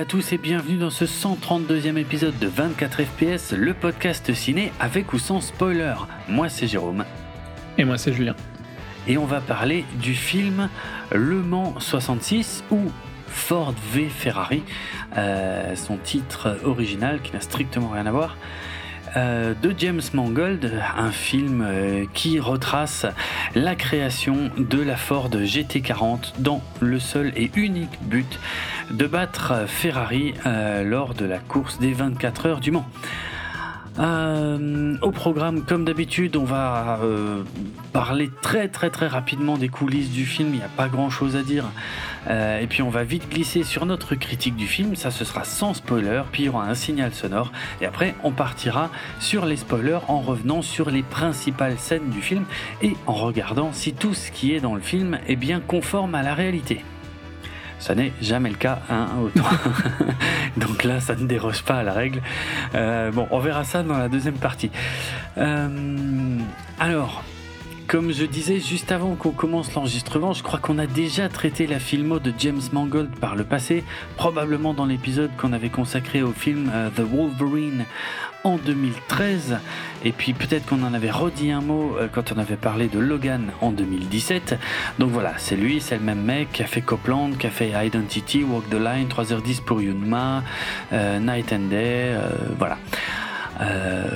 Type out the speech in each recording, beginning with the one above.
À tous et bienvenue dans ce 132e épisode de 24 FPS, le podcast ciné avec ou sans spoiler. Moi c'est Jérôme. Et moi c'est Julien. Et on va parler du film Le Mans 66 ou Ford v Ferrari, euh, son titre original qui n'a strictement rien à voir. Euh, de James Mangold, un film euh, qui retrace la création de la Ford GT40 dans le seul et unique but de battre Ferrari euh, lors de la course des 24 heures du Mans. Euh, au programme, comme d'habitude, on va euh, parler très très très rapidement des coulisses du film. Il n'y a pas grand chose à dire. Et puis on va vite glisser sur notre critique du film. Ça, ce sera sans spoiler. Puis il y aura un signal sonore. Et après, on partira sur les spoilers en revenant sur les principales scènes du film et en regardant si tout ce qui est dans le film est bien conforme à la réalité. Ça n'est jamais le cas, hein, autant. Donc là, ça ne déroge pas à la règle. Euh, bon, on verra ça dans la deuxième partie. Euh, alors, comme je disais juste avant qu'on commence l'enregistrement, je crois qu'on a déjà traité la filmo de James Mangold par le passé, probablement dans l'épisode qu'on avait consacré au film euh, The Wolverine en 2013. Et puis peut-être qu'on en avait redit un mot euh, quand on avait parlé de Logan en 2017. Donc voilà, c'est lui, c'est le même mec qui a fait Copland, qui a fait Identity, Walk the Line, 3h10 pour Yunma, euh, Night and Day, euh, voilà. Euh,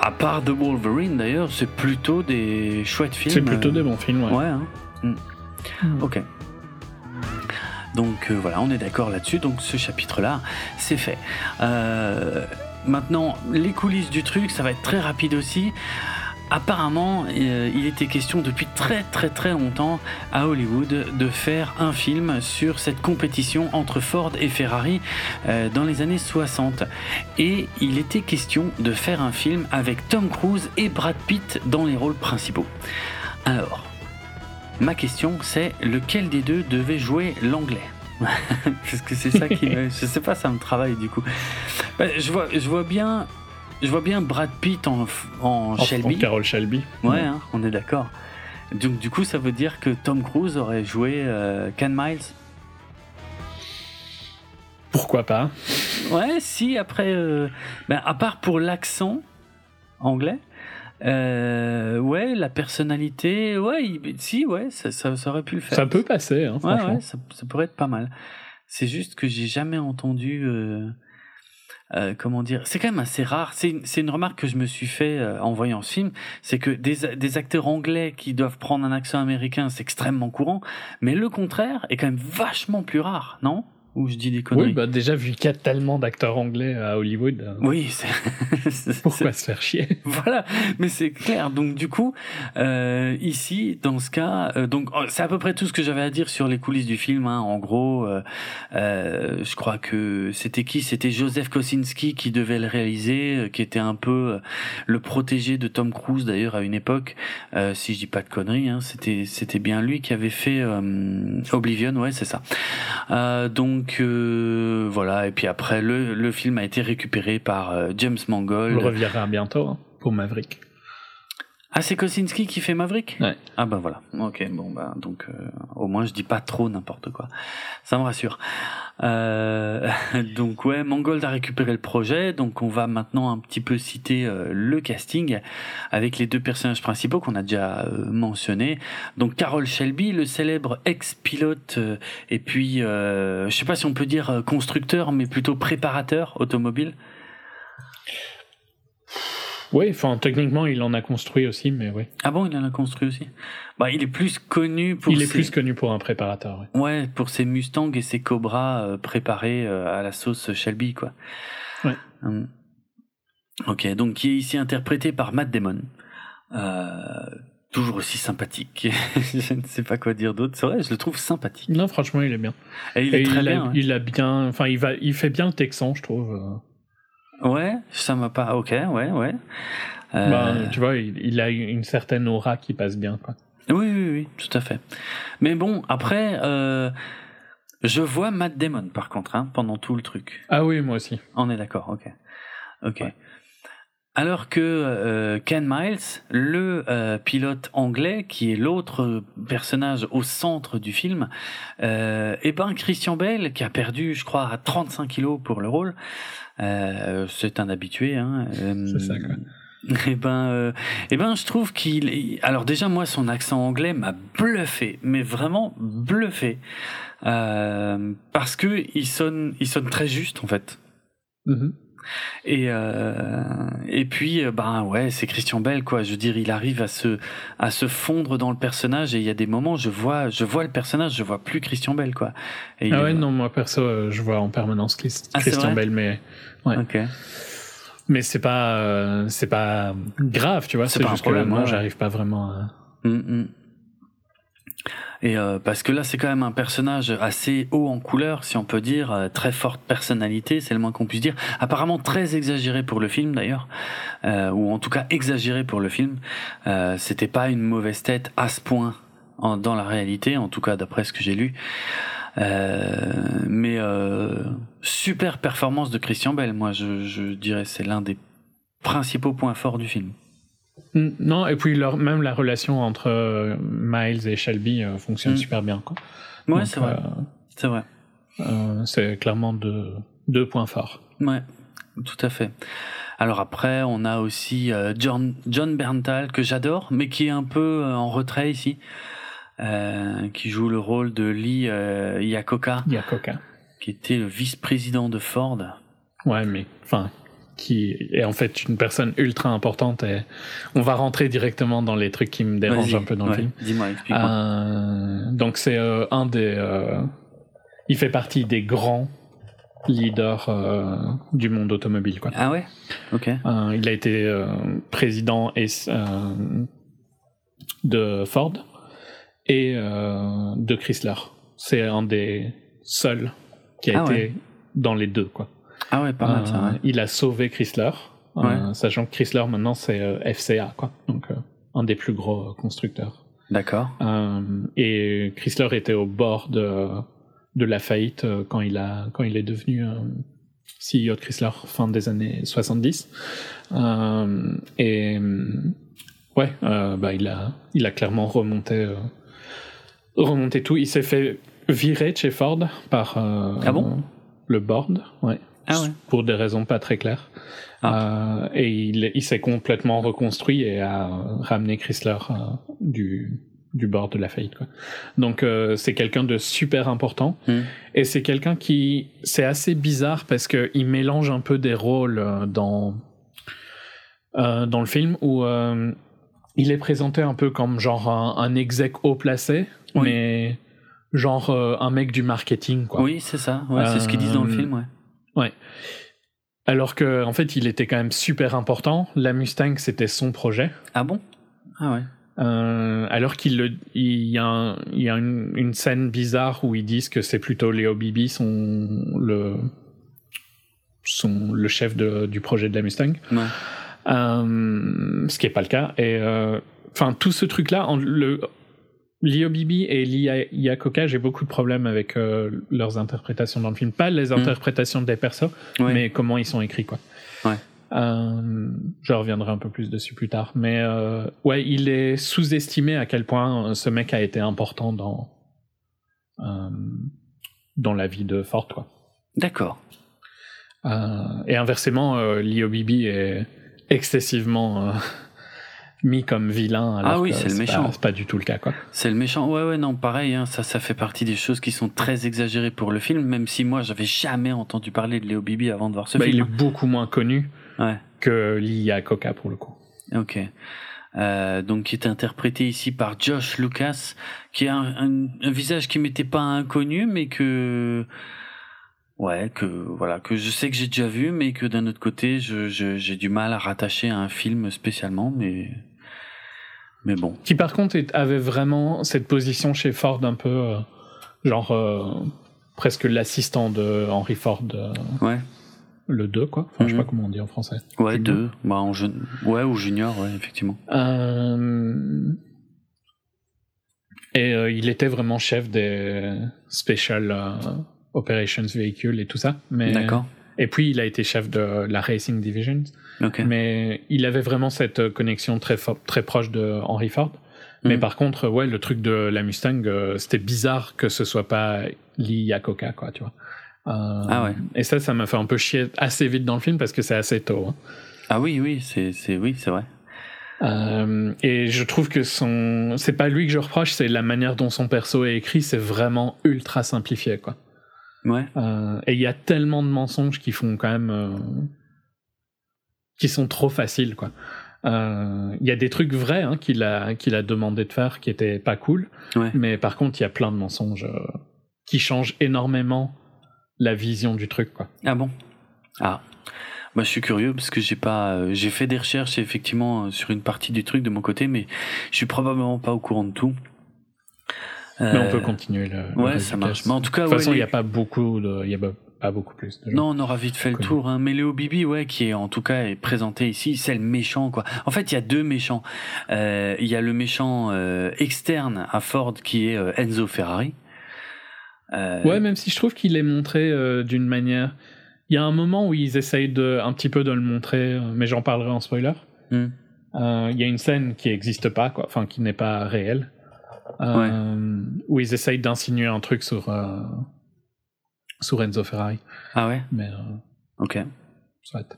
à part The Wolverine d'ailleurs, c'est plutôt des chouettes films. C'est plutôt des bons films, ouais. Ouais, hein. Mm. Ok. Donc euh, voilà, on est d'accord là-dessus. Donc ce chapitre-là, c'est fait. Euh, maintenant, les coulisses du truc, ça va être très rapide aussi. Apparemment, euh, il était question depuis très très très longtemps à Hollywood de faire un film sur cette compétition entre Ford et Ferrari euh, dans les années 60. Et il était question de faire un film avec Tom Cruise et Brad Pitt dans les rôles principaux. Alors, ma question c'est lequel des deux devait jouer l'anglais? Parce que c'est ça qui me... Je sais pas, ça me travaille du coup. Ben, je, vois, je vois bien... Je vois bien Brad Pitt en, en En- Shelby. En Carol Shelby. Ouais, hein, on est d'accord. Donc du coup, ça veut dire que Tom Cruise aurait joué euh, Ken Miles? Pourquoi pas? Ouais, si, après... euh, ben, à part pour l'accent anglais, euh, ouais, la personnalité, ouais, il- si, ouais, ça, ça, ça aurait pu le faire. Ça peut passer, hein, Ouais, franchement. ouais, ça, ça pourrait être pas mal. C'est juste que j'ai jamais entendu. euh, euh, comment dire C'est quand même assez rare. C'est une, c'est une remarque que je me suis fait euh, en voyant ce film. C'est que des, des acteurs anglais qui doivent prendre un accent américain, c'est extrêmement courant. Mais le contraire est quand même vachement plus rare, non? Ou je dis des conneries Oui, bah déjà, vu qu'il y a tellement d'acteurs anglais à Hollywood, euh, Oui, c'est- pourquoi se faire chier? Voilà, mais c'est clair. Donc du coup, euh, ici, dans ce cas, euh, donc oh, c'est à peu près tout ce que j'avais à dire sur les coulisses du film. hein. En gros, euh, euh, je crois que c'était qui? C'était Joseph Kosinski qui devait le réaliser, euh, qui était un peu le protégé de Tom Cruise d'ailleurs à une époque. Si je dis pas de conneries, hein, c'était c'était bien lui qui avait fait Oblivion, ouais, c'est ça. Euh, donc euh, voilà, et puis après le film a été récupéré par euh, James On Mangold. reviendra bientôt hein, pour Maverick. Ah, c'est Kosinski qui fait Maverick Ouais. Ah bah voilà. Ok, bon bah donc euh, au moins je dis pas trop n'importe quoi. Ça me rassure. Euh, donc ouais, Mangold a récupéré le projet, donc on va maintenant un petit peu citer euh, le casting avec les deux personnages principaux qu'on a déjà euh, mentionnés. Donc Carol Shelby, le célèbre ex-pilote euh, et puis euh, je sais pas si on peut dire constructeur, mais plutôt préparateur automobile. Oui, enfin, techniquement, il en a construit aussi, mais oui. Ah bon, il en a construit aussi? Bah, il est plus connu pour Il est plus connu pour un préparateur, ouais. Ouais, pour ses Mustangs et ses Cobras euh, préparés euh, à la sauce Shelby, quoi. Ouais. Hum. Ok, donc qui est ici interprété par Matt Damon. Euh, toujours aussi sympathique. je ne sais pas quoi dire d'autre. C'est vrai, je le trouve sympathique. Non, franchement, il est bien. Et il Et est très il, bien. a, ouais. il a bien, enfin, il va, il fait bien le Texan, je trouve. Ouais, ça m'a pas. Ok, ouais, ouais. Euh, Bah, tu vois, il, il a une certaine aura qui passe bien, quoi. Oui, oui, oui, tout à fait. Mais bon, après, euh, je vois Matt Damon, par contre, hein, pendant tout le truc. Ah oui, moi aussi. On est d'accord, ok. Ok. alors que euh, Ken Miles, le euh, pilote anglais, qui est l'autre personnage au centre du film, euh, et ben Christian Bale, qui a perdu, je crois, à 35 kilos pour le rôle, c'est un habitué. Hein, C'est ça, quoi. Et ben, et ben, je trouve qu'il. est- Alors déjà, moi, son accent anglais m'a bluffé, mais vraiment bluffé, Euh, parce que il sonne, il sonne très juste en fait. Mhm. Et euh, et puis euh, ben ouais c'est Christian Bell quoi je veux dire il arrive à se à se fondre dans le personnage et il y a des moments je vois je vois le personnage je vois plus Christian Bell quoi et Ah ouais, non, moi perso, euh, je vois en permanence Ah, Christian Bale, mais ouais. mais c'est pas euh, c'est pas grave, tu vois. C'est juste problème, que moi, ouais. j'arrive pas vraiment. à... Mm, mm. Et euh, parce que là c'est quand même un personnage assez haut en couleur si on peut dire euh, très forte personnalité c'est le moins qu'on puisse dire. Apparemment très exagéré pour le film d'ailleurs. Euh, ou en tout cas exagéré pour le film. C'était pas une mauvaise tête à ce point dans la réalité en tout cas d'après ce que j'ai lu. Mais super performance de Christian Bell moi je, dirais c'est l'un des principaux points forts du film Non, et puis leur, même la relation entre euh, Miles et Shelby euh, fonctionne Mm. super bien. Quoi. ouais c'est vrai euh, c'est vrai euh, c'est clairement deux, deux points forts. Ouais, tout à fait. Alors après, on a aussi John, John Berntal, que j'adore, mais qui est un peu en retrait ici, euh, qui joue le rôle de Lee euh, Iacocca, Il y a Coca. qui était le vice-président de Ford. Ouais, mais enfin, qui est en fait une personne ultra importante. Et on va rentrer directement dans les trucs qui me dérangent un peu dans le film. Dis-moi, explique-moi. Euh, donc c'est euh, un des. euh, il fait partie des grands leaders euh, du monde automobile. Quoi. Ah ouais? Ok. Il a été président et, de Ford et de Chrysler. C'est un des seuls qui a Ah été ouais. dans les deux. Quoi. Ah ouais, pas mal ça, Euh, ouais. Il a sauvé Chrysler, euh, Ouais. sachant que Chrysler maintenant c'est euh, FCA, quoi. donc un des plus gros constructeurs. D'accord. Et Chrysler était au bord de, de la faillite quand, il a, quand il est devenu CEO de Chrysler fin des années 70. Euh, et ouais, bah, il, a, il a clairement remonté, remonté tout. Il s'est fait virer de chez Ford par euh, Ah bon? le board, ouais. Ah ouais. pour des raisons pas très claires. Euh, et il, il s'est complètement reconstruit et a ramené Chrysler euh, du, du bord de la faillite. Quoi. Donc euh, c'est quelqu'un de super important. Hmm. Et c'est quelqu'un qui... C'est assez bizarre parce qu'il mélange un peu des rôles euh, dans, euh, dans le film où euh, il est présenté un peu comme genre un, un exec haut placé, Oui. mais genre un mec du marketing. Quoi. Oui, c'est ça. Ouais, c'est ce qu'ils disent dans le film, ouais. Ouais. Alors que en fait, il était quand même super important. La Mustang, c'était son projet. Ah bon? Ah ouais. Euh, alors qu'il le, il y a, un- il y a une, une scène bizarre où ils disent que c'est plutôt Léo Bibi son le son le chef de- du projet de la Mustang. Ouais. Euh, ce qui est pas le cas. Et euh, enfin, tout ce truc-là, en- le Leo Bibi et Lia Iacocca, j'ai beaucoup de problèmes avec euh, leurs interprétations dans le film. Pas les interprétations des persos, Ouais. mais comment ils sont écrits, quoi. Ouais. Euh, je reviendrai un peu plus dessus plus tard. Mais euh, ouais, il est sous-estimé à quel point ce mec a été important dans, dans la vie de Ford, quoi. D'accord. Et inversement, Leo Bibi est excessivement mis comme vilain. Alors Ah oui, c'est le méchant. C'est pas du tout le cas, quoi. C'est le méchant. Ouais, ouais, non, pareil, hein, ça, ça fait partie des choses qui sont très exagérées pour le film, même si moi, j'avais jamais entendu parler de Léo Bibi avant de voir ce Bah, il film. est beaucoup moins connu Ouais, que Lia Coca pour le coup. ok. Euh, donc, qui est interprété ici par Josh Lucas, qui a un, un- un visage qui m'était pas inconnu, mais que. Ouais, que voilà, que je sais que j'ai déjà vu, mais que d'un autre côté, je, je- j'ai du mal à rattacher à un film spécialement, mais. Mais bon. Qui par contre avait vraiment cette position chez Ford un peu euh, genre euh, presque l'assistant de Henry Ford, euh, Ouais, le 2 quoi. Enfin, je sais Mhm. pas comment on dit en français. ouais, Junior. deux. Bah, en jeune. Ouais, ou junior, ouais, effectivement. Et il était vraiment chef des Special euh, Operations Vehicle et tout ça. Mais D'accord. Et puis, il a été chef de la Racing Division. Mais il avait vraiment cette connexion très, très proche de Henry Ford. Mais Mhm. par contre, ouais, le truc de la Mustang, euh, c'était bizarre que ce soit pas lié à Coca, quoi, tu vois. Euh, Ah ouais. Et ça, ça m'a fait un peu chier assez vite dans le film parce que c'est assez tôt. hein. Ah oui, oui, c'est, c'est, oui, c'est vrai. Euh, et je trouve que son, c'est pas lui que je reproche, c'est la manière dont son perso est écrit, c'est vraiment ultra simplifié, quoi. Ouais. Euh, et il y a tellement de mensonges qui font quand même, euh, qui sont trop faciles, quoi. Euh, Il y a des trucs vrais hein, qu'il a qu'il a demandé de faire qui étaient pas cool, Ouais. mais par contre il y a plein de mensonges qui changent énormément la vision du truc, quoi. Ah bon? Ah. Moi, je suis curieux parce que j'ai pas, j'ai fait des recherches effectivement sur une partie du truc de mon côté, mais je suis probablement pas au courant de tout. Mais on Euh, peut continuer le. Ouais, ça marche. Mais en tout cas, De toute façon, il les- n'y a pas beaucoup de, il y a pas- beaucoup plus. De. Non, on aura vite fait le tour. Hein. Mais Léo Bibi, ouais, qui est en tout cas est présenté ici, c'est le méchant, quoi. En fait, il y a deux méchants. Euh, Il y a le méchant euh, externe à Ford qui est euh, Enzo Ferrari. Ouais, même si je trouve qu'il est montré d'une manière. Il y a un moment où ils essayent de, un petit peu de le montrer, mais j'en parlerai en spoiler. Hmm. Il y a une scène qui n'existe pas, quoi, enfin qui n'est pas réelle, euh, où ils essayent d'insinuer un truc sur, euh, sur Enzo Ferrari. Ah ouais? Mais euh, Ok. soit.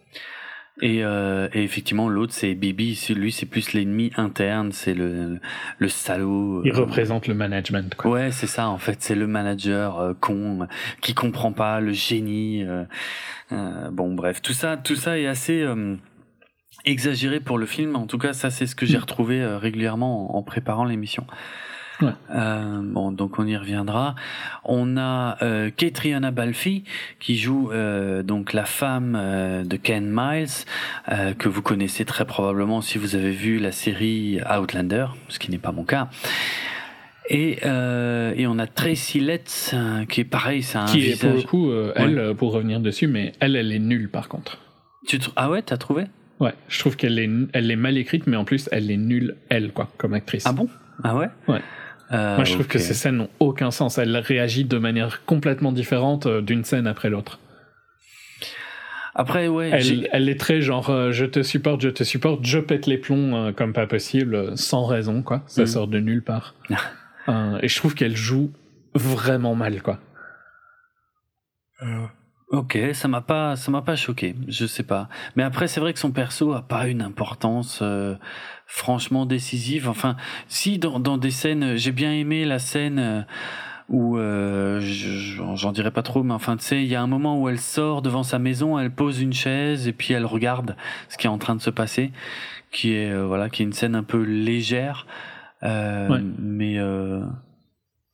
Et, euh, et effectivement, l'autre c'est Bibi. Lui, c'est plus l'ennemi interne. C'est le le salaud. Il représente le management, quoi. Ouais, c'est ça en fait, c'est le manager euh, con qui comprend pas le génie. euh, bon, bref, tout ça, tout ça est assez exagéré pour le film. En tout cas, ça c'est ce que j'ai retrouvé euh, régulièrement en, en préparant l'émission. Ouais. Euh, bon, donc on y reviendra. On a euh, Catriona Balfi qui joue euh, donc la femme euh, de Ken Miles que vous connaissez très probablement si vous avez vu la série Outlander, ce qui n'est pas mon cas. Et, euh, et on a Tracy Letts qui est pareil, c'est un Qui est pour le visage. coup, euh, elle, pour revenir dessus, mais elle, elle est nulle par contre. Tu Ah ouais, t'as trouvé? Ouais, je trouve qu'elle est, elle est mal écrite, mais en plus, elle est nulle, elle, quoi, comme actrice. Ah bon? Ah ouais? Ouais. Euh, Moi, je trouve que ces scènes n'ont aucun sens. Elle réagit de manière complètement différente euh, d'une scène après l'autre. Après, ouais. Elle, elle est très genre, euh, je te supporte, je te supporte, je pète les plombs euh, comme pas possible, sans raison, quoi. Ça Mhm. sort de nulle part. Et je trouve qu'elle joue vraiment mal, quoi. Ok, ça m'a pas, ça m'a pas choqué. Je sais pas. Mais après, c'est vrai que son perso a pas une importance franchement décisive. Enfin, si dans, dans des scènes, j'ai bien aimé la scène euh, où euh, je- j'en j'en dirai pas trop, mais enfin, tu sais, il y a un moment où elle sort devant sa maison, elle pose une chaise et puis elle regarde ce qui est en train de se passer, qui est euh, voilà, qui est une scène un peu légère, euh, Ouais. mais euh,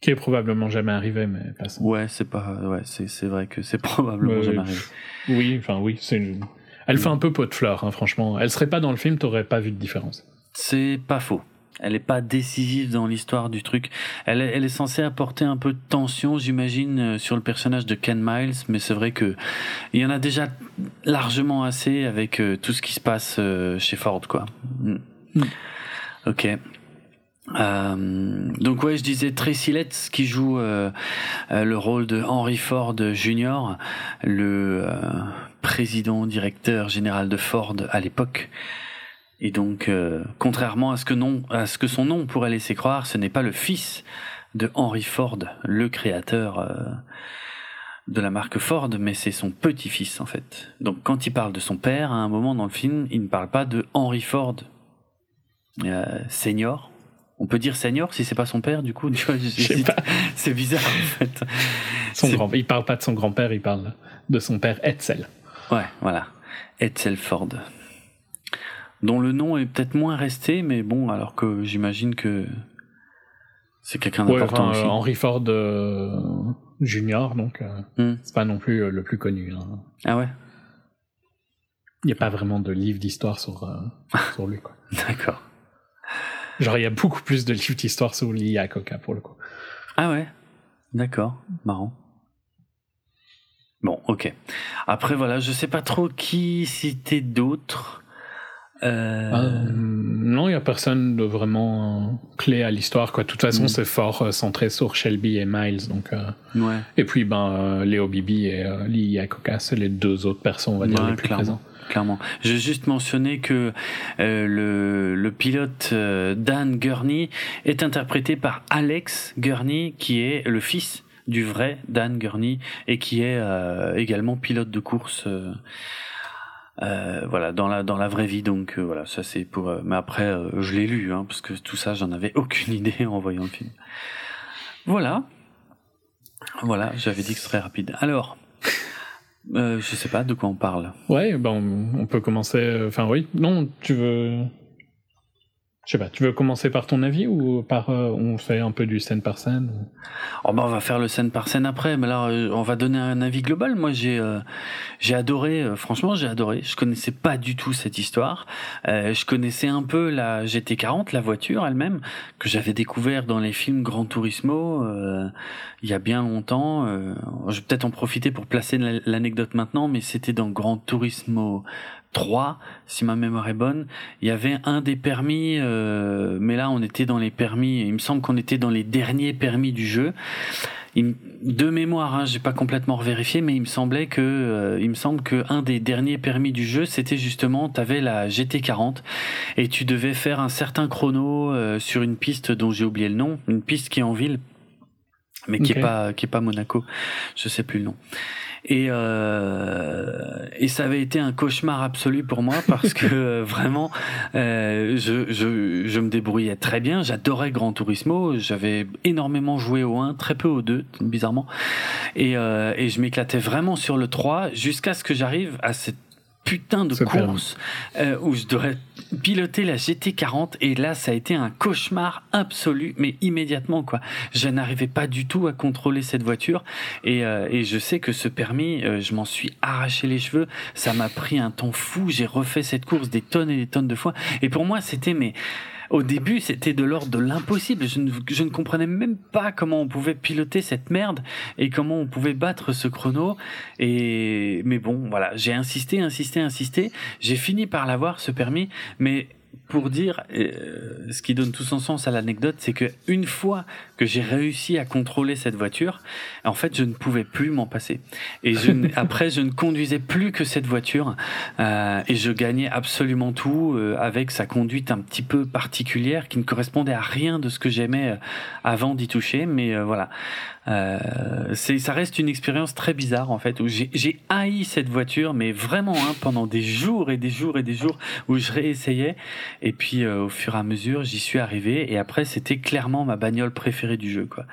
Qui est probablement jamais arrivé, mais passons. ouais, c'est pas, ouais, c'est c'est vrai que c'est probablement jamais arrivé. Oui, enfin, oui, c'est une- Elle fait un peu pot de fleurs, hein, franchement. Elle serait pas dans le film, t'aurais pas vu de différence. C'est pas faux. Elle est pas décisive dans l'histoire du truc. Elle est, elle est censée apporter un peu de tension, j'imagine, euh, sur le personnage de Ken Miles, mais c'est vrai que il y en a déjà largement assez avec euh, tout ce qui se passe euh, chez Ford, quoi. Mm. Mm. Ok. Euh, donc ouais, je disais Tracy Letts qui joue euh, le rôle de Henry Ford Jr., le euh, président directeur général de Ford à l'époque. Et donc, euh, contrairement à ce, que non, à ce que son nom pourrait laisser croire, ce n'est pas le fils de Henry Ford, le créateur euh, de la marque Ford, mais c'est son petit-fils en fait. Donc quand il parle de son père, à un moment dans le film, il ne parle pas de Henry Ford euh, senior. On peut dire senior si c'est pas son père, du coup, c'est bizarre en fait. Son grand... Il parle pas de son grand-père, il parle de son père Etzel. Ouais, voilà. Edsel Ford. Dont le nom est peut-être moins resté, mais bon, alors que j'imagine que c'est quelqu'un Ouais, d'important enfin, aussi. Henry Ford euh, Junior, donc euh, Hmm. c'est pas non plus euh, le plus connu. hein. Ah ouais? Il n'y a pas vraiment de livre d'histoire sur, euh, sur lui. Quoi. D'accord. Genre, il y a beaucoup plus de livres d'histoire sur lui à Coca pour le coup. Ah ouais? D'accord. Marrant. Bon, ok. Après, voilà, je sais pas trop qui citer d'autres. Euh, Euh, non, il n'y a personne de vraiment clé à l'histoire. Quoi. De toute façon, mm. c'est fort centré sur Shelby et Miles. Donc, ouais. Et puis, ben, Léo Bibi et Lee Iacocca, c'est les deux autres personnes, on va dire, les plus présents clairement. Je vais juste mentionner que euh, le, le, pilote euh, Dan Gurney est interprété par Alex Gurney, qui est le fils du vrai Dan Gurney et qui est euh, également pilote de course. Voilà dans la dans la vraie vie donc voilà ça c'est pour mais après je l'ai lu hein, parce que tout ça j'en avais aucune idée en voyant le film voilà voilà j'avais dit que ce serait rapide alors euh, je sais pas de quoi on parle. Ouais, ben on peut commencer. Euh, enfin oui, non, tu veux. Je sais pas, tu veux commencer par ton avis ou par euh, on fait un peu du scène par scène oh bah on va faire le scène par scène après, mais là euh, on va donner un avis global. Moi j'ai euh, j'ai adoré, franchement j'ai adoré. Je connaissais pas du tout cette histoire. je connaissais un peu la GT40, la voiture elle-même que j'avais découvert dans les films Gran Turismo il y a bien longtemps. je vais peut-être en profiter pour placer l'anecdote maintenant, mais c'était dans Gran Turismo 3, si ma mémoire est bonne. Il y avait un des permis, euh, mais là on était dans les permis, il me semble qu'on était dans les derniers permis du jeu. de mémoire, hein, j'ai pas complètement revérifié, mais il me semblait que, euh, il me semble que un des derniers permis du jeu, c'était justement, t'avais la GT40 et tu devais faire un certain chrono euh, sur une piste dont j'ai oublié le nom, une piste qui est en ville, mais qui est pas, qui est pas Monaco, je sais plus le nom. Et, euh, et ça avait été un cauchemar absolu pour moi parce que euh, vraiment, euh, je, je, je, me débrouillais très bien. J'adorais Gran Turismo. J'avais énormément joué au 1, très peu au 2, bizarrement. Et, euh, et je m'éclatais vraiment sur le 3 jusqu'à ce que j'arrive à cette putain de course euh, où je devrais piloter la GT40 et là ça a été un cauchemar absolu mais immédiatement quoi. Je n'arrivais pas du tout à contrôler cette voiture. Et, euh, et je sais que ce permis euh, je m'en suis arraché les cheveux. Ça m'a pris un temps fou. J'ai refait cette course des tonnes et des tonnes de fois. Et pour moi c'était mais au début, c'était de l'ordre de l'impossible. Je ne, comprenais même pas comment on pouvait piloter cette merde et comment on pouvait battre ce chrono. Et mais bon, voilà, j'ai insisté, insisté, insisté. J'ai fini par l'avoir ce permis, mais pour dire, euh, ce qui donne tout son sens à l'anecdote, c'est que une fois que j'ai réussi à contrôler cette voiture, en fait, je ne pouvais plus m'en passer. Et je après, je ne conduisais plus que cette voiture euh, et je gagnais absolument tout euh, avec sa conduite un petit peu particulière qui ne correspondait à rien de ce que j'aimais euh, avant d'y toucher. Mais voilà, euh, c'est, ça reste une expérience très bizarre en fait où j'ai, j'ai haï cette voiture, mais vraiment hein, pendant des jours et des jours et des jours où je réessayais. Et puis euh, au fur et à mesure, j'y suis arrivé. Et après, c'était clairement ma bagnole préférée du jeu, quoi.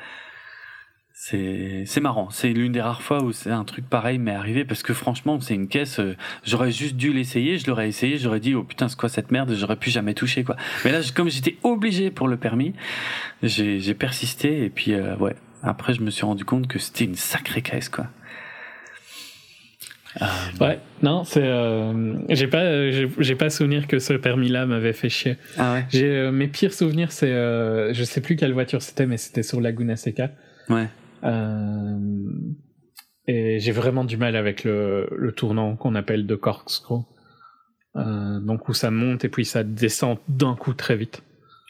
C'est, c'est marrant. C'est l'une des rares fois où c'est un truc pareil m'est arrivé parce que franchement, c'est une caisse. Euh, j'aurais juste dû l'essayer. Je l'aurais essayé. J'aurais dit oh putain c'est quoi cette merde. J'aurais pu jamais toucher quoi. Mais là, comme j'étais obligé pour le permis, j'ai, j'ai persisté et puis ouais, après, je me suis rendu compte que c'était une sacrée caisse, quoi. Euh, ouais, non, c'est. Euh, j'ai pas, j'ai pas souvenir que ce permis-là m'avait fait chier. Ah ouais. J'ai euh, mes pires souvenirs, c'est, je sais plus quelle voiture c'était, mais c'était sur Laguna Seca. Ouais. et j'ai vraiment du mal avec le, le tournant qu'on appelle de corkscrew. donc où ça monte et puis ça descend d'un coup très vite.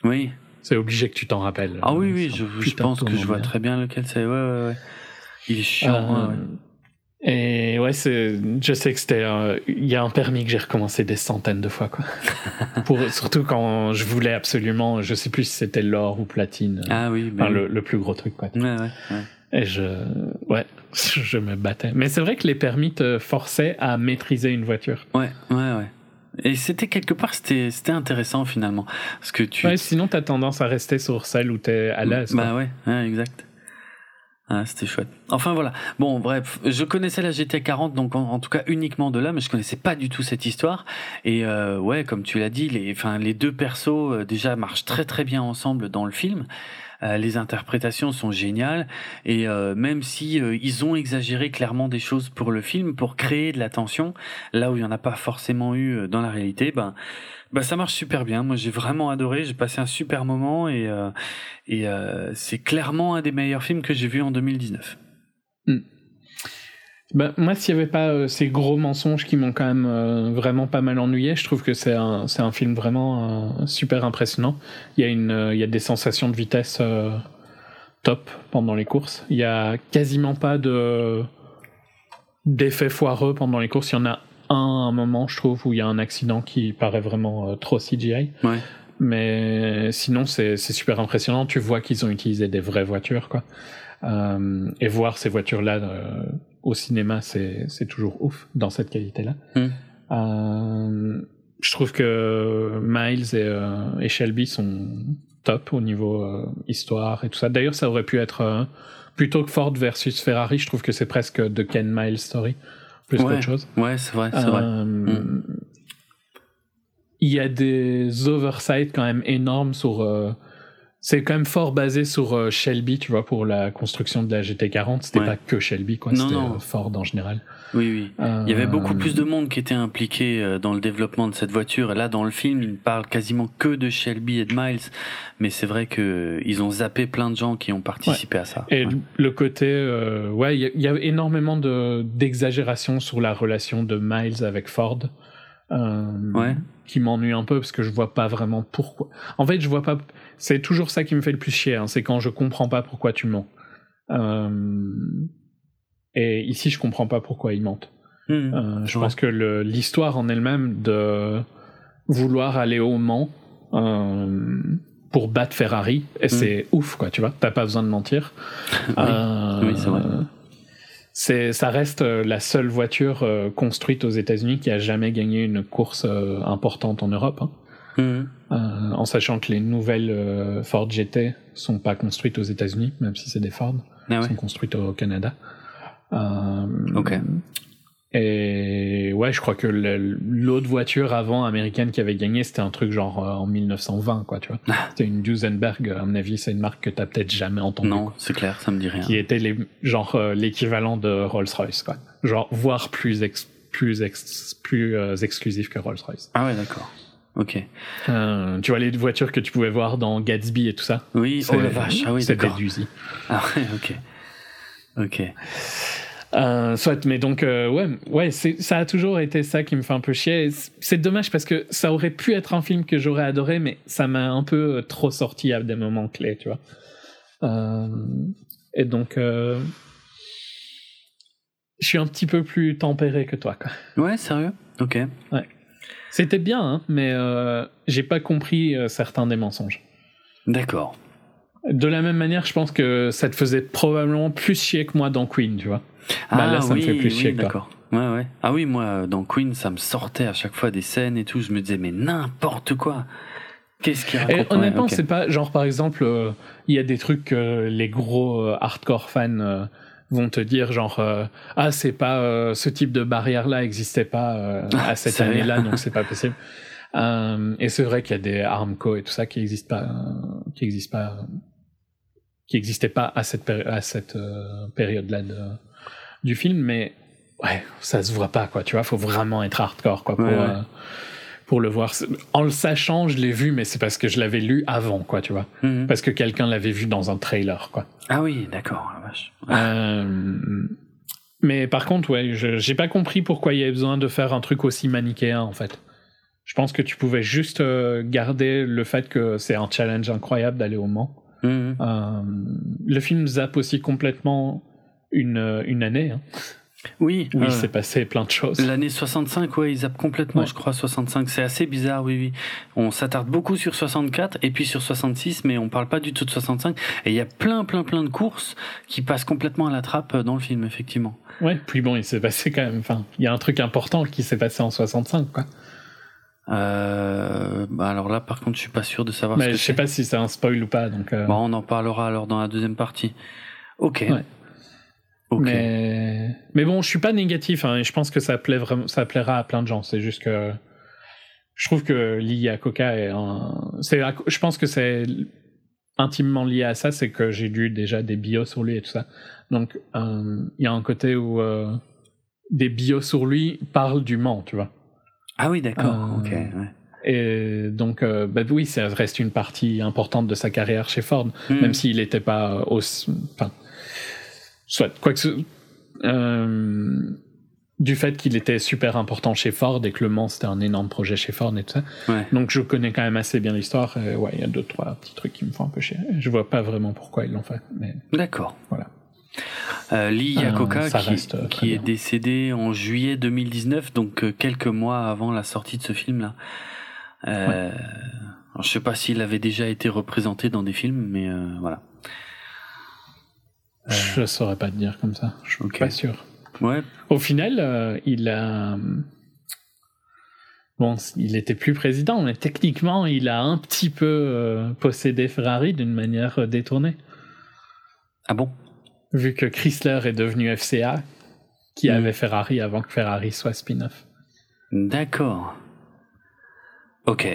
Oui. C'est obligé que tu t'en rappelles. Ah oui, oui, je, pense que je vois très bien lequel c'est. Ouais, ouais, ouais. Il est chiant. Euh, et ouais, c'est, je sais que c'était, il y a un permis que j'ai recommencé des centaines de fois, quoi. Pour, surtout quand je voulais absolument, je sais plus si c'était l'or ou platine. Ah oui, enfin, Le, le, plus gros truc, quoi. Ouais, ouais, ouais. Et je, ouais, je me battais. Mais c'est vrai que les permis te forçaient à maîtriser une voiture. Ouais, ouais, ouais. Et c'était quelque part, c'était, c'était intéressant finalement. Parce que tu... Ouais, sinon, t'as tendance à rester sur celle où t'es à l'aise. Bah ouais, ouais, exact. Ah, c'était chouette. Enfin voilà. Bon, bref, je connaissais la GT 40, donc en, tout cas uniquement de là, mais je connaissais pas du tout cette histoire. Et euh, ouais, comme tu l'as dit, les, enfin les deux persos euh, déjà marchent très très bien ensemble dans le film. Euh, les interprétations sont géniales et euh, même si euh, ils ont exagéré clairement des choses pour le film pour créer de la tension là où il y en a pas forcément eu dans la réalité, ben bah ça marche super bien. Moi j'ai vraiment adoré, j'ai passé un super moment et et c'est clairement un des meilleurs films que j'ai vu en 2019. Hmm. Bah, moi, s'il n'y avait pas euh, ces gros mensonges qui m'ont quand même euh, vraiment pas mal ennuyé, je trouve que c'est un, c'est un film vraiment euh, super impressionnant. Il y, a une, il y a des sensations de vitesse top pendant les courses. Il y a quasiment pas de d'effets foireux pendant les courses. Il y en a un, un moment, je trouve, où il y a un accident qui paraît vraiment trop CGI. Ouais. Mais sinon, c'est, c'est super impressionnant. Tu vois qu'ils ont utilisé des vraies voitures, quoi. et voir ces voitures-là au cinéma, c'est, toujours ouf dans cette qualité-là. Mm. Euh, je trouve que Miles et, euh, et, Shelby sont top au niveau euh, histoire et tout ça. D'ailleurs, ça aurait pu être plutôt que Ford versus Ferrari. Je trouve que c'est presque de Ken Miles story plus ouais, qu'autre chose. Ouais, c'est vrai, c'est vrai. Mm. Il y a des oversights quand même énormes sur c'est quand même fort basé sur euh, Shelby, tu vois, pour la construction de la GT40. C'était Ouais. pas que Shelby, quoi. Non, C'était non. euh, Ford en général. Oui, oui. Euh, Il y avait beaucoup plus de monde qui était impliqué euh, dans le développement de cette voiture. Et là, dans le film, il ne parle quasiment que de Shelby et de Miles. Mais c'est vrai que ils ont zappé plein de gens qui ont participé à ça. Et Ouais. le côté, euh, ouais, il y, a- il y a énormément de d'exagération sur la relation de Miles avec Ford. euh, Ouais. Qui m'ennuie un peu parce que je vois pas vraiment pourquoi. En fait, je vois pas. C'est toujours ça qui me fait le plus chier. hein, c'est quand je comprends pas pourquoi tu mens. Euh, et ici, je comprends pas pourquoi ils mentent. Mhm. Euh, je Ouais. pense que l'histoire en elle-même de vouloir aller au Mans euh, pour battre Ferrari, et c'est ouf, quoi, tu vois. T'as pas besoin de mentir. Oui. Oui, c'est vrai. c'est- ça reste la seule voiture construite aux États-Unis qui a jamais gagné une course importante en Europe. hein. Euh, en sachant que les nouvelles euh, Ford GT sont pas construites aux États-Unis, même si c'est des Ford, Ah ouais. sont construites au Canada. Euh, Ok. Et ouais, je crois que l'autre voiture avant américaine qui avait gagné, c'était un truc genre en 1920, quoi, tu vois. Ah. C'était une Duesenberg, à mon avis, c'est une marque que t'as peut-être jamais entendue. Non, c'est clair, ça me dit rien. Qui était les, genre l'équivalent de Rolls-Royce, quoi. Genre, voire plus ex- plus ex- plus exclusif que Rolls-Royce. Ah ouais, d'accord. Ok. Euh, tu vois les voitures que tu pouvais voir dans Gatsby et tout ça. Oui, C'est- oh la vache. Ah oui. Ah ouais, ok. Ok. Euh, soit, mais donc, euh, ouais, ouais ça a toujours été ça qui me fait un peu chier. C'est dommage parce que ça aurait pu être un film que j'aurais adoré, mais ça m'a un peu trop sorti à des moments clés, tu vois. Euh, et donc, je suis un petit peu plus tempéré que toi, quoi. Ouais, sérieux? Ok. C'était bien, hein, mais euh, j'ai pas compris euh, certains des mensonges. D'accord. De la même manière, je pense que ça te faisait probablement plus chier que moi dans Queen, tu vois. Bah, ah là, ça me oui, fait plus oui, chier d'accord. Ouais, ouais. Ah oui, moi, dans Queen, ça me sortait à chaque fois des scènes et tout. Je me disais, mais n'importe quoi. Qu'est-ce qu'il Et raconte honnêtement, Ouais, ok. c'est pas genre par exemple, euh, il y a des trucs que les gros euh, hardcore fans euh, vont te dire genre euh, ah c'est pas euh, ce type de barrière là existait pas euh, à cette année là donc c'est pas possible. Euh, et c'est vrai qu'il y a des Armco et tout ça qui existent pas, euh, qui existent pas, euh, qui existaient pas à cette à cette période là du film, mais ouais ça se voit pas quoi, tu vois, faut vraiment être hardcore quoi pour Ouais, ouais. Pour le voir. En le sachant, je l'ai vu, mais c'est parce que je l'avais lu avant, quoi, tu vois. Mhm. Parce que quelqu'un l'avait vu dans un trailer, quoi. Ah oui, d'accord, la vache. Euh, mais par contre, ouais, j'ai pas compris pourquoi il y avait besoin de faire un truc aussi manichéen, en fait. Je pense que tu pouvais juste euh, garder le fait que c'est un challenge incroyable d'aller au Mans. Mhm. Euh, le film zappe aussi complètement une, une année hein, Oui, où euh, il s'est passé plein de choses. L'année 65, ouais, ils zappent complètement, Ouais. je crois, 65. C'est assez bizarre, oui, oui. On s'attarde beaucoup sur 64 et puis sur 66, mais on parle pas du tout de 65. Et il y a plein, plein, plein de courses qui passent complètement à la trappe euh, dans le film, effectivement. Ouais, puis bon, il s'est passé quand même. Enfin, il y a un truc important qui s'est passé en 65, quoi. Euh, bah alors là, par contre, je suis pas sûr de savoir Mais ce je sais pas si c'est un spoil ou pas, donc. euh, Bon, on en parlera alors dans la deuxième partie. Ok. Ouais. Mais, mais bon, je suis pas négatif, hein, et je pense que ça, plaît vraiment, ça plaira à plein de gens. C'est juste que je trouve que lié à Coca est un. C'est, je pense que c'est intimement lié à ça, c'est que j'ai lu déjà des bios sur lui et tout ça. Donc, euh, il y a un côté où euh, des bios sur lui parlent du Mans, tu vois. Ah oui, d'accord. Euh, Ok. ouais. Et donc, bah oui, ça reste une partie importante de sa carrière chez Ford. Mhm. même s'il n'était pas aussi. Enfin, soit, quoi que ce- euh, du fait qu'il était super important chez Ford et que Le Mans c'était un énorme projet chez Ford et tout ça. Ouais. Donc je connais quand même assez bien l'histoire. et ouais, il y a deux trois petits trucs qui me font un peu chier. Je vois pas vraiment pourquoi ils l'ont fait, mais D'accord. voilà. Euh, Lee Euh, Iacocca, qui, euh, est décédé en juillet 2019, donc euh, quelques mois avant la sortie de ce film-là. Euh, alors, je sais pas s'il avait déjà été représenté dans des films, mais euh, voilà. Je saurais pas te dire comme ça. Je suis pas sûr. Ouais, Au final, euh, il a. Bon, il était plus président, mais techniquement, il a un petit peu euh, possédé Ferrari d'une manière euh, détournée. ah bon? Vu que Chrysler est devenu FCA, qui Mm. avait Ferrari avant que Ferrari soit spin-off. D'accord. Ok.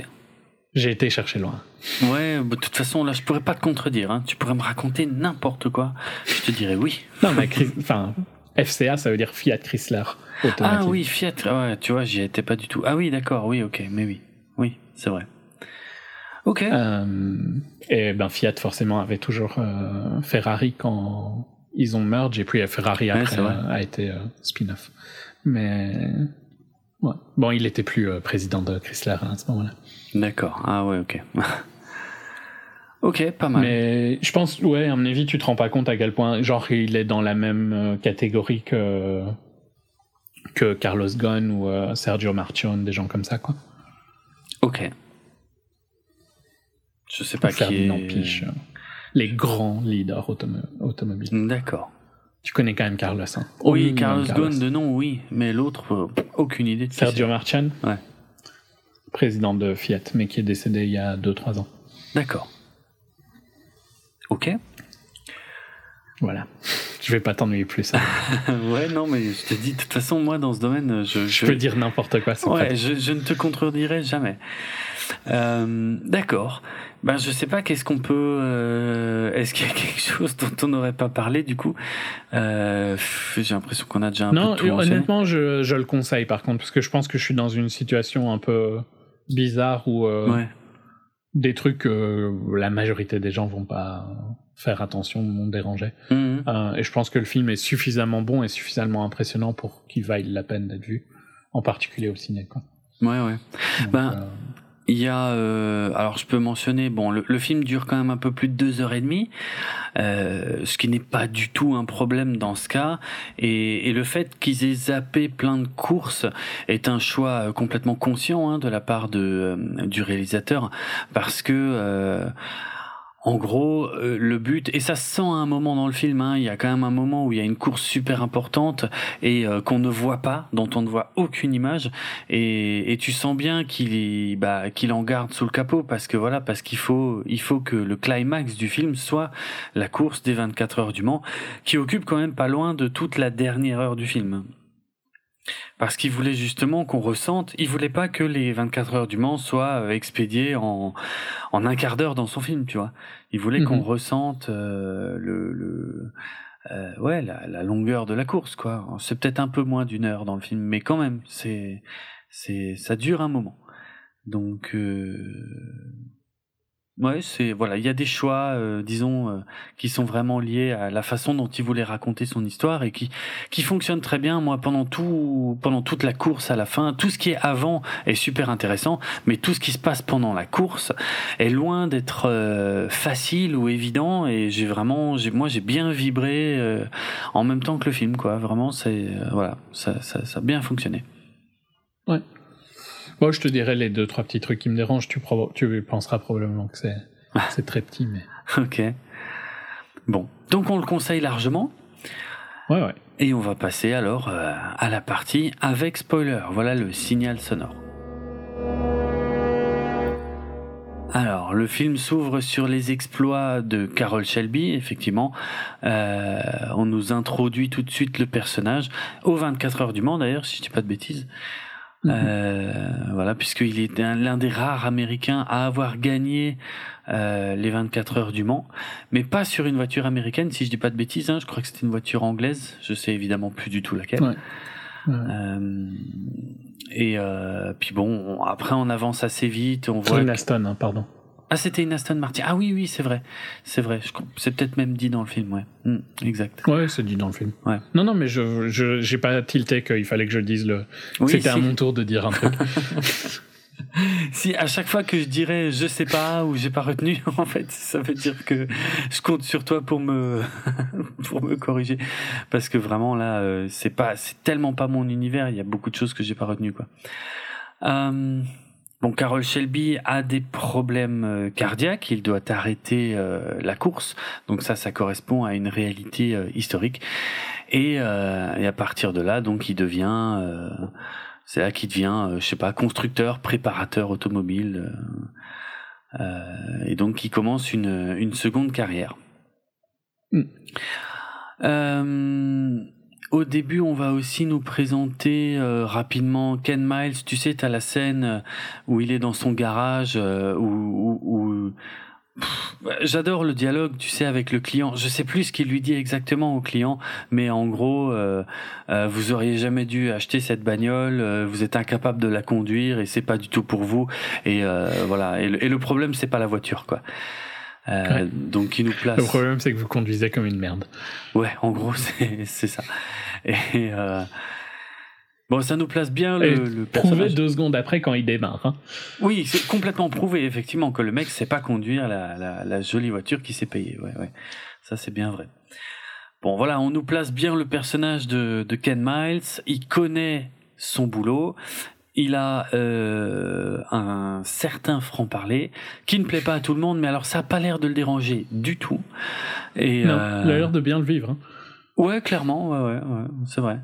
J'ai été chercher loin. Ouais, bah, de toute façon, là, je pourrais pas te contredire. Hein. Tu pourrais me raconter n'importe quoi. Je te dirais oui. Non, mais enfin, FCA, ça veut dire Fiat Chrysler. Ah oui, Fiat. Ouais, tu vois, j'y étais pas du tout. Ah oui, d'accord. Oui, ok. Mais oui. Oui, c'est vrai. Ok. Euh, et ben Fiat forcément avait toujours euh, Ferrari quand ils ont merge et puis euh, Ferrari après a été euh, spin-off. Mais ouais. bon, il était plus président de Chrysler à ce moment-là. D'accord. Ah ouais, ok. ok, pas mal. Mais je pense, ouais, à mon avis, tu te rends pas compte à quel point, genre, il est dans la même euh, catégorie que que Carlos Ghosn ou euh, Sergio Marchionne, des gens comme ça, quoi. Ok. Je sais pas qui est. Piche, euh, les grands leaders automo- automobiles. D'accord. Tu connais quand même Carlos, hein. Oui, minimum, Carlos Ghosn de nom, oui, mais l'autre, euh, aucune idée de Sergio Marchionne Ouais. Président de Fiat, mais qui est décédé il y a 2-3 ans. D'accord. Ok. Voilà. Je vais pas t'ennuyer plus. hein. ouais, non, mais je te dis, de toute façon, moi, dans ce domaine, je. Je peux dire n'importe quoi. Ouais, je, je ne te contredirai jamais. Euh, D'accord. Ben, je sais pas, qu'est-ce qu'on peut. euh, Est-ce qu'il y a quelque chose dont on n'aurait pas parlé, du coup? Euh, J'ai l'impression qu'on a déjà un Non, peu mentionné. honnêtement, je, je le conseille par contre, parce que je pense que je suis dans une situation un peu bizarre où euh, Ouais. des trucs que la majorité des gens vont pas faire attention, m'ont dérangé. Mhm. Euh, et je pense que le film est suffisamment bon et suffisamment impressionnant pour qu'il vaille la peine d'être vu, en particulier au ciné. Quoi. Ouais, ouais. Donc, Ben, euh, Il y a, euh, alors je peux mentionner, bon, le, le film dure quand même un peu plus de deux heures et demie, euh, ce qui n'est pas du tout un problème dans ce cas, et, et le fait qu'ils aient zappé plein de courses est un choix euh, complètement conscient hein, de la part de, euh, du réalisateur, parce que euh, en gros, euh, le but, et ça se sent à un moment dans le film, hein, il y a quand même un moment où il y a une course super importante et euh, qu'on ne voit pas, dont on ne voit aucune image, et, et tu sens bien qu'il bah, qu'il en garde sous le capot parce que voilà, parce qu'il faut, il faut que le climax du film soit la course des 24 heures du Mans, qui occupe quand même pas loin de toute la dernière heure du film. Parce qu'il voulait justement qu'on ressente, il voulait pas que les 24 heures du Mans soient euh, expédiées en, en un quart d'heure dans son film, tu vois. Il voulait qu'on Mhm. ressente euh, le, le euh, ouais la, la longueur de la course, quoi. C'est peut-être un peu moins d'une heure dans le film, mais quand même, c'est c'est ça dure un moment. Donc euh, ouais, c'est voilà, il y a des choix, euh, disons, euh, qui sont vraiment liés à la façon dont il voulait raconter son histoire et qui qui fonctionnent très bien. Moi, pendant tout pendant toute la course à la fin, tout ce qui est avant est super intéressant, mais tout ce qui se passe pendant la course est loin d'être euh, facile ou évident. Et j'ai vraiment, j'ai moi j'ai bien vibré euh, en même temps que le film, quoi. Vraiment, c'est euh, voilà, ça, ça ça a bien fonctionné. Moi, je te dirais les deux, trois petits trucs qui me dérangent. Tu, penseras probablement que c'est, c'est très petit, mais. Ok. Bon, donc on le conseille largement. Ouais, ouais. Et on va passer alors euh, à la partie avec spoiler. Voilà le signal sonore. Alors, le film s'ouvre sur les exploits de Carol Shelby, effectivement. Euh, on nous introduit tout de suite le personnage, aux 24 heures du Mans d'ailleurs, si je dis pas de bêtises. Euh, voilà, puisqu'il est un- l'un des rares Américains à avoir gagné euh, les 24 heures du Mans, mais pas sur une voiture américaine, si je dis pas de bêtises. Hein, je crois que c'était une voiture anglaise. Je sais évidemment plus du tout laquelle. Ouais. Ouais. Euh, et puis bon, on- après on avance assez vite. On voit Aston, hein, pardon. Ah, c'était une Aston Martin. Ah oui, oui, c'est vrai. C'est vrai. C'est peut-être même dit dans le film, ouais. Hmm, exact. Ouais, c'est dit dans le film. Ouais. Non, non, mais je, je j'ai pas tilté qu'il fallait que je dise le. c'était à mon tour de dire un truc. si à chaque fois que je dirais je sais pas ou j'ai pas retenu, en fait, ça veut dire que je compte sur toi pour me pour me corriger parce que vraiment là, euh, c'est pas, c'est tellement pas mon univers. Il y a beaucoup de choses que j'ai pas retenu quoi. Euh, bon, Carol Shelby a des problèmes euh, cardiaques. Il doit arrêter euh, la course. Donc ça, ça correspond à une réalité historique. Et, et, à partir de là, donc, il devient c'est là qu'il devient, euh, je sais pas, constructeur, préparateur automobile. Euh, euh, et donc il commence une, une seconde carrière. Mm. Au début, on va aussi nous présenter rapidement Ken Miles. Tu sais, tu as la scène où il est dans son garage, où, où, J'adore le dialogue, tu sais, avec le client. Je sais plus ce qu'il lui dit exactement au client, mais en gros, euh, euh, vous auriez jamais dû acheter cette bagnole, euh, vous êtes incapable de la conduire et c'est pas du tout pour vous. Et voilà. Et le, et le problème, c'est pas la voiture, quoi. Donc, il nous place. Le problème, c'est que vous conduisez comme une merde. Ouais, en gros, c'est ça. Et Bon, ça nous place bien le, le Prouvé deux secondes après quand il démarre. Hein. Oui, c'est complètement prouvé, effectivement, que le mec sait pas conduire la, la, la jolie voiture qui s'est payée. Ouais, ouais. Ça, c'est bien vrai. Bon, voilà, on nous place bien le personnage de, de Ken Miles. Il connaît son boulot. Il a euh, un certain franc-parler qui ne plaît pas à tout le monde, mais alors ça a pas l'air de le déranger du tout. Et, non, euh... il a l'air de bien le vivre. Hein. Ouais, clairement, ouais, ouais, ouais c'est vrai.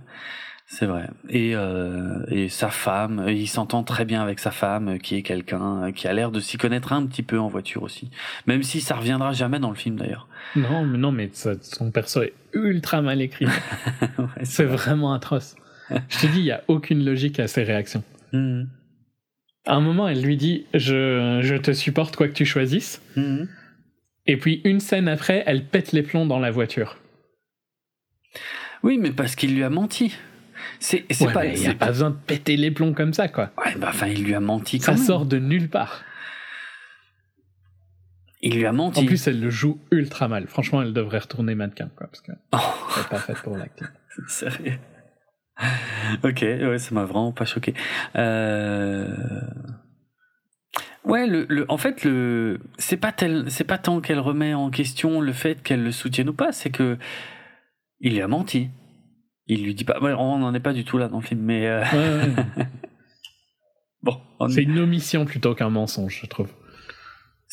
C'est vrai. Et, euh, et sa femme, il s'entend très bien avec sa femme, qui est quelqu'un qui a l'air de s'y connaître un petit peu en voiture aussi. Même si ça reviendra jamais dans le film d'ailleurs. Non, mais non, mais son perso est ultra mal écrit. ouais, c'est vraiment atroce. Je te dis, il y a aucune logique à ses réactions. Mhm. À un moment, elle lui dit je, je te supporte quoi que tu choisisses. Mhm. Et puis une scène après, elle pète les plombs dans la voiture. Oui, mais parce qu'il lui a menti. C'est pas. Il n'y a pas besoin de péter les plombs comme ça, quoi. Ouais, bah, enfin, il lui a menti quand Ça sort de nulle part. Il lui a menti. En plus, elle le joue ultra mal. Franchement, elle devrait retourner mannequin, quoi, parce que oh. elle pas faite pour l'acting. Sérieux. Ok, ouais, ça m'a vraiment pas choqué. Euh... Ouais, le, le, en fait, le, c'est pas tel, c'est pas tant qu'elle remet en question le fait qu'elle le soutienne ou pas, c'est que il lui a menti. Il lui dit pas. on n'en est pas du tout là dans le film, mais. Euh... bon. C'est une omission plutôt qu'un mensonge, je trouve.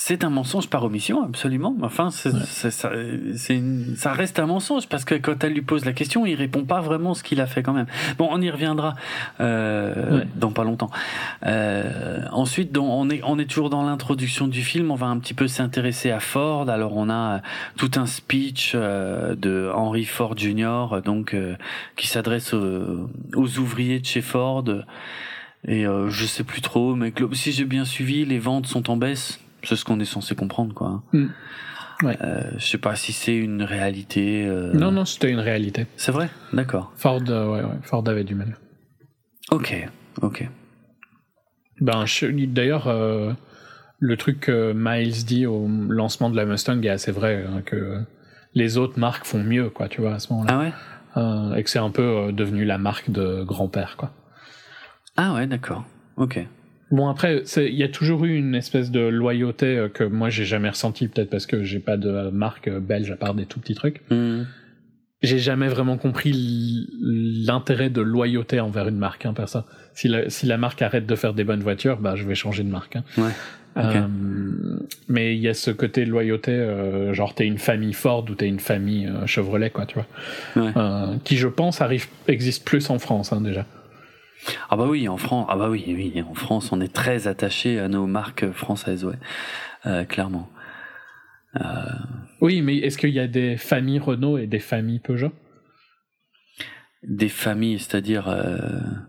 C'est un mensonge par omission, absolument. Enfin, ça, ça, reste un mensonge parce que quand elle lui pose la question, il répond pas vraiment ce qu'il a fait quand même. Bon, on y reviendra euh, dans pas longtemps. Euh, ensuite, on est on est toujours dans l'introduction du film. On va un petit peu s'intéresser à Ford. Alors, on a tout un speech euh, de Henry Ford Jr. donc qui s'adresse aux, aux, ouvriers de chez Ford. Et je sais plus trop, mais si j'ai bien suivi, les ventes sont en baisse c'est ce qu'on est censé comprendre, quoi. Mm. Ouais. Euh, je sais pas si c'est une réalité. Euh... Non, non, c'était une réalité. C'est vrai? D'accord. Ford, euh, ouais, ouais, Ford avait du mal. Ok, ok. Ben, d'ailleurs, le truc que Miles dit au lancement de la Mustang est assez vrai, hein, que les autres marques font mieux, quoi, tu vois, à ce moment-là. Ah ouais? Et que c'est un peu devenu la marque de grand-père, quoi. Ah ouais, d'accord. Ok. Bon après, il y a toujours eu une espèce de loyauté euh, que moi j'ai jamais ressenti, peut-être parce que j'ai pas de marque euh, belge à part des tout petits trucs. Hmm. J'ai jamais vraiment compris l'intérêt de loyauté envers une marque, hein, ça. Si la, si la marque arrête de faire des bonnes voitures, bah je vais changer de marque. Hein. Ouais. Euh, mais il y a ce côté loyauté, euh, genre t'es une famille Ford ou t'es une famille Chevrolet, quoi, tu vois. Ouais. qui je pense arrive existe plus en France hein, déjà. Ah bah oui, en France, ah bah oui, oui, en France, on est très attaché à nos marques françaises, ouais, euh, clairement. Euh... Oui, mais est-ce qu'il y a des familles Renault et des familles Peugeot? Des familles, c'est-à-dire euh...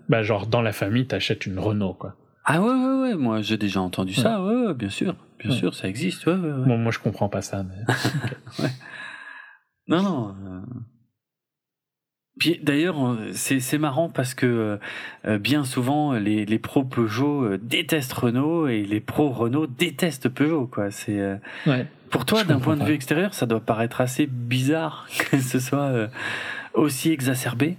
Bah genre dans la famille, t'achètes une Renault, quoi. Ah ouais, ouais, ouais, moi j'ai déjà entendu ça, ouais, ouais, bien sûr, bien sûr, ça existe, ouais, ouais, Bon, moi je comprends pas ça, mais. Non, non. Euh, Puis d'ailleurs, c'est marrant parce que euh, bien souvent, les, les pros Peugeot euh, détestent Renault et les pros Renault détestent Peugeot. Quoi. C'est, euh, Ouais. Pour toi, d'un point de pas. vue extérieur, ça doit paraître assez bizarre que ce soit euh, aussi exacerbé.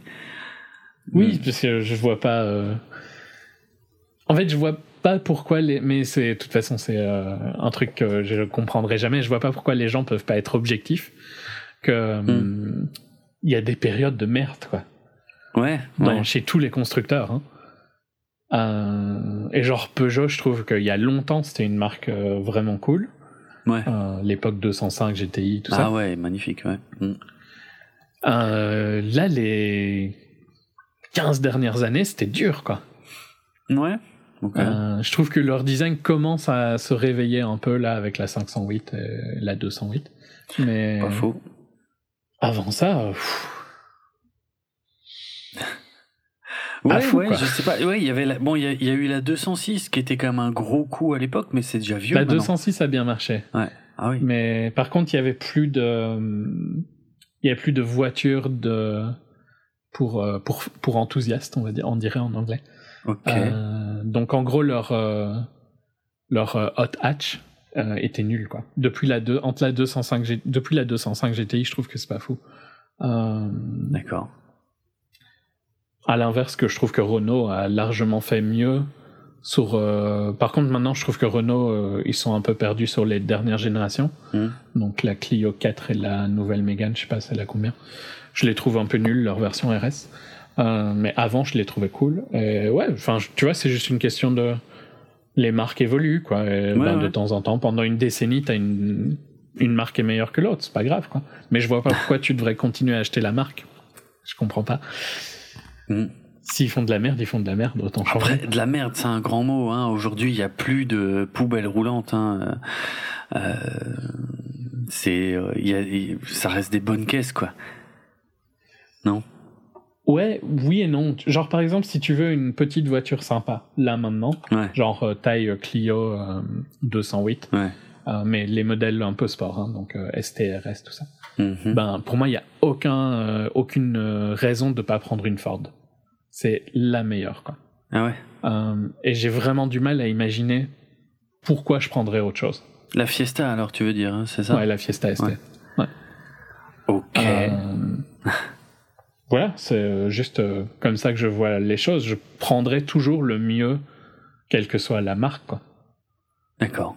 Oui, parce que je vois pas. euh, En fait, je vois pas pourquoi les. Mais c'est de toute façon, c'est euh, un truc que je comprendrai jamais. Je vois pas pourquoi les gens peuvent pas être objectifs. Que hum, il y a des périodes de merde, quoi. Ouais, dans- ouais. chez tous les constructeurs. hein. Euh, et genre Peugeot, je trouve qu'il y a longtemps, c'était une marque euh, vraiment cool. Ouais. Euh, L'époque 205 GTI, tout Ah ça. ouais, magnifique, ouais. Mm. Là, les 15 dernières années, c'était dur, quoi. Ouais. je trouve que leur design commence à se réveiller un peu là avec la 508 et la 208. Mais Pas faux. Avant ça, euh, pff, Ouais, fou, ouais, quoi. je sais pas. Ouais, il y avait la... bon, il y, a- il y a eu la 206 qui était quand même un gros coup à l'époque, mais c'est déjà vieux. la maintenant. 206 a bien marché. Ouais. Ah oui. Mais par contre, il y avait plus de, il y a plus de voitures de pour euh, pour pour enthousiastes, on va dire, on dirait en anglais. Ok. Euh, donc en gros leur leur hot hatch euh, était nul quoi. Depuis la deux, entre la 205 G- depuis la 205 GTI, je trouve que c'est pas fou. Euh, D'accord. à l'inverse, que je trouve que Renault a largement fait mieux. Sur, euh, par contre, maintenant, je trouve que Renault, ils sont un peu perdus sur les dernières générations. Hmm. Donc la Clio 4 et la nouvelle Mégane, je sais pas celle à combien. Je les trouve un peu nuls, leur version RS. Mais avant, je les trouvais cool. Et ouais, enfin, tu vois, c'est juste une question de. Les marques évoluent, quoi. Et, Ouais, ben, De temps en temps, pendant une décennie, t'as une, une marque est meilleure que l'autre, c'est pas grave, quoi. Mais je vois pas pourquoi tu devrais continuer à acheter la marque. Je comprends pas. Mm. S'ils font de la merde, ils font de la merde, autant changer. Après, de la merde, c'est un grand mot. Hein. Aujourd'hui, il n'y a plus de poubelles roulantes. Hein. Euh, c'est, euh, y a- ça reste des bonnes caisses, quoi. Non? Ouais, oui et non. Genre, par exemple, si tu veux une petite voiture sympa, là maintenant, Ouais. genre euh, taille euh, Clio euh, 208, Ouais. euh, mais les modèles un peu sport, hein, donc euh, STRS, tout ça. Mhm. Ben, pour moi, il n'y a aucun, euh, aucune euh, raison de ne pas prendre une Ford. C'est la meilleure, quoi. Ah ouais? Euh, et j'ai vraiment du mal à imaginer pourquoi je prendrais autre chose. La Fiesta, alors, tu veux dire, hein, c'est ça? Ouais, la Fiesta ST. Ouais. Ok. Voilà, c'est euh, juste euh, comme ça que je vois les choses. Je prendrais toujours le mieux, quelle que soit la marque. Quoi. D'accord.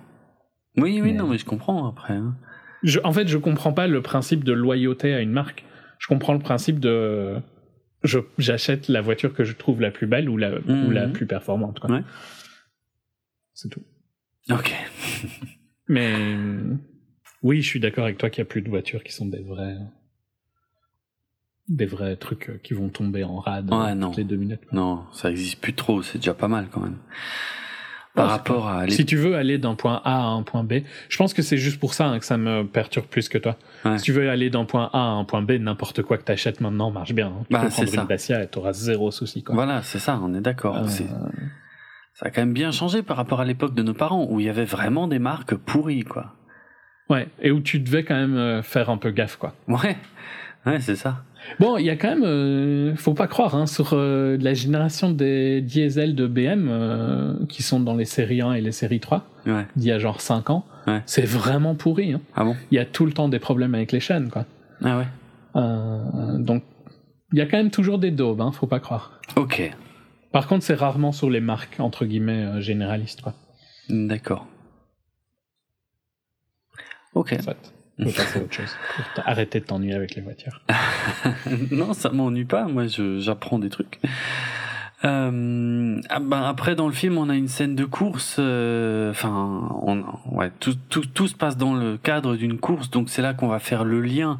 Oui, oui, Mais- non, mais je comprends après. hein. Je, en fait, je comprends pas le principe de loyauté à une marque. Je comprends le principe de je- j'achète la voiture que je trouve la plus belle ou la, ou la plus performante. Quoi. Ouais. C'est tout. Ok. Mais oui, je suis d'accord avec toi qu'il y a plus de voitures qui sont des vrais des vrais trucs euh, qui vont tomber en rade Ouais, non. toutes les deux minutes. Non, ça existe plus trop. C'est déjà pas mal quand même. Par rapport à. Si tu veux aller d'un point A à un point B, je pense que c'est juste pour ça hein, que ça me perturbe plus que toi. Ouais. Si tu veux aller d'un point A à un point B, n'importe quoi que tu achètes maintenant marche bien. hein. Tu Bah, peux prendre ça. une Dacia et tu auras zéro souci. Quoi. Voilà, c'est ça, on est d'accord. Euh, Ça a quand même bien changé par rapport à l'époque de nos parents, où il y avait vraiment des marques pourries, quoi. Ouais, et où tu devais quand même euh, faire un peu gaffe. quoi. Ouais, ouais, c'est ça. Bon, il y a quand même, euh, faut pas croire, hein, sur euh, la génération des diesels de BM euh, qui sont dans les séries 1 et les séries 3, Ouais. d'il y a genre 5 ans, Ouais. c'est vraiment pourri. hein. Ah bon? Il y a tout le temps des problèmes avec les chaînes. Quoi. Ah ouais? Euh, donc, il y a quand même toujours des daubes, hein, faut pas croire. Ok, Par contre, c'est rarement sur les marques, entre guillemets, généralistes. Quoi. d'accord. Ok. Soit. Faut passer à autre chose. Pour t- arrêter de t'ennuyer avec les voitures. non, ça m'ennuie pas. Moi, j'apprends des trucs. Euh, ah ben, après, dans le film, on a une scène de course. euh, Enfin, on, ouais, tout, tout, tout se passe dans le cadre d'une course. Donc, c'est là qu'on va faire le lien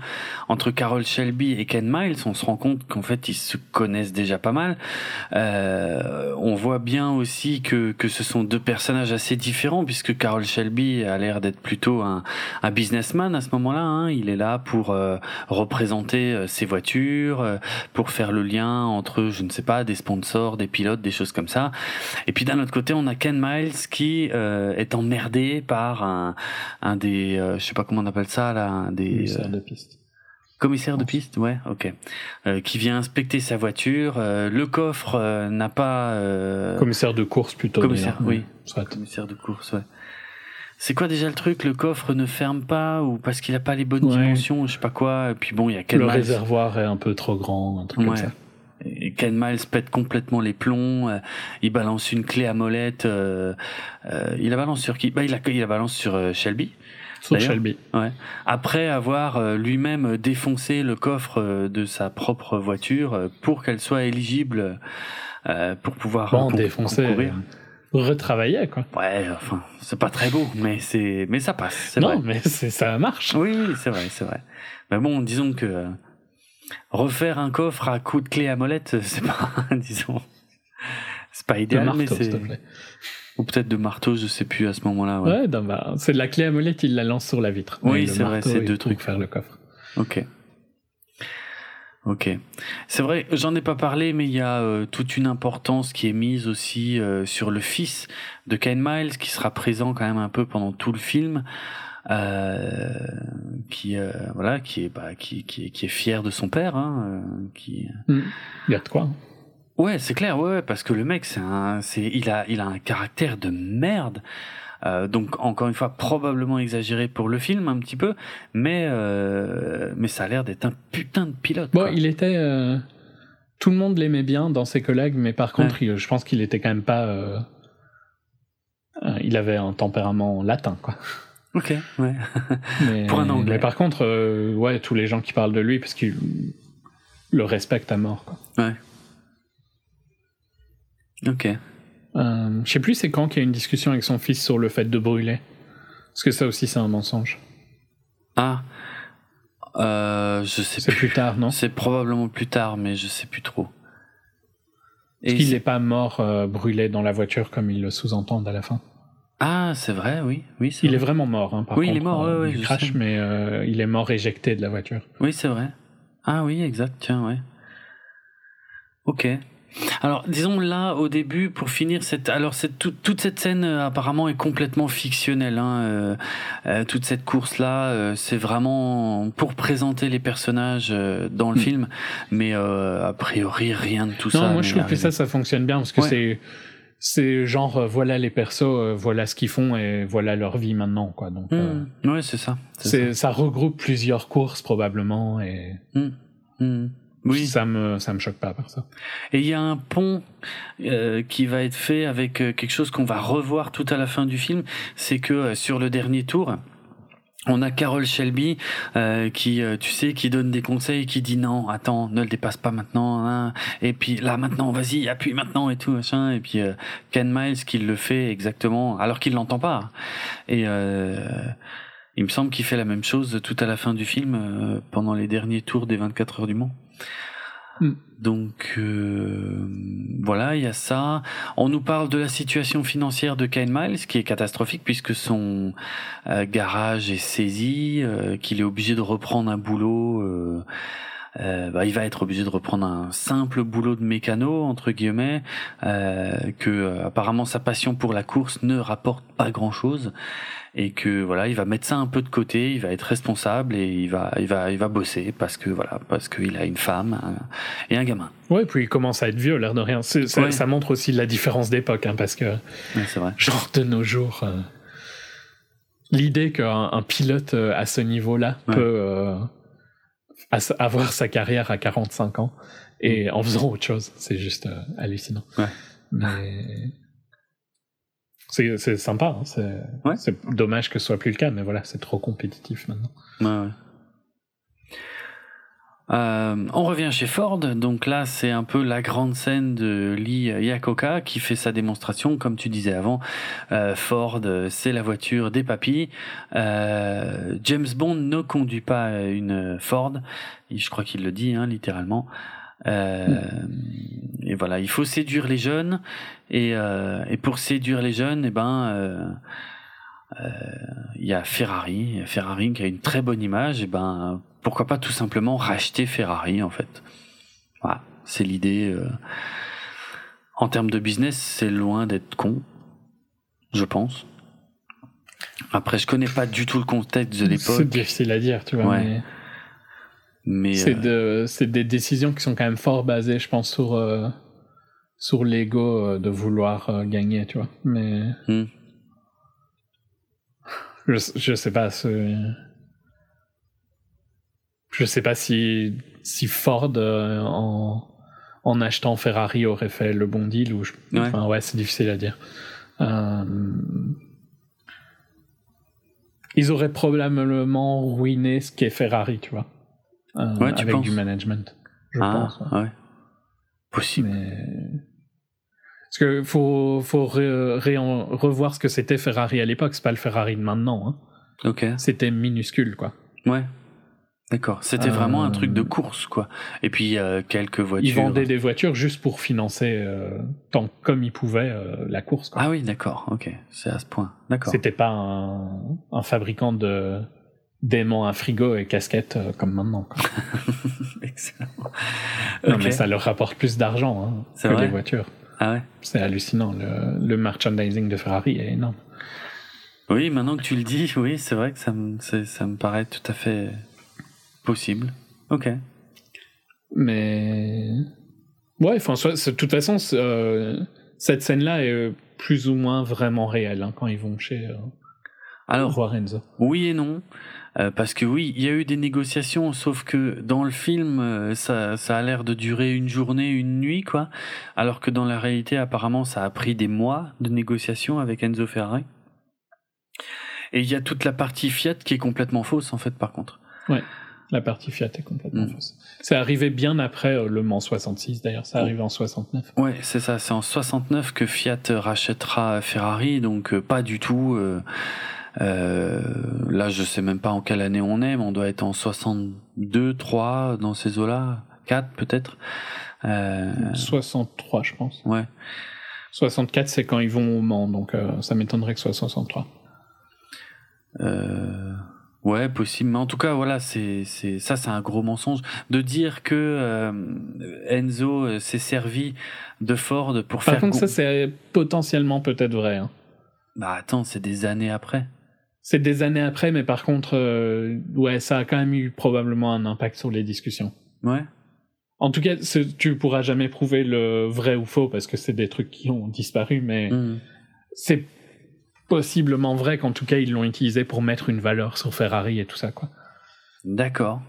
entre Carol Shelby et Ken Miles. On se rend compte qu'en fait, ils se connaissent déjà pas mal. Euh, on voit bien aussi que, que ce sont deux personnages assez différents, puisque Carol Shelby a l'air d'être plutôt un, un businessman à ce moment-là. hein. Il est là pour euh, représenter euh, ses voitures, euh, pour faire le lien entre, je ne sais pas, des sponsors, des pilotes, des choses comme ça. Et puis d'un autre côté, on a Ken Miles qui euh, est emmerdé par un, un des, euh, je sais pas comment on appelle ça là, un des, Commissaire euh, de piste. Commissaire de piste, ouais, ok. Euh, qui vient inspecter sa voiture. Euh, le coffre euh, n'a pas. euh, Commissaire de course plutôt. Commissaire, oui. Soit. Commissaire de course, ouais. C'est quoi déjà le truc? Le coffre ne ferme pas ou parce qu'il a pas les bonnes Ouais. dimensions, je sais pas quoi? Et puis bon, il y a Ken Le Miles. réservoir est un peu trop grand, un truc Ouais. comme ça. Ken Miles pète complètement les plombs. euh, il balance une clé à molette. euh, euh, il la balance sur qui? Bah, il la, il la balance sur Shelby. Sur. Shelby. Ouais. Après avoir lui-même défoncé le coffre de sa propre voiture pour qu'elle soit éligible pour pouvoir Bon, con- défoncé. concourir. Retravaillé, quoi. Ouais, enfin, c'est pas très beau, mais c'est, mais ça passe. Non, vrai. mais ça marche. Oui, oui, c'est vrai, c'est vrai. Mais bon, disons que refaire un coffre à coups de clé à molette, c'est pas, disons, c'est pas idéal, mais marteau, c'est ou peut-être de marteau, je sais plus à ce moment-là. Ouais. Ouais, non, bah, c'est de la clé à molette, il la lance sur la vitre. Oui, c'est vrai, c'est deux trucs. faire le coffre. Ok. Ok. C'est vrai, j'en ai pas parlé, mais il y a euh, toute une importance qui est mise aussi euh, sur le fils de Ken Miles, qui sera présent quand même un peu pendant tout le film, qui euh, voilà, qui est bah, qui, qui qui est fier de son père, hein, euh, qui. Il y a de quoi. hein. Ouais, c'est clair, ouais, ouais, parce que le mec, c'est un, c'est, il a, il a un caractère de merde. Euh, donc encore une fois probablement exagéré pour le film un petit peu, mais euh, mais ça a l'air d'être un putain de pilote. Bon, quoi. il était. euh, Tout le monde l'aimait bien dans ses collègues, mais par contre, il- je pense qu'il était quand même pas. euh, euh, Il avait un tempérament latin, quoi. Ok, ouais. Mais, Pour un Anglais. Mais par contre, euh, ouais, tous les gens qui parlent de lui, parce qu'ils le respectent à mort, quoi. Ouais. Ok. Euh, je sais plus c'est quand qu'il y a une discussion avec son fils sur le fait de brûler. Parce que ça aussi c'est un mensonge. Ah, euh, je sais C'est plus. plus tard, non? C'est probablement plus tard, mais je sais plus trop. Parce Et qu'il n'est pas mort euh, brûlé dans la voiture comme ils le sous-entendent à la fin. Ah, c'est vrai, oui, oui, Il est vrai. vraiment mort, hein, par Oui, il est mort, ouais, euh, ouais, je crash, sais. mais euh, il est mort éjecté de la voiture. Oui, c'est vrai. Ah oui, exact, tiens, ouais. Ok. Alors, disons là, au début, pour finir, cette, alors cette, tout- toute cette scène euh, apparemment est complètement fictionnelle. Hein, euh, euh, toute cette course-là, euh, c'est vraiment pour présenter les personnages dans le Hmm. film, mais a priori rien de tout non, ça. moi n'est je trouve que ça, ça fonctionne bien parce que Ouais. c'est. C'est genre, euh, voilà les persos, euh, voilà ce qu'ils font et voilà leur vie maintenant, quoi. Donc, euh, Hmm, c'est ça. c'est c'est, ça regroupe plusieurs courses probablement et ça. Hmm, hmm. Oui. ça me, ça me choque pas par ça. Et il y a un pont euh, qui va être fait avec euh, quelque chose qu'on va revoir tout à la fin du film, c'est que euh, sur le dernier tour, on a Carol Shelby euh, qui, euh, tu sais, qui donne des conseils, qui dit non, attends, ne le dépasse pas maintenant, hein. et puis là maintenant, vas-y, appuie maintenant et tout machin, et puis euh, Ken Miles qui le fait exactement, alors qu'il l'entend pas. Et euh, il me semble qu'il fait la même chose tout à la fin du film, euh, pendant les derniers tours des 24 heures du Mans. Hmm. Donc euh, voilà, il y a ça. On nous parle de la situation financière de Ken Miles, qui est catastrophique puisque son euh, garage est saisi, euh, qu'il est obligé de reprendre un boulot. euh, bah, il va être obligé de reprendre un simple boulot de mécano entre guillemets, que apparemment sa passion pour la course ne rapporte pas grand chose et que voilà, il va mettre ça un peu de côté, il va être responsable et il va, il va, il va bosser parce que voilà, parce qu'il a une femme un- et un gamin. Ouais, puis il commence à être vieux, l'air de rien. Ça, montre aussi la différence d'époque, hein, parce que, Ouais, c'est vrai. genre, de nos jours, euh, l'idée qu'un un pilote euh, à ce niveau-là Ouais. peut euh, avoir sa carrière à 45 ans et en faisant autre chose, c'est juste hallucinant. Ouais. Mais. C'est sympa, hein, c'est Ouais. dommage que ce soit plus le cas, mais voilà, c'est trop compétitif maintenant. Ouais, ouais. Euh, on revient chez Ford, donc là c'est un peu la grande scène de Lee Iacocca qui fait sa démonstration, comme tu disais avant. Euh, Ford, c'est la voiture des papis. Euh, James Bond ne conduit pas une Ford, je crois qu'il le dit hein, littéralement. Euh, Et voilà, il faut séduire les jeunes, et, euh, et pour séduire les jeunes, eh ben euh, il y a Ferrari, Ferrari qui a une très bonne image, et ben pourquoi pas tout simplement racheter Ferrari en fait. Voilà, c'est l'idée. En termes de business, c'est loin d'être con, je pense. Après, je connais pas du tout le contexte de C'est l'époque. difficile à dire, tu vois. Ouais. mais- Mais C'est euh, de, c'est des décisions qui sont quand même fort basées, je pense, sur, euh, sur l'ego euh, de vouloir gagner, tu vois. Mais hmm. je, je sais pas, je sais pas si, si Ford euh, en, en achetant Ferrari aurait fait le bon deal ou je, Ouais. enfin ouais, c'est difficile à dire. Euh, ils auraient probablement ruiné ce qu'est Ferrari, tu vois, Euh, Ouais, tu avec penses du management, je ah, pense. ouais. ouais. Possible. Mais... Parce que faut, faut revoir ce que c'était Ferrari à l'époque, c'est pas le Ferrari de maintenant. Hein. Ok. C'était minuscule, quoi. Ouais. D'accord. C'était Euh, vraiment un truc de course, quoi. Et puis euh, quelques voitures. Ils vendaient des voitures juste pour financer, euh, tant comme ils pouvaient, la course. Quoi. Ah oui, d'accord. Ok. C'est à ce point. D'accord. C'était pas un, un fabricant de d'aimants à frigo et casquettes euh, comme maintenant. Quoi. Excellent. Non, mais ça leur rapporte plus d'argent hein, que vrai? les voitures. Ah ouais? C'est hallucinant. Le, le merchandising de Ferrari est énorme. Oui, maintenant que tu le dis, oui, c'est vrai que ça me, ça me paraît tout à fait possible. Ok. Mais ouais, enfin, de toute façon, euh, cette scène-là est euh, plus ou moins vraiment réelle hein, quand ils vont chez euh, Alors, oui et non. Euh, parce que oui, il y a eu des négociations, sauf que dans le film, euh, ça, ça a l'air de durer une journée, une nuit, quoi. Alors que dans la réalité, apparemment, ça a pris des mois de négociations avec Enzo Ferrari. Et il y a toute la partie Fiat qui est complètement fausse, en fait, par contre. La partie Fiat est complètement Mm. fausse. C'est arrivé bien après euh, Le Mans 66, d'ailleurs, ça arrive en 69. Ouais, c'est ça. C'est en 69 que Fiat rachètera Ferrari, donc euh, pas du tout. euh, euh, là, je sais même pas en quelle année on est, mais on doit être en 62, 3 dans ces eaux-là, 4 peut-être. Euh, 63, je pense. ouais. 64, c'est quand ils vont au Mans, donc euh, ça m'étonnerait que ce soit 63. Euh, ouais, possible. Mais en tout cas, voilà, c'est, c'est, ça, c'est un gros mensonge de dire que euh, Enzo s'est servi de Ford pour Par faire. contre, go- ça, c'est potentiellement peut-être vrai. hein. Bah attends, c'est des années après. C'est des années après, mais par contre, euh, ouais, ça a quand même eu probablement un impact sur les discussions. Ouais. En tout cas, tu pourras jamais prouver le vrai ou faux parce que c'est des trucs qui ont disparu, mais Mhm. c'est possiblement vrai qu'en tout cas ils l'ont utilisé pour mettre une valeur sur Ferrari et tout ça quoi. D'accord.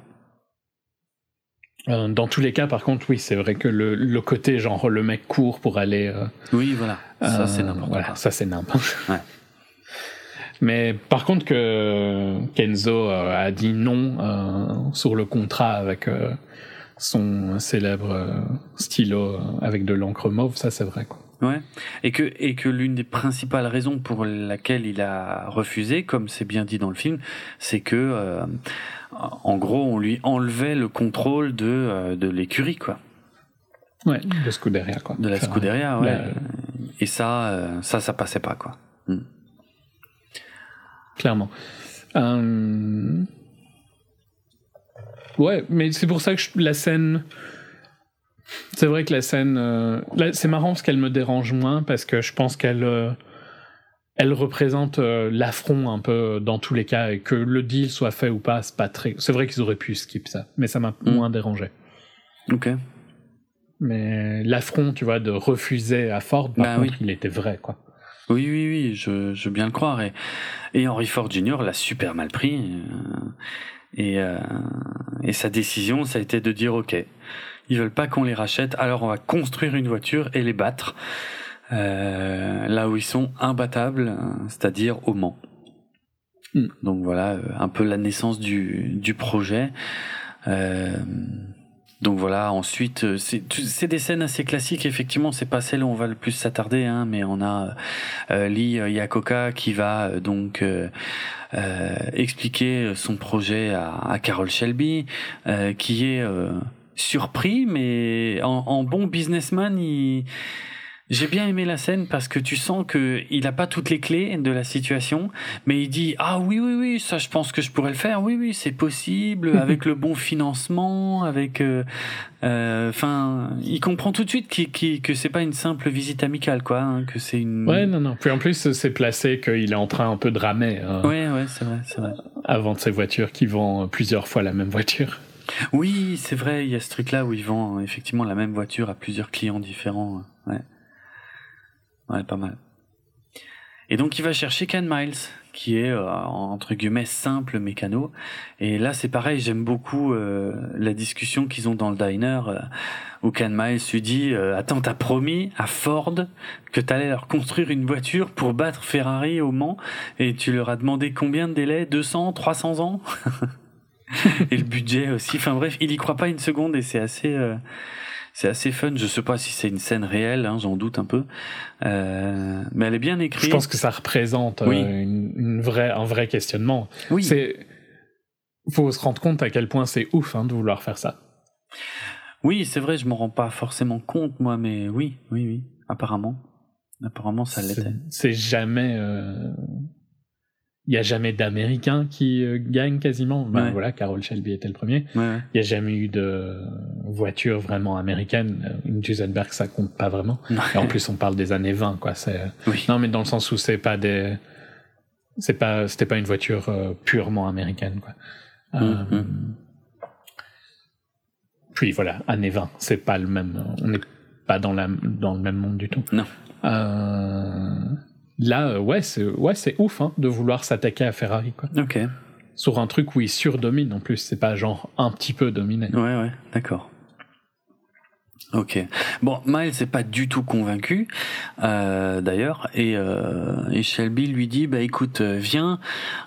Euh, dans tous les cas, par contre, oui, c'est vrai que le, le côté genre le mec court pour aller. euh, Oui, voilà. Ça, euh, c'est n'importe voilà, quoi. Ça c'est n'importe. Ouais. Mais par contre que Kenzo euh, a dit non euh, sur le contrat avec euh, son célèbre stylo avec de l'encre mauve, ça c'est vrai quoi. Ouais. Et que, et que l'une des principales raisons pour laquelle il a refusé, comme c'est bien dit dans le film, c'est que, euh, en gros, on lui enlevait le contrôle de, euh, de l'écurie, quoi. Ouais, de Scuderia quoi. De la. Scuderia, ouais. La- Et ça, euh, ça, ça passait pas, quoi. Clairement. Euh, Ouais, mais c'est pour ça que je- la scène. C'est vrai que la scène. euh, c'est marrant parce qu'elle me dérange moins parce que je pense qu'elle. euh, Elle représente l'affront un peu dans tous les cas et que le deal soit fait ou pas, c'est pas très. C'est vrai qu'ils auraient pu skip ça, mais ça m'a Mm. moins dérangé. Ok. Mais l'affront, tu vois, de refuser à Ford, par Bah contre, oui. il était vrai, quoi. Oui, oui, oui, je, je veux bien le croire. Et, et Henry Ford Jr. l'a super mal pris. euh, et, euh, et sa décision, ça a été de dire OK, ils veulent pas qu'on les rachète, alors on va construire une voiture et les battre euh, là où ils sont imbattables, c'est-à-dire au Mans. Mm. Donc voilà, euh, un peu la naissance du, du projet. Euh, donc voilà, ensuite, euh, c'est des scènes assez classiques, effectivement, c'est pas celle où on va le plus s'attarder, hein, mais on a euh, Lee euh, Iacocca qui va donc expliquer son projet à, à Carol Shelby, qui est surpris, mais en, en bon businessman, il... J'ai bien aimé la scène parce que tu sens que il a pas toutes les clés de la situation, mais il dit ah oui oui oui ça je pense que je pourrais le faire oui oui c'est possible avec le bon financement avec enfin il comprend tout de suite qu'il- qu'il- que c'est pas une simple visite amicale quoi hein, que c'est une Ouais, non, non. Puis en plus, c'est placé qu'il est en train un peu de ramer euh, ouais ouais c'est vrai c'est vrai avant de ces voitures qui vendent plusieurs fois la même voiture. Oui, c'est vrai, il y a ce truc-là où ils vendent effectivement la même voiture à plusieurs clients différents. Ouais. Ouais, pas mal. Et donc il va chercher Ken Miles, qui est euh, entre guillemets simple mécano. Et là c'est pareil, j'aime beaucoup euh, la discussion qu'ils ont dans le diner euh, où Ken Miles lui dit attends t'as promis à Ford que t'allais leur construire une voiture pour battre Ferrari au Mans et tu leur as demandé combien de délai 200 300 ans? Et le budget aussi. Enfin bref, il y croit pas une seconde et c'est assez c'est assez fun. Je sais pas si c'est une scène réelle, hein, j'en doute un peu, euh, mais elle est bien écrite. Je pense que ça représente euh, une, vraie, un vrai questionnement. Oui. C'est, faut se rendre compte à quel point c'est ouf hein, de vouloir faire ça. Oui, c'est vrai, je m'en rends pas forcément compte moi, mais oui, oui, oui, apparemment, apparemment ça l'était. C'est jamais. Euh il n'y a jamais d'Américains qui euh, gagnent quasiment. Ben, Voilà, Carol Shelby était le premier. Il n'y a jamais eu de voiture vraiment américaine. Une Duesenberg, ça compte pas vraiment. Et en plus, on parle des années 20, quoi. C'est... Non, mais dans le sens où c'est pas des, c'est pas, c'était pas une voiture euh, purement américaine, quoi. Mm-hmm. Euh... Puis voilà, années 20, c'est pas le même. On n'est pas dans la, dans le même monde du tout. Non. Euh Là, euh, ouais, c'est ouais, c'est ouf hein, de vouloir s'attaquer à Ferrari. Quoi. Ok. Sur un truc où il surdomine en plus, c'est pas genre un petit peu dominé. Ouais, ouais, d'accord. Ok. Bon, Miles n'est pas du tout convaincu, euh, d'ailleurs, et, euh, et, Shelby lui dit, bah écoute, viens,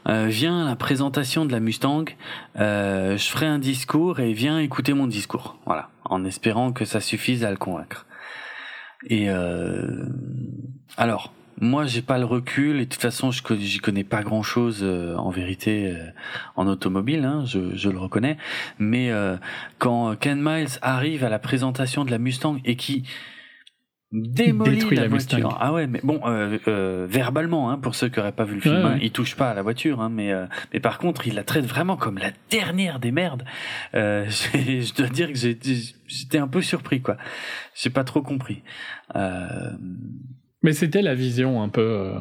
euh, viens à la présentation de la Mustang, je ferai un discours et viens écouter mon discours. Voilà, en espérant que ça suffise à le convaincre. Et alors, moi, j'ai pas le recul et de toute façon, je j'y connais pas grand chose euh, en vérité euh, en automobile, hein, je, je, le reconnais. Mais euh, quand Ken Miles arrive à la présentation de la Mustang et qui démolit la, voiture, ah ouais, mais bon, verbalement, hein, pour ceux qui auraient pas vu le film, hein, il touche pas à la voiture, hein, mais mais par contre, il la traite vraiment comme la dernière des merdes. je dois dire que j'étais un peu surpris, quoi. J'ai pas trop compris. Euh, mais c'était la vision un peu. Euh,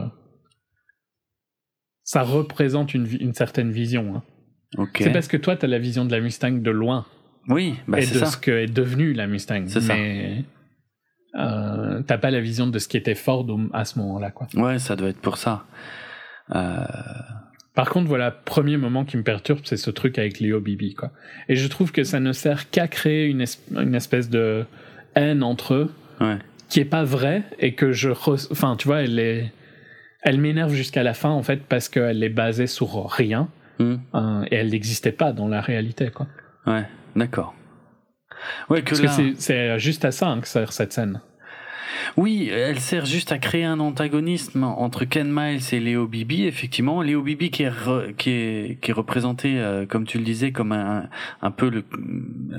ça représente une, une certaine vision. Hein. C'est parce que toi, tu as la vision de la Mustang de loin. Oui, bah et de ce que est devenue la Mustang. C'est ça. Euh, t'as pas la vision de ce qui était Ford à ce moment-là, quoi. Ouais, ça doit être pour ça. Euh... Par contre, voilà, premier moment qui me perturbe, c'est ce truc avec Léo Bibi, quoi. Et je trouve que ça ne sert qu'à créer une, une espèce de haine entre eux. Ouais qui est pas vrai et que je enfin tu vois elle est elle m'énerve jusqu'à la fin en fait parce qu'elle est basée sur rien hmm. hein, et elle n'existait pas dans la réalité quoi. Ouais d'accord. Ouais que c'est juste à ça hein, que sert cette scène oui, elle sert juste à créer un antagonisme entre Ken Miles et Léo Bibi, effectivement. Léo Bibi qui est, qui est, qui est représenté, euh, comme tu le disais, comme un, un peu le,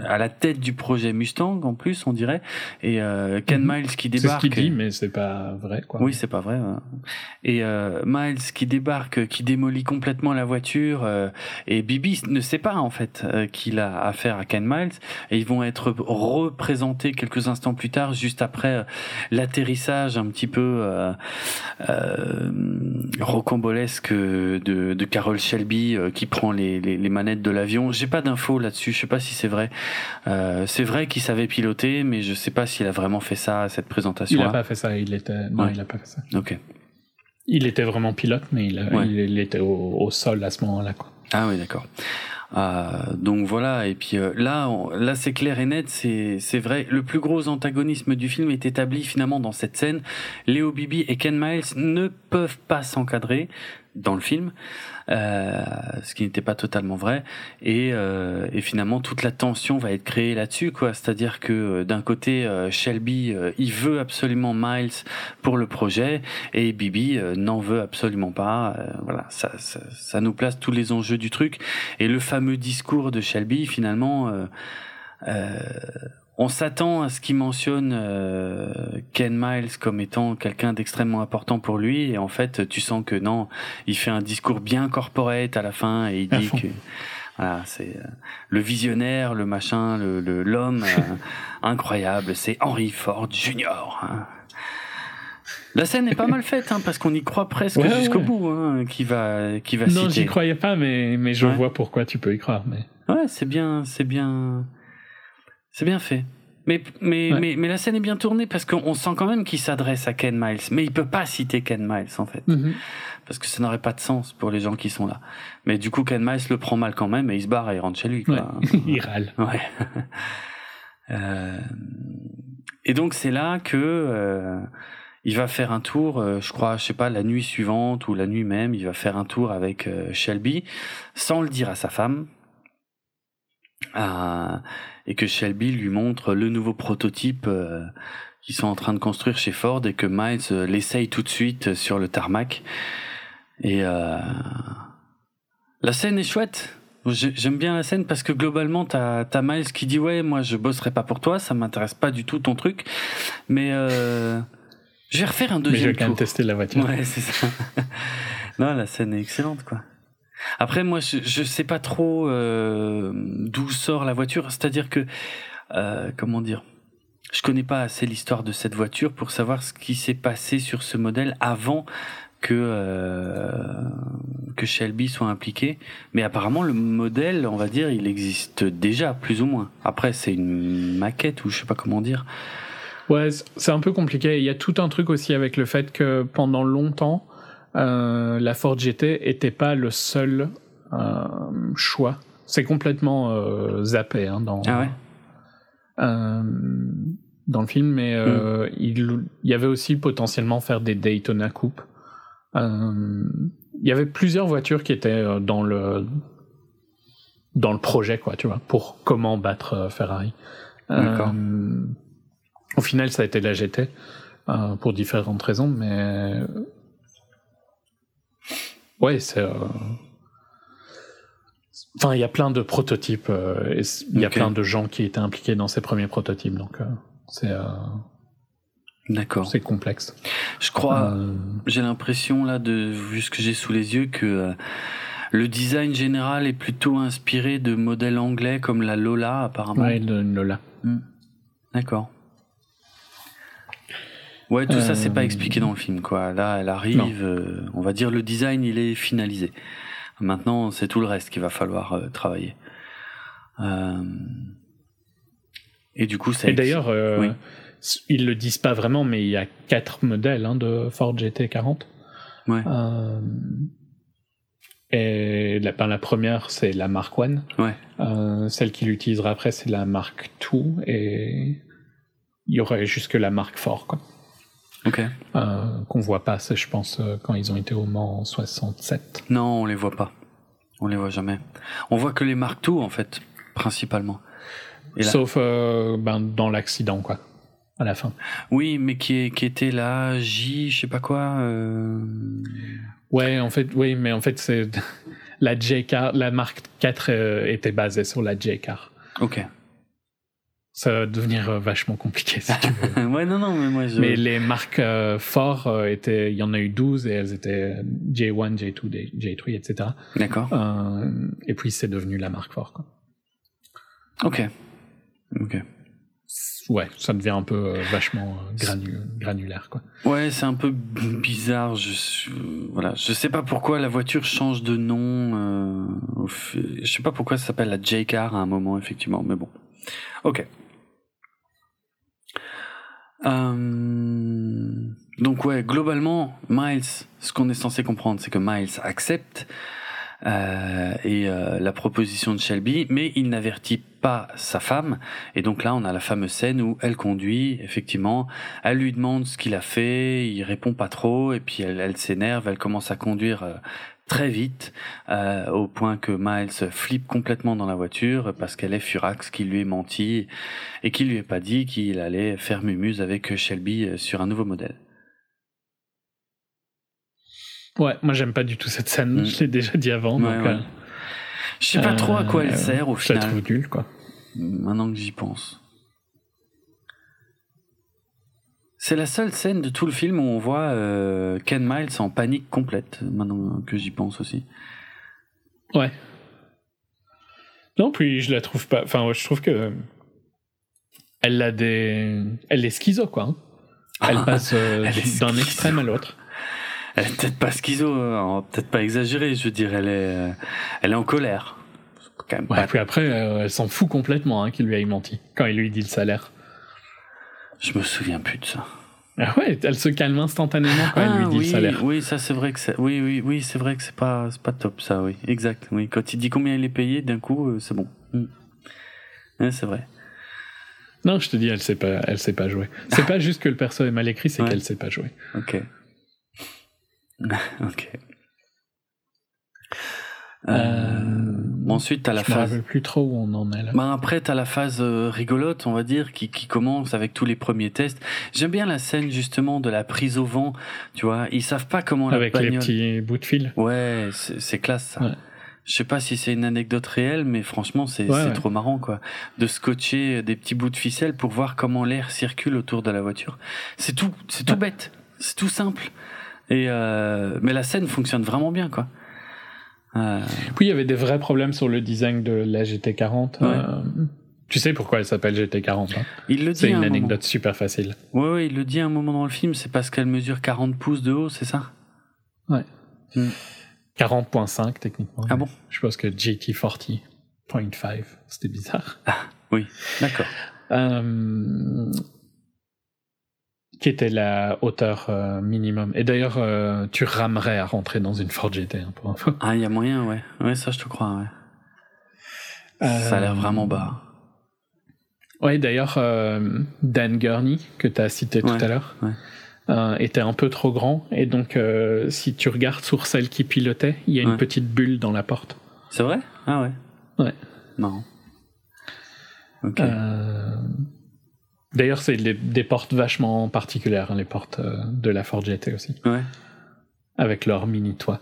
à la tête du projet Mustang, en plus, on dirait. Et euh, Ken mhm. Miles qui débarque. C'est ce qu'il dit, mais c'est pas vrai, quoi. Oui, c'est pas vrai. Et euh, Miles qui débarque, qui démolit complètement la voiture. Euh, et Bibi ne sait pas, en fait, qu'il a affaire à Ken Miles. Et ils vont être représentés quelques instants plus tard, juste après l'atterrissage un petit peu euh, euh, rocambolesque de, de Carol Shelby euh, qui prend les, les, les manettes de l'avion. J'ai pas d'infos là-dessus, je sais pas si c'est vrai. C'est vrai qu'il savait piloter, mais je sais pas s'il a vraiment fait ça à cette présentation. Il a pas fait ça, il était non, il a pas fait ça. Ok. Il était vraiment pilote, mais il, il, était au, au, sol à ce moment-là. Ah oui, d'accord. Euh, donc voilà, et puis euh, là, là c'est clair et net, c'est c'est vrai. Le plus gros antagonisme du film est établi finalement dans cette scène. Léo Bibi et Ken Miles ne peuvent pas s'encadrer dans le film, euh, ce qui n'était pas totalement vrai. Et, euh, et, finalement, toute la tension va être créée là-dessus, quoi. C'est-à-dire que euh, d'un côté, euh, Shelby, il veut absolument Miles pour le projet, et Bibi n'en veut absolument pas. voilà, ça, ça, ça, nous place tous les enjeux du truc. Et le fameux discours de Shelby, finalement. Euh, on s'attend à ce qu'il mentionne euh, Ken Miles comme étant quelqu'un d'extrêmement important pour lui, et en fait, tu sens que non, il fait un discours bien corporate à la fin, et il dit que voilà, c'est euh, le visionnaire, le machin, le l'homme euh, incroyable, c'est Henry Ford Jr. Hein. La scène est pas mal faite, hein, parce qu'on y croit presque jusqu'au bout, hein, qui va, qui va non, j'y croyais pas, mais mais je vois pourquoi tu peux y croire, mais. Ouais, c'est bien, c'est bien, c'est bien fait. Mais, mais, mais, mais, la scène est bien tournée parce qu'on sent quand même qu'il s'adresse à Ken Miles. Mais il peut pas citer Ken Miles, en fait. Mhm. Parce que ça n'aurait pas de sens pour les gens qui sont là. Mais du coup, Ken Miles le prend mal quand même et il se barre et il rentre chez lui, quoi. il râle. Ouais. euh... Et donc, c'est là que, euh, il va faire un tour, euh, je crois, je sais pas, la nuit suivante ou la nuit même, il va faire un tour avec Shelby, sans le dire à sa femme. Ah, et que Shelby lui montre le nouveau prototype euh, qu'ils sont en train de construire chez Ford et que Miles euh, l'essaye tout de suite sur le tarmac. Et euh, la scène est chouette. J'aime bien la scène parce que globalement, t'as as Miles qui dit ouais, moi je bosserai pas pour toi, ça m'intéresse pas du tout ton truc, mais euh, je vais refaire un deuxième Mais je vais quand même tester la voiture. Ouais, c'est ça. non, la scène est excellente, quoi. Après, moi, je, je sais pas trop euh, d'où sort la voiture. C'est-à-dire que, euh, comment dire, je connais pas assez l'histoire de cette voiture pour savoir ce qui s'est passé sur ce modèle avant que euh, que Shelby soit impliqué. Mais apparemment, le modèle, on va dire, il existe déjà, plus ou moins. Après, c'est une maquette ou je sais pas comment dire. Ouais, c'est un peu compliqué. Il y a tout un truc aussi avec le fait que pendant longtemps, euh, la Ford GT était pas le seul euh, choix. C'est complètement euh, zappé hein, dans, Ah ouais. dans le film, mais euh, il, il y avait aussi potentiellement faire des Daytona Coupe. Il y avait plusieurs voitures qui étaient dans le dans le projet, quoi, tu vois, pour comment battre Ferrari. Au final, ça a été la GT pour différentes raisons, mais ouais, c'est. euh, Enfin, il y a plein de prototypes. euh, et il y a plein de gens qui étaient impliqués dans ces premiers prototypes, donc euh, c'est D'accord. c'est complexe. Je crois. J'ai l'impression là, de vu ce que j'ai sous les yeux, que le design général est plutôt inspiré de modèles anglais comme la Lola apparemment. ouais, le Lola. D'accord. Ouais, tout ça c'est pas Euh, expliqué dans le film quoi. Là, elle arrive, euh, on va dire le design il est finalisé. Maintenant, c'est tout le reste qu'il va falloir euh, travailler. Et du coup, ça. Et d'ailleurs, Oui. ils le disent pas vraiment, mais il y a quatre modèles hein, de Ford GT40. Ouais. Et la, ben, la première, c'est la Mark One. Ouais. Euh, celle qu'il utilisera après, c'est la Mark II. Et il y aurait jusque la Mark IV, quoi. Ok. Euh, qu'on voit pas, c'est, je pense, euh, quand ils ont été au Mans en 67. Non, on les voit pas. On les voit jamais. On voit que les Mark II en fait, principalement. Et là- Sauf euh, ben, dans l'accident, quoi. À la fin. Oui, mais qui, est, qui était là, J, je sais pas quoi. euh, Ouais, en fait, oui, mais en fait, c'est la J-Car, la marque 4 euh, était basée sur la J-Car. Ok. Ça va devenir euh, vachement compliqué si tu veux. ouais, non, non, mais moi je. mais les marques euh, forts euh, étaient, il y en a eu 12 et elles étaient J1, J2, J3, etc. D'accord. Euh, et puis c'est devenu la marque fort. Quoi. Ok. Ok. Ouais, ça devient un peu vachement granu- granulaire. Quoi. Ouais, c'est un peu bizarre. Je, suis- voilà, je sais pas pourquoi la voiture change de nom. Je sais pas pourquoi ça s'appelle la J-Car à un moment, effectivement, mais bon. Ok. Euh, donc ouais, globalement, Miles, ce qu'on est censé comprendre, c'est que Miles accepte euh, et euh, la proposition de Shelby, mais il n'avertit pas sa femme. Et donc là, on a la fameuse scène où elle conduit, effectivement, elle lui demande ce qu'il a fait, il répond pas trop, et puis elle, elle s'énerve, elle commence à conduire euh, très vite, euh, au point que Miles flippe complètement dans la voiture parce qu'elle est furax qui lui est menti et qui lui est pas dit qu'il allait faire mumuse avec Shelby euh, sur un nouveau modèle. Ouais, moi j'aime pas du tout cette scène, Mm. je l'ai déjà dit avant. Ouais, donc, ouais. euh, Je sais pas trop à quoi elle sert au Je la final, trouve nulle, quoi. maintenant que j'y pense. C'est la seule scène de tout le film où on voit euh, Ken Miles en panique complète, maintenant que j'y pense aussi. Ouais. Non, puis je la trouve pas. Enfin, ouais, je trouve que. Elle a des. Elle est schizo, quoi. hein. Elle passe euh, d'un extrême à l'autre. Elle est peut-être pas schizo, hein, peut-être pas exagérer, je veux dire, elle est, euh, elle est en colère. quand même Ouais, puis après, euh, elle s'en fout complètement hein, qu'il lui ait menti quand il lui dit le salaire. Je me souviens plus de ça. Ah ouais, elle se calme instantanément quand elle lui dit oui, le salaire. oui, ça c'est vrai que c'est, oui, oui, oui, c'est vrai que c'est pas, c'est pas top ça, oui, exact. Oui, quand il dit combien il est payé, d'un coup, euh, c'est bon. Mm. Ouais, c'est vrai. Non, je te dis, elle sait pas, elle sait pas jouer. C'est pas juste que le perso est mal écrit, c'est Ouais. qu'elle sait pas jouer. Ok. ok. Euh, Euh, ensuite, t'as la je phase. plus trop où on en est là. Bah après, t'as la phase euh, rigolote, on va dire, qui, qui commence avec tous les premiers tests. J'aime bien la scène justement de la prise au vent. Tu vois, ils savent pas comment Avec la les bagnole. petits bouts de fil. Ouais, c'est classe ça. Ouais. Je sais pas si c'est une anecdote réelle, mais franchement, c'est Ouais, trop marrant quoi, de scotcher des petits bouts de ficelle pour voir comment l'air circule autour de la voiture. C'est tout, c'est tout bête, c'est tout simple. Et euh, mais la scène fonctionne vraiment bien quoi. Euh, Puis il y avait des vrais problèmes sur le design de la GT40. Ouais. euh, tu sais pourquoi elle s'appelle GT40 hein il le dit. C'est une un moment. anecdote super facile. Ouais, ouais, il le dit à un moment dans le film, c'est parce qu'elle mesure 40 pouces de haut, c'est ça? 40.5 techniquement. Ah bon? Je pense que GT40.5, c'était bizarre. Oui, d'accord. Euh, qui était la hauteur euh, minimum. Et d'ailleurs, euh, tu ramerais à rentrer dans une Ford GT, hein, pour info. Ah, il y a moyen, ouais. Ouais, ça je te crois, ouais. Ça a l'air Euh, vraiment bas. Ouais, d'ailleurs, Dan Gurney, que tu as cité tout à l'heure, ouais. était un peu trop grand. Et donc, si tu regardes sur celle qui pilotait, il y a une petite bulle dans la porte. C'est vrai? Ah ouais. Ouais. Marrant. Ok. D'ailleurs, c'est des portes vachement particulières, hein, les portes euh, de la Ford GT aussi, Ouais. avec leur mini toit.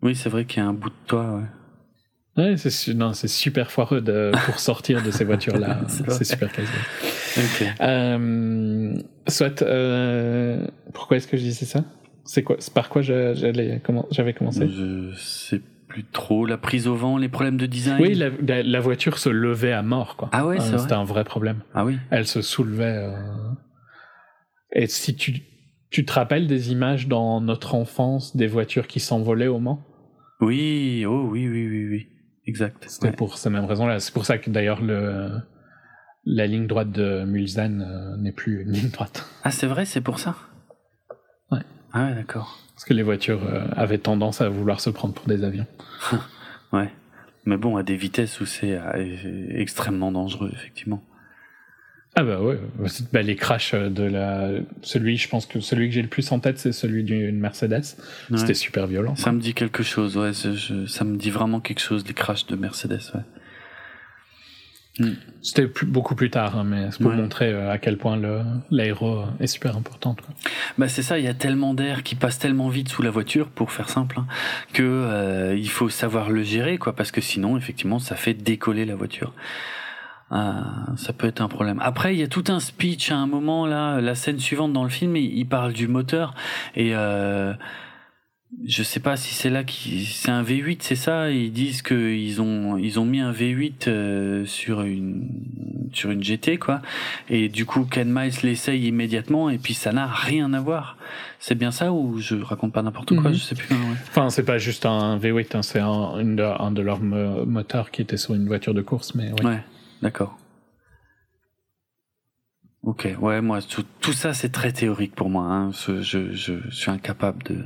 Oui, c'est vrai qu'il y a un bout de toit, ouais. Ouais, c'est non, c'est super foireux de, pour sortir de ces voitures-là. C'est super casse Ok. euh, Soit, euh, pourquoi est-ce que je disais ça? C'est quoi par quoi je- j'allais comment j'avais commencé? Je sais plus trop. La prise au vent, les problèmes de design. Oui, la, la- la voiture se levait à mort, quoi. Ah ouais, c'est Euh, vrai. C'était un vrai problème. Ah oui. Elle se soulevait. euh, Et si tu, tu te rappelles des images dans notre enfance des voitures qui s'envolaient au Mans? Oui, oh oui, oui, oui, oui. Exact. C'était Ouais. pour ces mêmes raisons-là. C'est pour ça que d'ailleurs le la ligne droite de Mulsanne euh, n'est plus une ligne droite. Ah, c'est vrai, c'est pour ça? Ouais. Ah ouais, d'accord. Parce que les voitures euh, avaient tendance à vouloir se prendre pour des avions. Ouais. Mais bon, à des vitesses où c'est euh, extrêmement dangereux, effectivement. Ah bah ouais, bah, les crashs de la... Celui, je pense que celui que j'ai le plus en tête, c'est celui d'une Mercedes. Ouais. C'était super violent. Ça me dit quelque chose, ouais. je- je- ça me dit vraiment quelque chose, les crashs de Mercedes, ouais. C'était plus- beaucoup plus tard, hein, mais c'est pour Ouais. montrer euh, à quel point l'aéro est super importante. Quoi. Bah c'est ça, il y a tellement d'air qui passe tellement vite sous la voiture, pour faire simple, hein, que euh, il faut savoir le gérer, quoi, parce que sinon, effectivement, ça fait décoller la voiture. Euh, ça peut être un problème. Après, il y a tout un speech à un moment là, la scène suivante dans le film, il, il parle du moteur et euh, je sais pas si c'est là qui, c'est un V8, c'est ça? Ils disent que ils ont ils ont mis un V8 euh, sur une sur une GT quoi. Et du coup, Ken Miles l'essaye immédiatement et puis ça n'a rien à voir. C'est bien ça ou je raconte pas n'importe quoi, Mhm. je sais plus. hein, ouais. Enfin, c'est pas juste un V8, hein, c'est un, un de leurs mo- moteurs qui était sur une voiture de course, mais oui. Ouais, d'accord. Ok, ouais, moi, tout, tout ça, c'est très théorique pour moi. Hein. Je, je, je suis incapable de,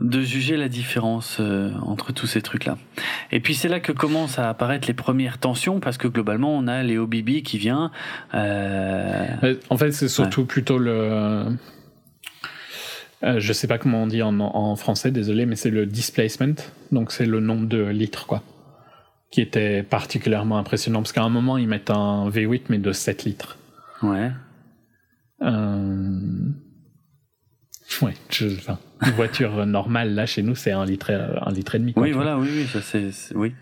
de juger la différence euh, entre tous ces trucs-là. Et puis, c'est là que commencent à apparaître les premières tensions, parce que globalement, on a Léo Bibi qui vient. Euh... En fait, c'est surtout plutôt le. Euh, je sais pas comment on dit en, en français, désolé, mais c'est le displacement. Donc, c'est le nombre de litres, quoi. Qui était particulièrement impressionnant. Parce qu'à un moment, ils mettent un V8, mais de 7 litres. Ouais. Euh... Ouais, je- enfin, une voiture normale, là, chez nous, c'est un litre, et- un litre et demi. quoi, Oui, vois. voilà, oui, oui, ça c'est, oui.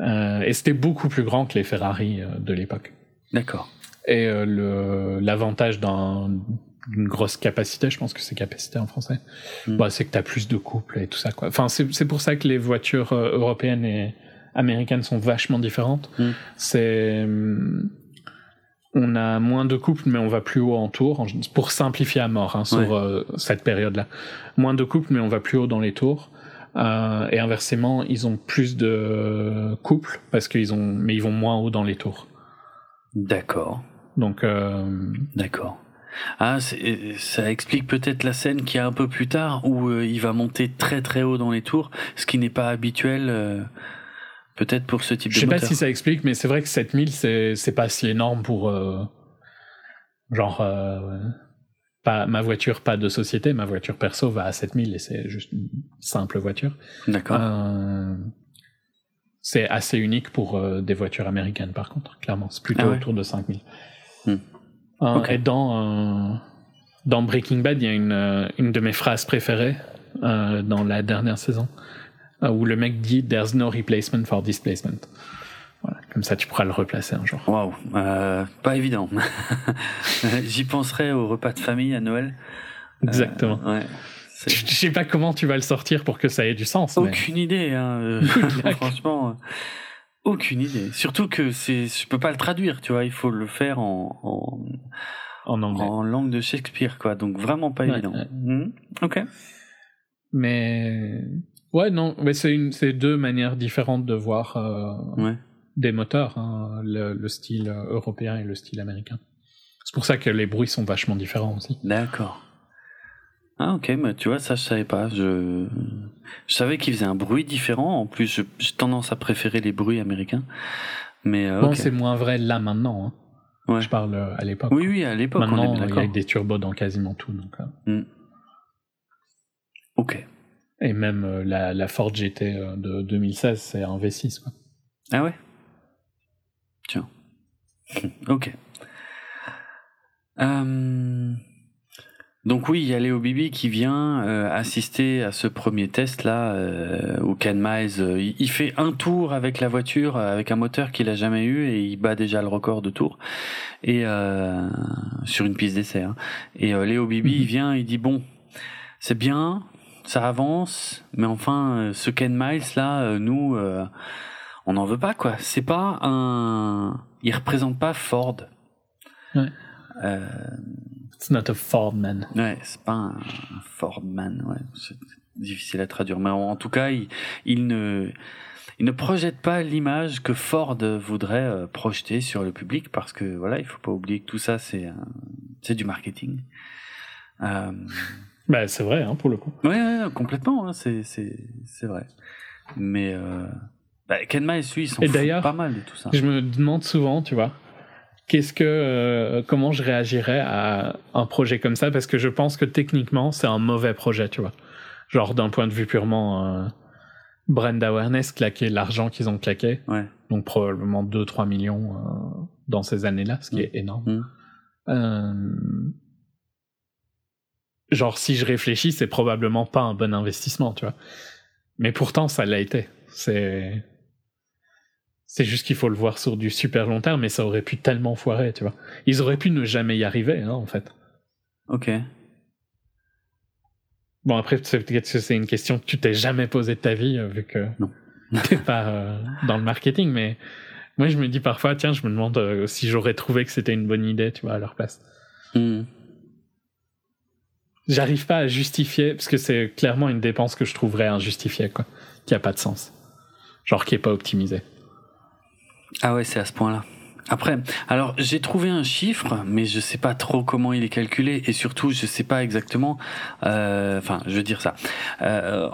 Euh, et c'était beaucoup plus grand que les Ferrari euh, de l'époque. D'accord. Et euh, le l'avantage d'un- d'une grosse capacité, je pense que c'est capacité en français, Mm. bah, c'est que tu as plus de couple et tout ça. Quoi. Enfin, c'est c'est pour ça que les voitures euh, européennes et américaines sont vachement différentes. Mm. C'est hum, on a moins de couple, mais on va plus haut en tour, pour simplifier à mort hein, sur Ouais. euh, cette période-là. Moins de couple, mais on va plus haut dans les tours. Euh, et inversement, ils ont plus de couples parce qu'ils ont, mais ils vont moins haut dans les tours. D'accord. Donc, euh, D'accord. Ah, ça explique peut-être la scène qui est un peu plus tard où il va monter très très haut dans les tours, ce qui n'est pas habituel euh, peut-être pour ce type je de sais pas si ça explique, mais c'est vrai que 7000 c'est c'est pas si énorme pour euh, genre euh, pas ma voiture pas de société, ma voiture perso va à 7000 et c'est juste une simple voiture. D'accord. Euh, c'est assez unique pour des voitures américaines, par contre, clairement. C'est plutôt Ah ouais autour de 5000. Hmm. Et dans, dans Breaking Bad, il y a une, une de mes phrases préférées dans la dernière saison, où le mec dit There's no replacement for displacement. Voilà, comme ça, tu pourras le replacer un jour. Waouh, euh, pas évident. J'y penserai au repas de famille à Noël. Exactement. Euh, ouais. Je sais pas comment tu vas le sortir pour que ça ait du sens. mais- Aucune idée, hein, euh, franchement, euh, aucune idée. Surtout que c'est, je peux pas le traduire, tu vois, il faut le faire en, en, En anglais. en langue de Shakespeare, quoi. Donc vraiment pas Ouais, évident. ouais. Mhm. Ok. Mais ouais, non, mais c'est deux manières différentes de voir euh, Ouais. des moteurs, hein, le, le style euh, européen et le style américain. C'est pour ça que les bruits sont vachement différents aussi. D'accord. Ah ok, mais tu vois, ça je savais pas. Je, je savais qu'il faisait un bruit différent. En plus, j'ai tendance à préférer les bruits américains. Mais euh, Bon, c'est moins vrai là maintenant. hein. Ouais. Je parle à l'époque. Oui, oui, à l'époque, on est Maintenant, bien il y d'accord. a des turbos dans quasiment tout. Donc, euh. Ok. Et même euh, la, la Ford GT euh, de 2016, c'est un V6. Quoi. Ah ouais? Tiens. ok. Euh, Donc oui, il y a Léo Bibi qui vient euh, assister à ce premier test là euh, où Ken Miles euh, il- il fait un tour avec la voiture avec un moteur qu'il a jamais eu et il bat déjà le record de tour et sur une piste d'essai. hein. Et Léo Bibi Mhm. il vient, il dit bon, c'est bien, ça avance, mais enfin euh, ce Ken Miles là, euh, nous euh, on n'en veut pas quoi. C'est pas un, il représente pas Ford. Ouais. Euh, It's not a Ford man. Ouais, c'est pas un Fordman, ouais, c'est difficile à traduire, mais en, tout cas, il, il ne, il ne projette pas l'image que Ford voudrait projeter sur le public, parce que voilà, il faut pas oublier que tout ça, c'est du marketing. Euh, Bah, c'est vrai, hein, pour le coup. ouais, ouais, complètement, hein, c'est, c'est, c'est vrai. Mais euh, bah, Ken Miles, lui, il s'en Et fout d'ailleurs, pas mal de tout ça. Je me demande souvent, tu vois, qu'est-ce que, euh, comment je réagirais à un projet comme ça, parce que je pense que techniquement, c'est un mauvais projet, tu vois. Genre, d'un point de vue purement euh, brand awareness, claquer l'argent qu'ils ont claqué, Ouais. donc probablement 2-3 millions euh, dans ces années-là, ce qui Mm. est énorme. Mm. Genre, si je réfléchis, c'est probablement pas un bon investissement, tu vois. Mais pourtant, ça l'a été. C'est. C'est juste qu'il faut le voir sur du super long terme, mais ça aurait pu tellement foirer, tu vois. Ils auraient pu ne jamais y arriver, hein, en fait. Ok. Bon, après, c'est peut-être que c'est une question que tu t'es jamais posée de ta vie, euh, vu que Non. t'es pas euh, dans le marketing, mais moi, je me dis parfois, tiens, je me demande euh, si j'aurais trouvé que c'était une bonne idée, tu vois, à leur place. Mm. J'arrive pas à justifier, parce que c'est clairement une dépense que je trouverais injustifiée, quoi. Qui a pas de sens. Genre qui est pas optimisée. Ah ouais, c'est à ce point-là. Après, alors j'ai trouvé un chiffre, mais je sais pas trop comment il est calculé et surtout je sais pas exactement. euh, Enfin, je veux dire ça. Euh,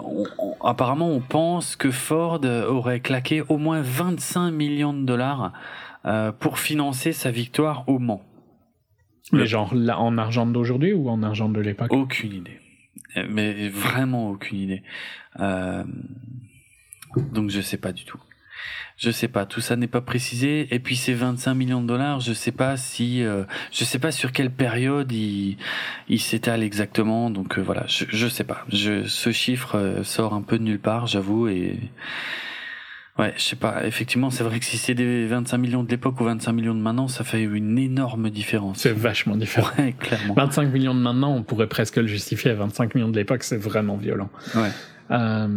apparemment, on pense que Ford aurait claqué au moins 25 millions de dollars euh, pour financer sa victoire au Mans. Mais Le- genre là, en argent d'aujourd'hui ou en argent de l'époque? Aucune idée. Euh, Mais vraiment aucune idée. Euh, donc je sais pas du tout. Je sais pas, tout ça n'est pas précisé. Et puis ces 25 millions de dollars, je sais pas si, euh, je sais pas sur quelle période il, il s'étale exactement. Donc euh, voilà, je, je sais pas. Je, ce chiffre euh, sort un peu de nulle part, j'avoue. Et ouais, je sais pas. Effectivement, c'est vrai que si c'est des 25 millions de l'époque ou 25 millions de maintenant, ça fait une énorme différence. C'est vachement différent. Ouais, clairement. 25 millions de maintenant, on pourrait presque le justifier. 25 millions de l'époque, c'est vraiment violent. Ouais. Euh,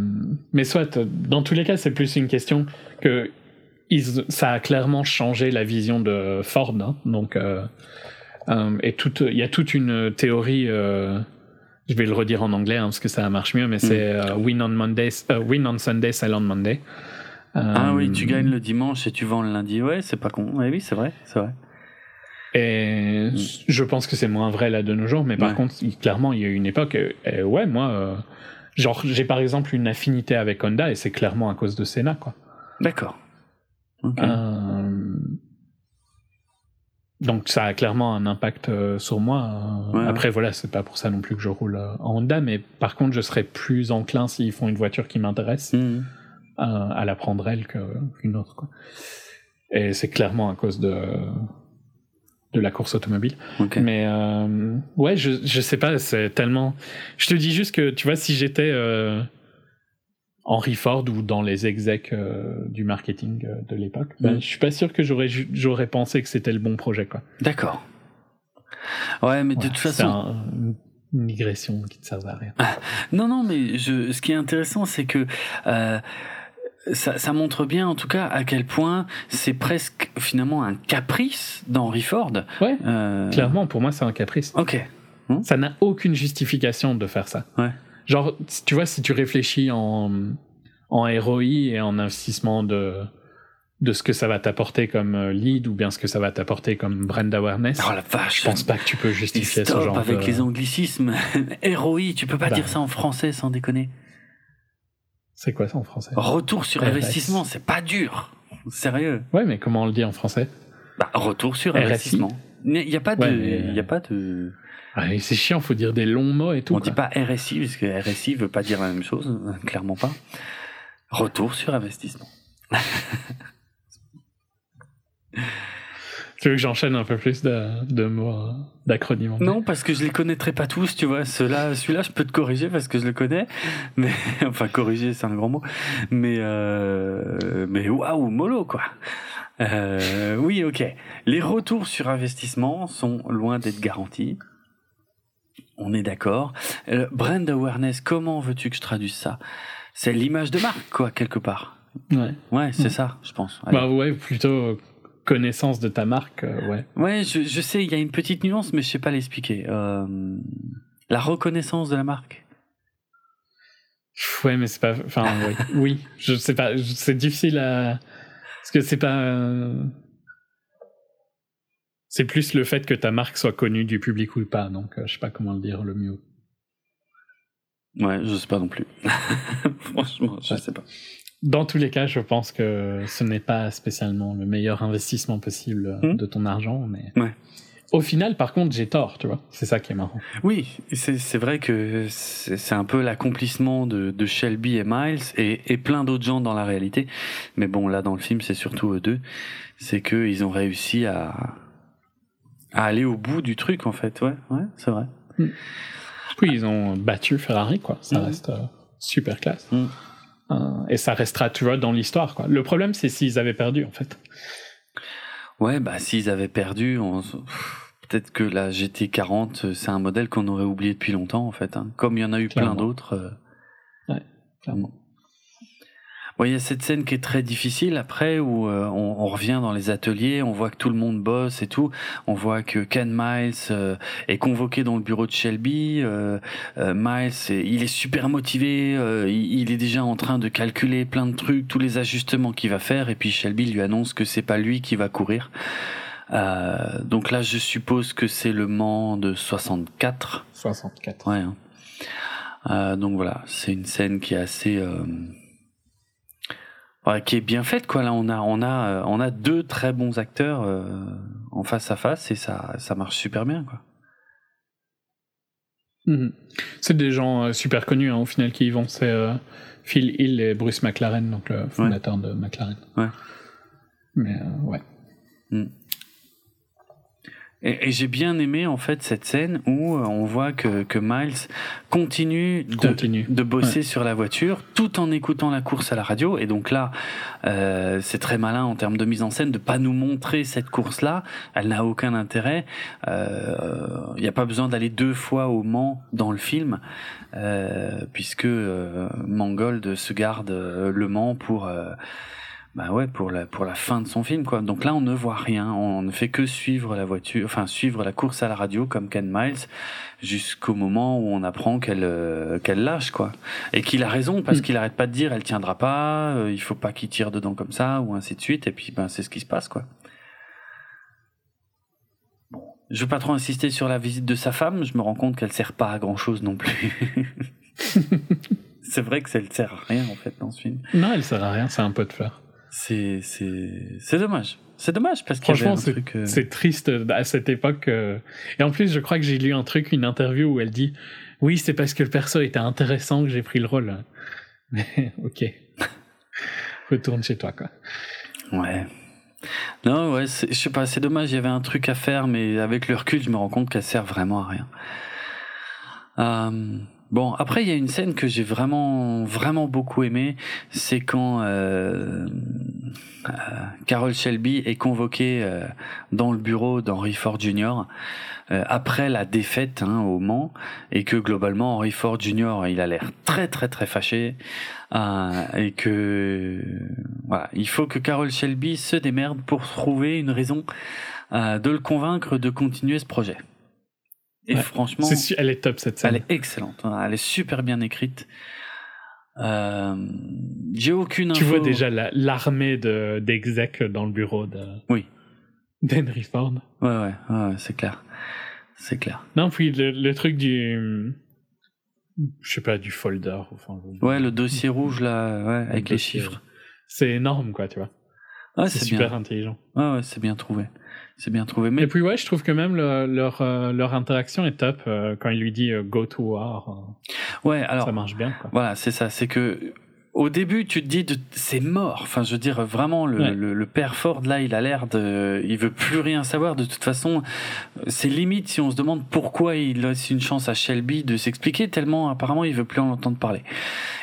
mais soit, dans tous les cas, c'est plus une question que ils- ça a clairement changé la vision de Ford. hein. donc, euh, euh, et toute- il y a toute une théorie euh, je vais le redire en anglais hein, parce que ça marche mieux, mais c'est euh, Win on Monday, euh, Win on Sunday, Sell on Monday. Ah oui, tu Euh, gagnes le dimanche et tu vends le lundi. Ouais, c'est pas con. Ouais, oui, c'est vrai, c'est vrai. Et je pense que c'est moins vrai là de nos jours, mais par Ouais. contre, clairement, il y a eu une époque, euh, euh, ouais, moi, euh, genre, j'ai par exemple une affinité avec Honda et c'est clairement à cause de Senna, quoi. D'accord. Euh, donc ça a clairement un impact sur moi. Euh, Ouais, Après, voilà, c'est pas pour ça non plus que je roule en Honda, mais par contre, je serais plus enclin s'ils font une voiture qui m'intéresse Mhm. Euh, à la prendre elle qu'une autre, quoi. Et c'est clairement à cause de de la course automobile. Mais euh, ouais, je, je sais pas, c'est tellement. Je te dis juste que, tu vois, si j'étais euh, Henry Ford ou dans les execs euh, du marketing euh, de l'époque, ben, Mm. je suis pas sûr que j'aurais j'aurais pensé que c'était le bon projet, quoi. D'accord. Ouais, mais de toute façon, un- une digression qui ne sert à rien. Non, non, mais je, ce qui est intéressant, c'est que ça, ça montre bien, en tout cas, à quel point c'est presque finalement un caprice d'Henry Ford. Ouais, Euh, clairement, pour moi, c'est un caprice. Ok. Ça n'a aucune justification de faire ça. Ouais. Genre, tu vois, si tu réfléchis en, en ROI et en investissement de, de ce que ça va t'apporter comme euh, lead ou bien ce que ça va t'apporter comme brand awareness, Oh la vache. je pense pas que tu peux justifier ce genre avec de... les anglicismes. ROI, tu peux pas Bah. dire ça en français sans déconner. C'est quoi ça en français Retour sur RS. investissement, c'est pas dur. Sérieux. Ouais, mais comment on le dit en français Bah, retour sur RSI. investissement. Il n'y a pas de, Ouais, mais- il y a pas de, ah, mais C'est chiant, faut dire des longs mots et tout. on quoi. dit pas RSI parce que RSI veut pas dire la même chose, euh, clairement pas. Retour sur investissement. Tu veux que j'enchaîne un peu plus de, de mots, euh, d'acronymes Non, parce que je les connaîtrais pas tous, tu vois. Celui-là, je peux te corriger parce que je le connais. Mais enfin, corriger, c'est un grand mot. Mais euh, mais waouh, mollo quoi. Euh, oui, ok. Les retours sur investissement sont loin d'être garantis. On est d'accord. Euh, brand awareness, comment veux-tu que je traduise ça? C'est l'image de marque, quoi, quelque part. Ouais. Ouais, c'est Ouais. ça, je pense. Allez. Bah ouais, plutôt euh, connaissance de ta marque, euh, ouais. Ouais, je, je sais, il y a une petite nuance, mais je sais pas l'expliquer. Euh, la reconnaissance de la marque. Ouais, mais c'est pas. Enfin, oui. oui, je sais pas. C'est difficile à. Parce que c'est pas. euh, C'est plus le fait que ta marque soit connue du public ou pas. Donc, euh, je sais pas comment le dire le mieux. Ouais, je sais pas non plus. Franchement, je Ouais. sais pas. Dans tous les cas, je pense que ce n'est pas spécialement le meilleur investissement possible Hmm. de ton argent. Mais Ouais. au final, par contre, j'ai tort, tu vois. C'est ça qui est marrant. Oui, c'est vrai que c'est un peu l'accomplissement de, de Shelby et Miles et, et plein d'autres gens dans la réalité. Mais bon, là, dans le film, c'est surtout eux deux. C'est qu'ils ont réussi à, à aller au bout du truc, en fait. Ouais, ouais, c'est vrai. Oui, ils ont battu Ferrari, quoi. Ça Mhm. reste euh, super classe. Mhm. Euh, et ça restera, tu vois, dans l'histoire, quoi. Le problème, c'est s'ils avaient perdu, en fait. Ouais, bah, s'ils avaient perdu, on peut-être que la GT40, euh, c'est un modèle qu'on aurait oublié depuis longtemps, en fait. hein. Comme il y en a eu Clairement. plein d'autres. euh, Clairement. Bon, il y a cette scène qui est très difficile après où euh, on, on revient dans les ateliers, on voit que tout le monde bosse et tout. On voit que Ken Miles euh, est convoqué dans le bureau de Shelby. Euh, euh, Miles, est- il est super motivé, euh, il, il est déjà en train de calculer plein de trucs, tous les ajustements qu'il va faire. Et puis Shelby lui annonce que c'est pas lui qui va courir. Euh, donc là, je suppose que c'est le Mans de 64. 64. Ouais. hein. Euh, donc voilà, c'est une scène qui est assez, euh, ouais, qui est bien faite quoi. Là, on a, on a, euh, on a deux très bons acteurs euh, en face à face et ça, ça marche super bien quoi. Mhm. C'est des gens euh, super connus, hein, au final, qui y vont. C'est euh, Phil Hill et Bruce McLaren, donc le fondateur de McLaren. Ouais. Mais ouais. Et, et j'ai bien aimé en fait cette scène où euh, on voit que, que Miles continue de, Continue. de bosser sur la voiture tout en écoutant la course à la radio. Et donc là, euh, c'est très malin en termes de mise en scène de pas nous montrer cette course-là. Elle n'a aucun intérêt. Il n'y a pas besoin d'aller deux fois au Mans dans le film, euh, puisque euh, Mangold se garde euh, le Mans pour euh, bah ouais, pour la, pour la fin de son film, quoi. Donc là, on ne voit rien, on ne fait que suivre la voiture, enfin, suivre la course à la radio comme Ken Miles jusqu'au moment où on apprend qu'elle, euh, qu'elle lâche, quoi. Et qu'il a raison parce mm. qu'il arrête pas de dire elle tiendra pas, euh, il faut pas qu'il tire dedans comme ça, ou ainsi de suite, et puis, ben, c'est ce qui se passe, quoi. Bon. Je veux pas trop insister sur la visite de sa femme, je me rends compte qu'elle sert pas à grand chose non plus. c'est vrai que ça ne sert à rien en fait dans ce film. Non, elle sert à rien, c'est un pot de fleurs. C'est c'est dommage. C'est dommage parce un truc. Euh, c'est triste à cette époque. Euh. Et en plus, je crois que j'ai lu un truc, une interview où elle dit Oui, c'est parce que le perso était intéressant que j'ai pris le rôle. Mais ok. Retourne chez toi, quoi. Ouais. Non, ouais, je sais pas, c'est dommage, il y avait un truc à faire, mais avec le recul, je me rends compte qu'elle sert vraiment à rien. Euh, Bon, après, il y a une scène que j'ai vraiment, vraiment beaucoup aimé. C'est quand euh, euh, Carol Shelby est convoquée euh, dans le bureau d'Henry Ford Jr. Euh, après la défaite hein, au Mans et que globalement Henry Ford Jr. il a l'air très très très fâché et que voilà, il faut que Carol Shelby se démerde pour trouver une raison de le convaincre de continuer ce projet. Et franchement, elle est top cette scène. Elle est excellente. Hein. Elle est super bien écrite. Euh, j'ai aucune Tu vois déjà l'armée de d'exec dans le bureau de. Oui. D'Henry Ford. Ouais, ouais, ouais c'est clair. C'est clair. Non, puis le, truc du. Je sais pas, du folder. Enfin, ouais, le dossier rouge là, ouais, avec les chiffres. C'est énorme, quoi, tu vois. Ouais, c'est super intelligent. Ouais, ouais, c'est bien trouvé. C'est bien trouvé. Mais... Et puis ouais, je trouve que même leur, euh, leur interaction est top euh, quand il lui dit euh, go to war. ouais, alors ça marche bien. Quoi. Voilà, c'est ça. C'est que au début, tu te dis, c'est mort. Enfin, je veux dire, vraiment, le, le, père Ford, là, il a l'air de, il veut plus rien savoir. De toute façon, c'est limite si on se demande pourquoi il laisse une chance à Shelby de s'expliquer, tellement apparemment il veut plus en entendre parler.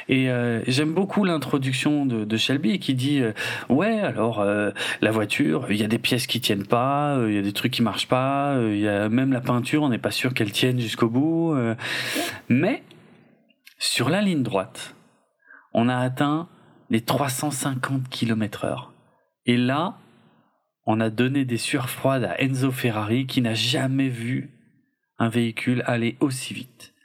Et euh, j'aime beaucoup l'introduction de, de, Shelby qui dit, euh, ouais, alors euh, la voiture, il y a des pièces qui tiennent pas, il y a des trucs qui marchent pas, il y a même la peinture, on n'est pas sûr qu'elle tienne jusqu'au bout, mais sur la ligne droite on a atteint les 350 km heure. Et là, on a donné des sueurs froides à Enzo Ferrari qui n'a jamais vu un véhicule aller aussi vite.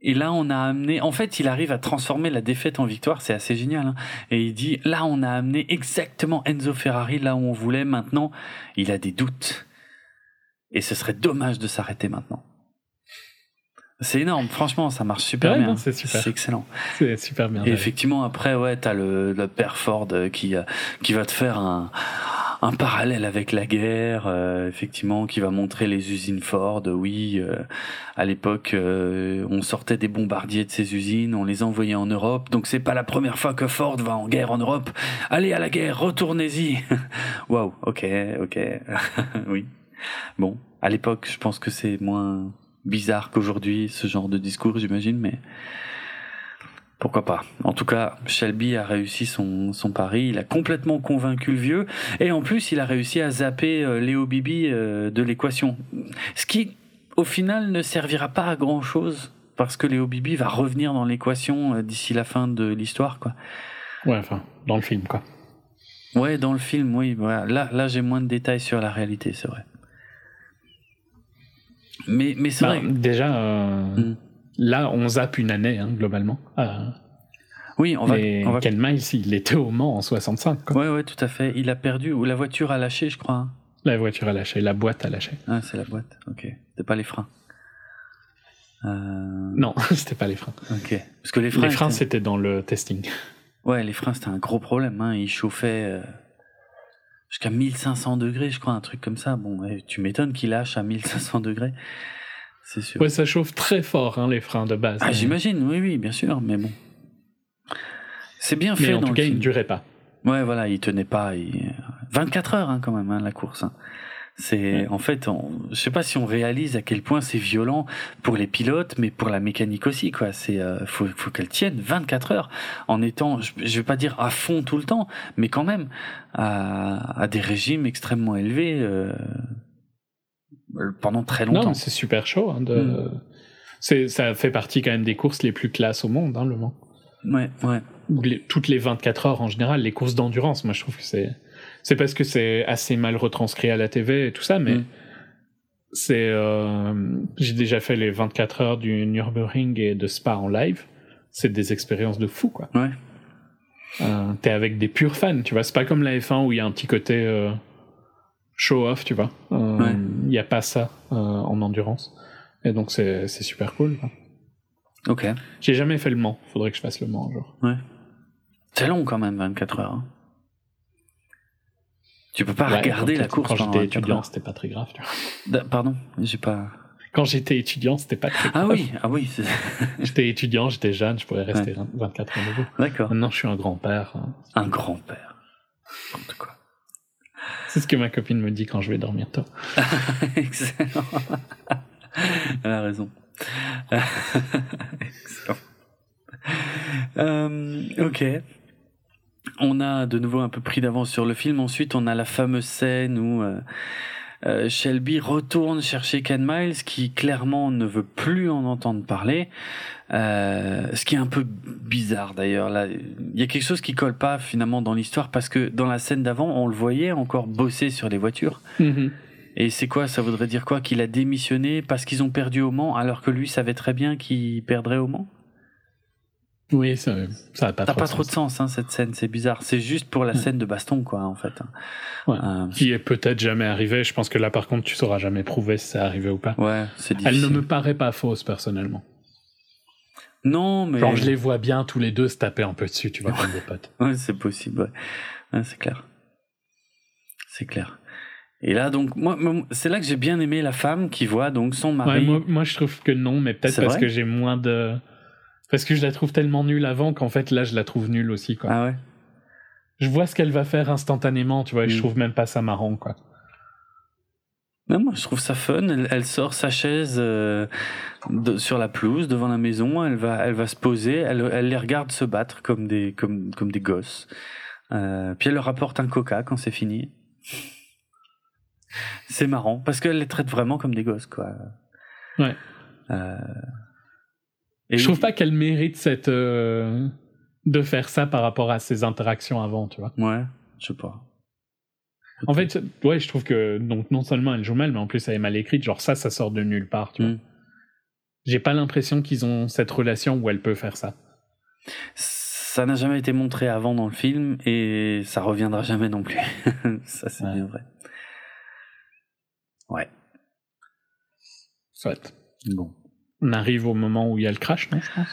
Et là, on a amené, en fait, il arrive à transformer la défaite en victoire, c'est assez génial. Hein. Et il dit, là, on a amené exactement Enzo Ferrari là où on voulait. Maintenant, il a des doutes. Et ce serait dommage de s'arrêter maintenant. C'est énorme, franchement, ça marche super bien. C'est super. C'est excellent. C'est super bien. Et effectivement, après, ouais, t'as le, le père Ford euh, qui, euh, qui va te faire un, un parallèle avec la guerre, euh, effectivement, qui va montrer les usines Ford. Oui, à l'époque, on sortait des bombardiers de ces usines, on les envoyait en Europe. Donc c'est pas la première fois que Ford va en guerre en Europe. Allez à la guerre, retournez-y. Waouh, ok, ok, oui. Bon, à l'époque, je pense que c'est moins bizarre qu'aujourd'hui, ce genre de discours, j'imagine, mais pourquoi pas. En tout cas, Shelby a réussi son, son pari, il a complètement convaincu le vieux, et en plus, il a réussi à zapper euh, Léo Bibi euh, de l'équation. Ce qui, au final, ne servira pas à grand chose, parce que Léo Bibi va revenir dans l'équation euh, d'ici la fin de l'histoire, quoi. Ouais, enfin, dans le film, quoi. Ouais, dans le film, oui. Là, là j'ai moins de détails sur la réalité, c'est vrai. Mais, mais c'est bah, vrai. Déjà, euh, hmm. là, on zappe une année, hein, globalement. Euh, oui, on va. on va... Ken Miles, il était au Mans en 65. Quoi. Ouais, ouais, tout à fait. Il a perdu, ou la voiture a lâché, je crois. Hein. La voiture a lâché, la boîte a lâché. Ah, c'est la boîte, ok. C'était pas les freins. Euh... Non, c'était pas les freins. Ok. Parce que les freins. Les freins, c'était dans le testing. Ouais, les freins, c'était un gros problème. Hein. Ils chauffaient. Jusqu'à 1500 degrés, je crois, un truc comme ça. Bon, tu m'étonnes qu'il lâche à 1500 degrés. C'est sûr. Ouais, ça chauffe très fort, hein, les freins de base. Ah, j'imagine, oui, oui, bien sûr, mais bon. C'est bien fait. Mais en tout cas, il ne durait pas. Ouais, voilà, il tenait pas. 24 heures, hein, quand même, hein, la course. C'est en fait, on, je sais pas si on réalise à quel point c'est violent pour les pilotes, mais pour la mécanique aussi, quoi. C'est euh, faut, faut qu'elle tienne 24 heures en étant, je, je, vais pas dire à fond tout le temps, mais quand même à, à des régimes extrêmement élevés euh, pendant très longtemps. c'est super chaud. Hein, de... Mm. C'est ça fait partie quand même des courses les plus classes au monde, hein, le Mans. Ouais, ouais. toutes les 24 heures en général, les courses d'endurance, moi je trouve que c'est. C'est parce que c'est assez mal retranscrit à la TV et tout ça, mais. Mm. C'est. Euh, j'ai déjà fait les 24 heures du Nürburgring et de Spa en live. C'est des expériences de fou, quoi. Ouais. Euh, T'es avec des purs fans, tu vois. C'est pas comme la F1 où il y a un petit côté euh, show-off, tu vois. Il n'y a pas ça en endurance. Et donc c'est super cool. Quoi. Ok. J'ai jamais fait le Mans. Faudrait que je fasse le Mans un jour. Ouais. C'est long quand même, 24 heures. Hein. Tu peux pas regarder la course quand j'étais étudiant, c'était pas très grave. Tu vois. Pardon, j'ai pas. Quand j'étais étudiant, c'était pas très ah grave. Ah oui, ah oui. j'étais étudiant, j'étais jeune, je pourrais rester 24 heures debout. D'accord. Maintenant, je suis un grand-père. Hein. Un grand-père. quoi. C'est ce que ma copine me dit quand je vais dormir tôt. Excellent. Elle a raison. Excellent. Euh, ok. On a de nouveau un peu pris d'avance sur le film. Ensuite, on a la fameuse scène où euh, euh, Shelby retourne chercher Ken Miles, qui clairement ne veut plus en entendre parler. Euh, ce qui est un peu bizarre d'ailleurs. Là, il y a quelque chose qui colle pas finalement dans l'histoire parce que dans la scène d'avant, on le voyait encore bosser sur les voitures. Mm-hmm. Et c'est quoi Ça voudrait dire quoi Qu'il a démissionné parce qu'ils ont perdu au Mans, alors que lui savait très bien qu'il perdrait au Mans Oui, ça, ça a pas, trop, pas de trop de sens, hein, cette scène. C'est bizarre. C'est juste pour la scène de baston, quoi, en fait. Ouais. Euh, qui est peut-être jamais arrivé. Je pense que là, par contre, tu sauras jamais prouver si c'est arrivé ou pas. Ouais, c'est difficile. Elle ne me paraît pas fausse, personnellement. Non, mais. Genre, je les vois bien tous les deux se taper un peu dessus, tu vois, comme des potes. ouais, c'est possible, ouais. c'est clair. C'est clair. Et là, donc, moi, c'est là que j'ai bien aimé la femme qui voit donc son mari. Ouais, moi, je trouve que non, mais peut-être parce que j'ai moins de. Parce que je la trouve tellement nulle avant qu'en fait, là, je la trouve nulle aussi, quoi. Ah ouais? Je vois ce qu'elle va faire instantanément, tu vois, et je mm. trouve même pas ça marrant, quoi. Non, moi, je trouve ça fun. Elle, sort sa chaise euh, sur la pelouse devant la maison. Elle va, elle va se poser. Elle, elle les regarde se battre comme des, comme, comme des gosses. Euh, puis elle leur apporte un coca quand c'est fini. C'est marrant parce qu'elle les traite vraiment comme des gosses, quoi. Ouais. Euh... Et je trouve pas qu'elle mérite cette euh, de faire ça par rapport à ses interactions avant, tu vois. Ouais, je sais pas. En fait, ouais, je trouve que donc non seulement elle joue mal, mais en plus elle est mal écrite. Genre ça, ça sort de nulle part, tu vois. Mm. J'ai pas l'impression qu'ils ont cette relation où elle peut faire ça. Ça n'a jamais été montré avant dans le film et ça reviendra jamais non plus. ça c'est bien vrai. Ouais. Soit. Bon. On arrive au moment où il y a le crash, non, je pense?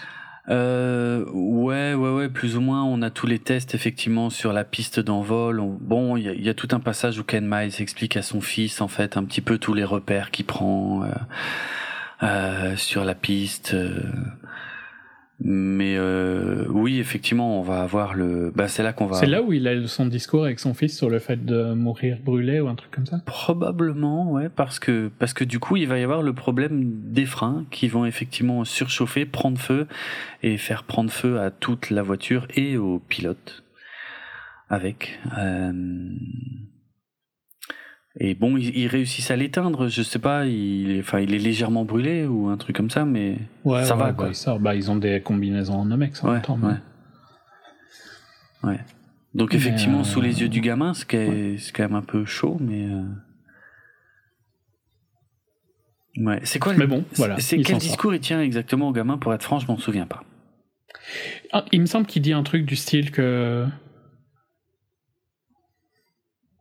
Euh, ouais, ouais, ouais, plus ou moins. On a tous les tests effectivement sur la piste d'envol. Bon, il y, a tout un passage où Ken Miles explique à son fils en fait un petit peu tous les repères qu'il prend euh, euh, sur la piste. Mais euh, oui, effectivement, on va avoir le. Bah, c'est là qu'on va. C'est là où il a son discours avec son fils sur le fait de mourir brûlé ou un truc comme ça? Probablement, ouais, parce que parce que du coup, il va y avoir le problème des freins qui vont effectivement surchauffer, prendre feu et faire prendre feu à toute la voiture et au pilote avec. Euh... Et bon, ils, réussissent à l'éteindre, je sais pas, il, enfin, il est légèrement brûlé ou un truc comme ça, mais ça va quoi. Bah, bah, ils ont des combinaisons en Nomex en ouais, même temps. Ouais. Donc effectivement, sous les yeux du gamin, c'est quand même un peu chaud, mais. Euh, ouais. C'est quoi Mais bon, voilà. C'est quel discours il tient exactement au gamin Pour être franc, je m'en souviens pas. Ah, il me semble qu'il dit un truc du style que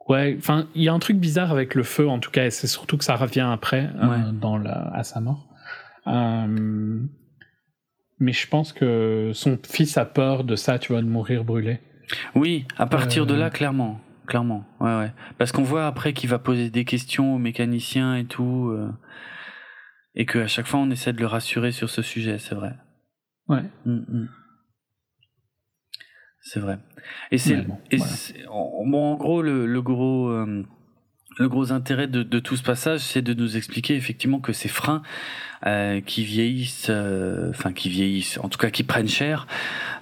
Ouais, enfin, il y a un truc bizarre avec le feu, en tout cas, et c'est surtout que ça revient après, euh, dans la, à sa mort. Euh, mais je pense que son fils a peur de ça, tu vois, de mourir brûlé. Oui, à partir de là, euh. clairement, clairement, ouais, ouais. Parce qu'on voit après qu'il va poser des questions aux mécaniciens et tout, et qu'à chaque fois on essaie de le rassurer sur ce sujet, c'est vrai. Ouais. Mm, mm. C'est vrai. Et c'est, en, gros, le, gros, euh, le gros intérêt de, de tout ce passage, c'est de nous expliquer effectivement que ces freins euh, qui vieillissent, euh, enfin qui vieillissent, en tout cas qui prennent cher,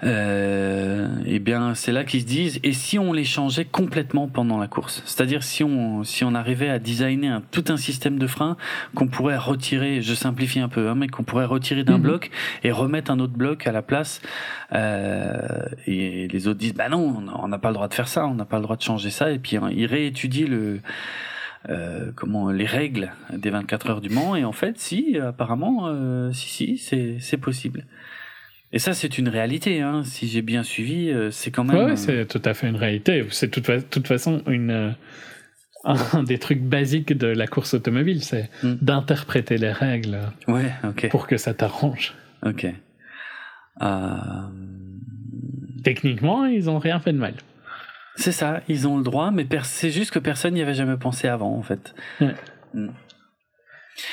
euh, eh bien c'est là qu'ils se disent et si on les changeait complètement pendant la course, c'est-à-dire si on si on arrivait à designer un, tout un système de freins qu'on pourrait retirer, je simplifie un peu, hein, mais qu'on pourrait retirer d'un Mhm. bloc et remettre un autre bloc à la place, euh, et les autres disent bah non, on n'a pas le droit de faire ça, on n'a pas le droit de changer ça, et puis hein, ils réétudient le euh, comment les règles des 24 heures du Mans et en fait si apparemment euh, si si c'est c'est possible et ça c'est une réalité hein. si j'ai bien suivi euh, c'est quand même Ouais, c'est tout à fait une réalité. C'est de toute, fa- toute façon une, euh, un des trucs basiques de la course automobile, c'est Mm. d'interpréter les règles ouais pour que ça t'arrange. ok Euh, Techniquement, ils ont rien fait de mal. C'est ça ils ont le droit mais c'est juste que personne n'y avait jamais pensé avant en fait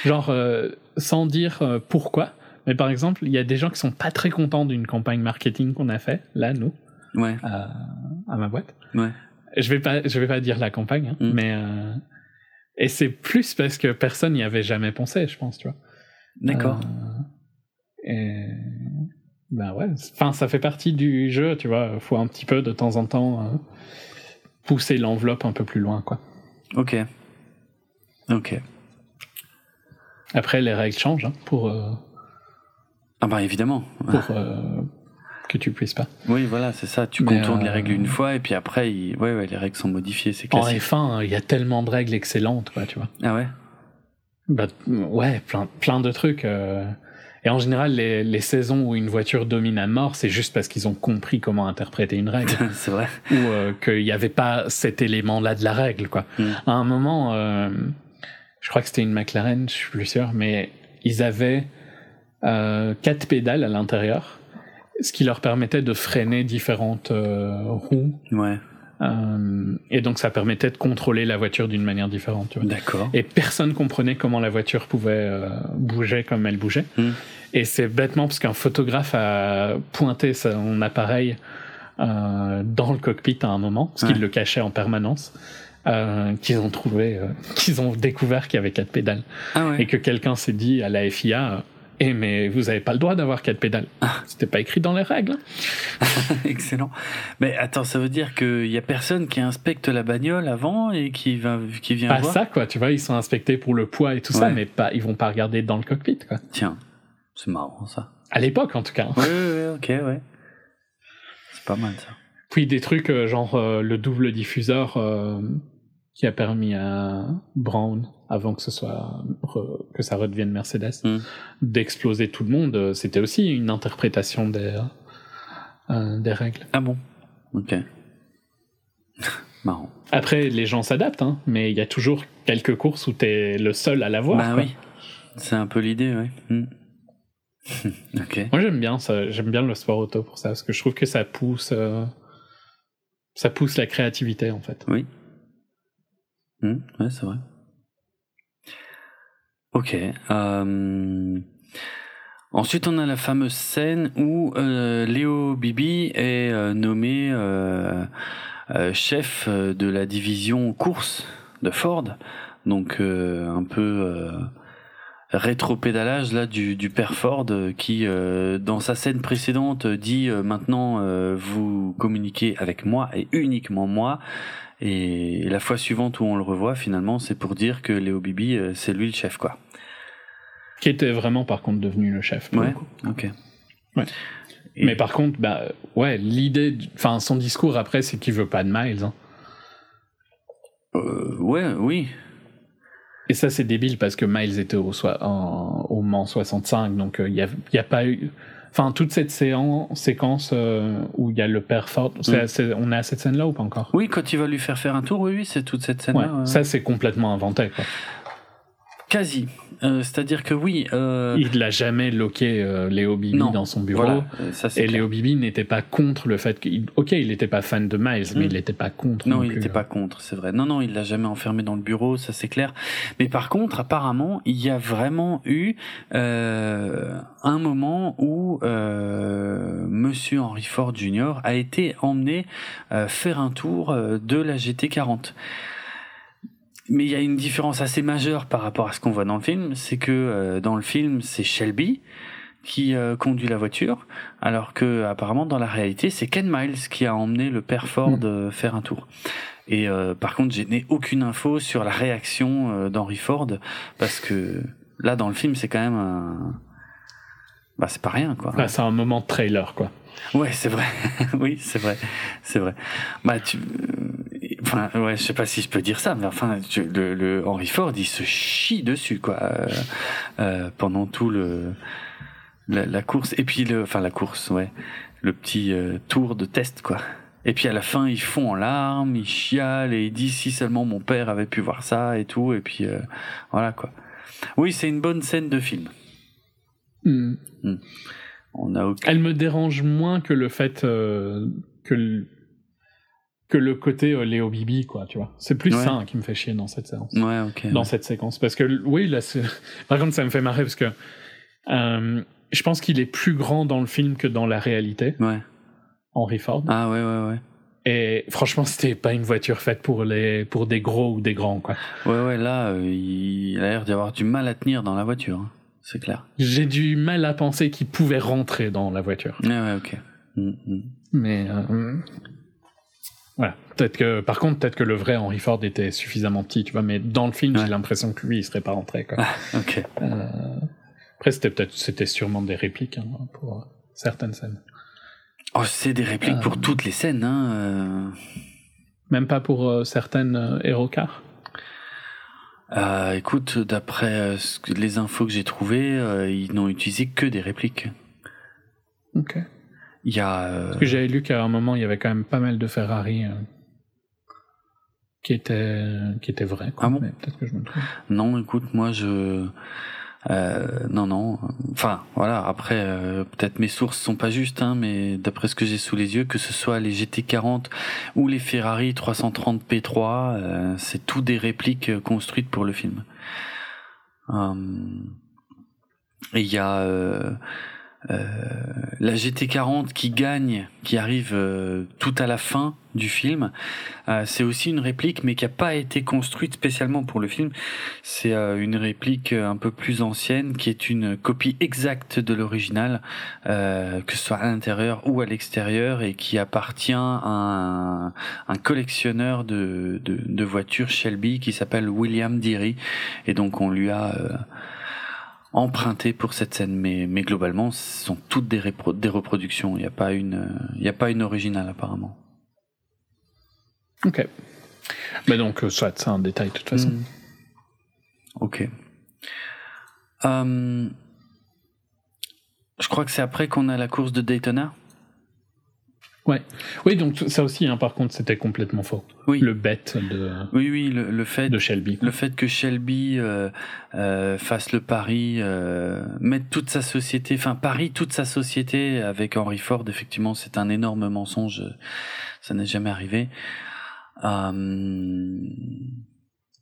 Genre, euh, sans dire euh, pourquoi, mais par exemple, il y a des gens qui sont pas très contents d'une campagne marketing qu'on a fait, là, nous, ouais à, à ma boîte. ouais Je vais pas, je vais pas dire la campagne, hein, Mm. mais euh, et c'est plus parce que personne n'y avait jamais pensé, je pense, tu vois. d'accord et ben ouais, enfin ça fait partie du jeu, tu vois. Faut un petit peu de temps en temps euh, pousser l'enveloppe un peu plus loin, quoi. ok ok Après les règles changent hein, pour euh, ah bah évidemment pour euh, que tu puisses pas. oui voilà c'est ça tu Mais, contournes les règles une fois et puis après il- ouais ouais les règles sont modifiées c'est En classique F1, il y a tellement de règles excellentes, quoi, tu vois. ah ouais? Bah, ouais, plein, plein de trucs. Et en général, les, les saisons où une voiture domine à mort, c'est juste parce qu'ils ont compris comment interpréter une règle. c'est vrai ou euh, qu'il n'y avait pas cet élément-là de la règle. Quoi. Mm. À un moment, euh, je crois que c'était une McLaren, je suis plus sûr, mais ils avaient euh, quatre pédales à l'intérieur, ce qui leur permettait de freiner différentes euh, roues. ouais euh, et donc ça permettait de contrôler la voiture d'une manière différente. D'accord Et personne comprenait comment la voiture pouvait euh, bouger comme elle bougeait. Mm. Et c'est bêtement parce qu'un photographe a pointé son appareil euh, dans le cockpit à un moment, parce qu'il Ouais. le cachait en permanence, qu'ils ont trouvé, qu'ils ont découvert qu'il y avait quatre pédales. ah ouais Et que quelqu'un s'est dit à la FIA, eh mais vous avez pas le droit d'avoir quatre pédales. C'était pas écrit dans les règles. hein. Excellent. Mais attends, ça veut dire qu'il y a personne qui inspecte la bagnole avant et qui va, qui vient Pas voir. ça, quoi. Tu vois, ils sont inspectés pour le poids et tout ça, mais pas, ils vont pas regarder dans le cockpit, quoi. Tiens, c'est marrant ça. À l'époque, en tout cas. ouais, ouais, ok, ouais. C'est pas mal ça. Puis des trucs euh, genre euh, le double diffuseur euh, qui a permis à Brown, avant que ce soit re- que ça redevienne Mercedes, Mm. d'exploser tout le monde. euh, C'était aussi une interprétation des euh, des règles. Ah bon? Ok. marrant. Après, les gens s'adaptent, hein, mais il y a toujours quelques courses où t'es le seul à l'avoir. bah quoi. oui. C'est un peu l'idée, ouais. Hmm. ok. Moi, j'aime bien ça. J'aime bien le sport auto pour ça, parce que je trouve que ça pousse, euh, ça pousse la créativité en fait. Oui. Hmm, ouais, c'est vrai. Ok. euh, Ensuite, on a la fameuse scène où euh, Léo Bibi est euh, nommé euh, chef de la division course de Ford. Donc, un peu rétro-pédalage là du, du père Ford qui, dans sa scène précédente, dit maintenant vous communiquez avec moi et uniquement moi. Et la fois suivante où on le revoit, finalement, c'est pour dire que Léo Bibi, euh, c'est lui le chef, quoi. Qui était vraiment par contre devenu le chef. Ouais. le. Ok. Ouais. Et- Mais par contre, bah ouais, l'idée, enfin son discours après, c'est qu'il veut pas de Miles. hein. Euh, ouais, oui. Et ça, c'est débile parce que Miles était au, en- au Mans 65, donc il n'y a, y a pas eu. Enfin, toute cette séan- séquence euh, où il y a le père Ford, c'est- Mm. c'est- on est à cette scène-là ou pas encore? Oui, quand il va lui faire faire un tour, oui, oui, c'est toute cette Ouais, scène-là. euh, ça c'est complètement inventé. Quoi. Quasi. Euh, C'est-à-dire que oui. Euh, Il l'a jamais loqué euh, Léo Bibi Non, dans son bureau. voilà, euh, ça Et clair. Léo Bibi n'était pas contre le fait qu'il. Ok, il n'était pas fan de Miles, mais Mm. il n'était pas contre. Non, non il n'était hein. pas contre, c'est vrai. Non, non, il l'a jamais enfermé dans le bureau, ça c'est clair. Mais par contre, apparemment, il y a vraiment eu euh, un moment où euh, Monsieur Henry Ford Jr. a été emmené euh, faire un tour de la GT40. Mais il y a une différence assez majeure par rapport à ce qu'on voit dans le film, c'est que euh, dans le film, c'est Shelby qui euh, conduit la voiture, alors que apparemment dans la réalité, c'est Ken Miles qui a emmené le père Ford mm. faire un tour. Et par contre, je n'ai aucune info sur la réaction d'Henry Ford, parce que là, dans le film, c'est quand même un... Bah, c'est pas rien, quoi. Ah, c'est un moment de trailer, quoi. Ouais, c'est vrai. oui, c'est vrai. C'est vrai. Bah, tu, enfin, ouais, je sais pas si je peux dire ça, mais enfin, le, le Henry Ford, il se chie dessus, quoi, euh, euh, pendant tout le la, la, course. Et puis le, enfin, la course, ouais, le petit euh, tour de test, quoi. Et puis à la fin, ils font en larmes, ils chialent et ils disent si seulement mon père avait pu voir ça et tout. Et puis euh, voilà, quoi. Oui, c'est une bonne scène de film. Hmm. Hmm. On a Elle me dérange moins que le fait que que le côté euh, Léo Bibi, quoi, tu vois. C'est plus ça qui me fait chier dans cette séance. Ouais, ok. Dans cette séquence. Parce que, oui, là, par contre, ça me fait marrer parce que euh, je pense qu'il est plus grand dans le film que dans la réalité. Ouais. Henry Ford. Ah, ouais, ouais, ouais. Et franchement, c'était pas une voiture faite pour les pour des gros ou des grands, quoi. Ouais, ouais, là, il a l'air d'y avoir du mal à tenir dans la voiture. Hein c'est clair. J'ai du mal à penser qu'il pouvait rentrer dans la voiture. Ouais, ouais, ok. Mm, mm. Mais euh. Peut-être que, par contre, peut-être que le vrai Henry Ford était suffisamment petit, tu vois. Mais dans le film, j'ai l'impression que lui, il serait pas rentré. Quoi. Ah, ok. Euh, après, c'était peut-être, c'était sûrement des répliques hein, pour certaines scènes. Oh, c'est des répliques pour euh. toutes les scènes, hein. Même pas pour certaines héros cars? Euh, écoute, d'après euh, les infos que j'ai trouvées, euh, ils n'ont utilisé que des répliques. Ok. Il y a. Euh, Parce que j'avais lu qu'à un moment, il y avait quand même pas mal de Ferrari qui étaient qui étaient vrais. Quoi. Ah bon Peut-être que je me trompe. Non, écoute, moi je euh, non, non. Enfin, voilà. Après, euh, peut-être mes sources sont pas justes, hein, mais d'après ce que j'ai sous les yeux, que ce soit les GT40 ou les Ferrari 330 P3, euh, c'est tout des répliques euh, construites pour le film. et il y a euh, la GT40 qui gagne, qui arrive euh, tout à la fin du film, euh, c'est aussi une réplique, mais qui n'a pas été construite spécialement pour le film. C'est une réplique un peu plus ancienne, qui est une copie exacte de l'original, que ce soit à l'intérieur ou à l'extérieur, et qui appartient à un, un collectionneur de, de, de, voitures Shelby qui s'appelle William Deary, et donc on lui a emprunté pour cette scène, mais, mais globalement, ce sont toutes des, des reproductions. Il n'y a pas une, il a pas une originale apparemment. Ok. Mais donc, euh, soit c'est un détail de toute façon. Hmm. Ok. Euh, je crois que c'est après qu'on a la course de Daytona. Ouais. Oui, donc ça aussi, hein, par contre, c'était complètement faux. Oui. Le bet de. Oui, oui, le, fait de Shelby. Le fait que Shelby euh, euh, fasse le pari, euh, mette toute sa société, enfin Paris toute sa société avec Henry Ford, effectivement, c'est un énorme mensonge. Ça n'est jamais arrivé. Euh,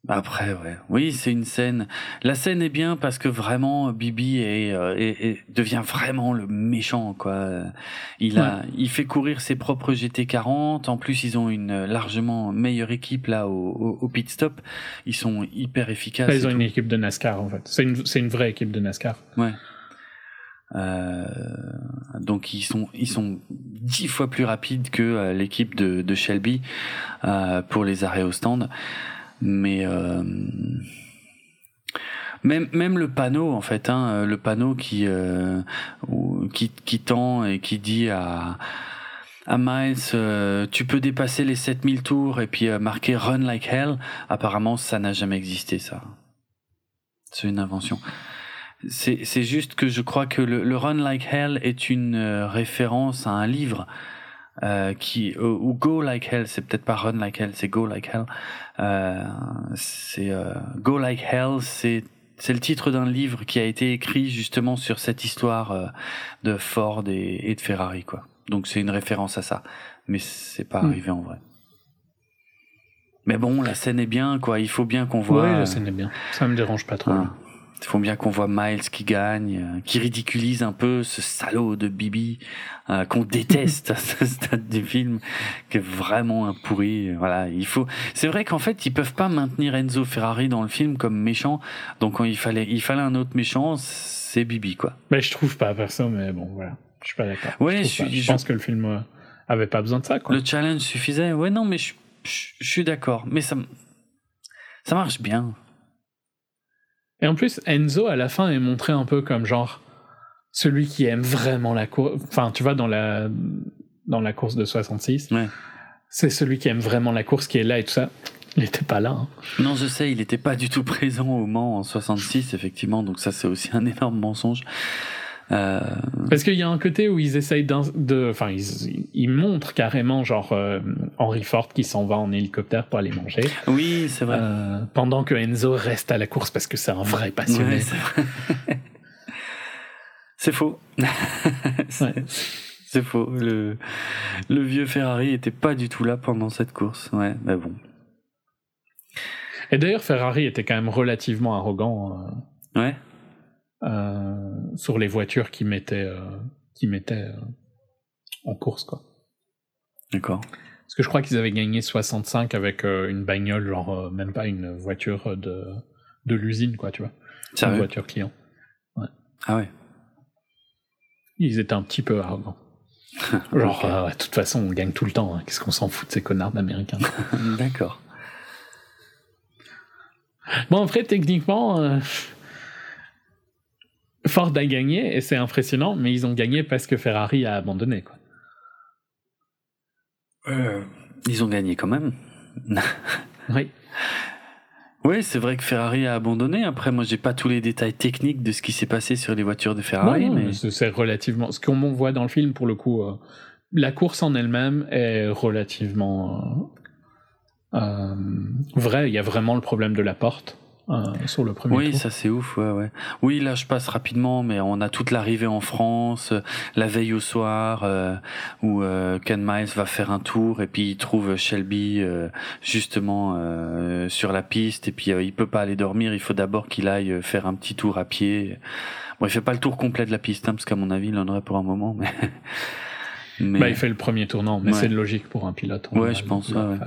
après, ouais. Oui, c'est une scène. La scène est bien parce que vraiment Bibi est, euh, devient vraiment le méchant, quoi. Il a, il fait courir ses propres GT40. En plus, ils ont une largement meilleure équipe là au, au, pit stop. Ils sont hyper efficaces. ils ont une équipe de NASCAR en fait. C'est une, c'est une vraie équipe de NASCAR. Ouais. Euh, donc ils sont ils sont dix fois plus rapides que euh, l'équipe de, de Shelby euh, pour les arrêts au stand mais euh, même même le panneau en fait hein, le panneau qui euh, qui qui tend et qui dit à à Miles, euh, tu peux dépasser les 7000 tours et puis marquer Run Like Hell. Apparemment, ça n'a jamais existé, ça. C'est une invention. C'est, juste que je crois que le, le Run Like Hell est une référence à un livre euh, qui euh, ou Go Like Hell, c'est peut-être pas Run Like Hell, c'est Go Like Hell. Euh, c'est euh, Go Like Hell, c'est c'est le titre d'un livre qui a été écrit justement sur cette histoire euh, de Ford et, et, de Ferrari, quoi. Donc c'est une référence à ça, mais c'est pas hmm. arrivé en vrai. Mais bon, la scène est bien, quoi. Il faut bien qu'on voit. Oui, la scène est bien. Ça me dérange pas trop. Il faut bien qu'on voit Miles qui gagne, euh, qui ridiculise un peu ce salaud de Bibi euh, qu'on déteste à ce stade du film, qui est vraiment un pourri. Voilà, il faut. C'est vrai qu'en fait, ils peuvent pas maintenir Enzo Ferrari dans le film comme méchant, donc il fallait, il fallait un autre méchant, c'est Bibi quoi. Mais je trouve pas perso, mais bon voilà, je suis pas d'accord. Ouais, je, je, pense que le film euh, avait pas besoin de ça quoi. Le challenge suffisait. Ouais, non, mais je, je suis d'accord, mais ça, ça marche bien. Et en plus, Enzo, à la fin, est montré un peu comme genre celui qui aime vraiment la course. Enfin, tu vois, dans la, dans la course de 66, ouais. c'est celui qui aime vraiment la course qui est là et tout ça. Il n'était pas là. Hein. Non, je sais, il n'était pas du tout présent au Mans en 66, effectivement, donc ça, c'est aussi un énorme mensonge. Euh... Parce qu'il y a un côté où ils essayent de, enfin, ils, ils, montrent carrément genre euh, Henry Ford qui s'en va en hélicoptère pour aller manger. Oui, c'est vrai. Euh, pendant que Enzo reste à la course parce que c'est un vrai passionné. Ouais, c'est faux. c'est faux. Le, le vieux Ferrari était pas du tout là pendant cette course. Ouais, mais bon. Et d'ailleurs, Ferrari était quand même relativement arrogant. Ouais. Euh, sur les voitures qui mettaient, euh, qui mettaient euh, en course. quoi. D'accord. Parce que je crois qu'ils avaient gagné 65 avec une bagnole, genre même pas une voiture de, de l'usine, quoi, tu vois. Sérieux? Une voiture client. Ouais. Ah ouais. Ils étaient un petit peu arrogants. Genre, okay. de toute façon, on gagne tout le temps. Hein. Qu'est-ce qu'on s'en fout de ces connards d'Américains D'accord. Bon, après, techniquement, Ford a gagné et c'est impressionnant, mais ils ont gagné parce que Ferrari a abandonné. Quoi. Euh, ils ont gagné quand même. oui. Oui, c'est vrai que Ferrari a abandonné. Après, moi, j'ai pas tous les détails techniques de ce qui s'est passé sur les voitures de Ferrari. Non, non, mais c'est relativement. Ce qu'on voit dans le film, pour le coup, euh, la course en elle-même est relativement euh, euh, vraie. Il y a vraiment le problème de la porte. Euh, sur le premier oui, tour. ça c'est ouf, ouais, ouais. Oui, là je passe rapidement, mais on a toute l'arrivée en France, euh, la veille au soir, euh, où Ken Miles va faire un tour et puis il trouve Shelby justement sur la piste et puis il peut pas aller dormir, il faut d'abord qu'il aille faire un petit tour à pied. Bon, il fait pas le tour complet de la piste, hein, parce qu'à mon avis il en aurait pour un moment, mais. mais... Bah, il fait le premier tournant, mais Ouais. c'est logique pour un pilote. Ouais, je pense, ouais, ouais.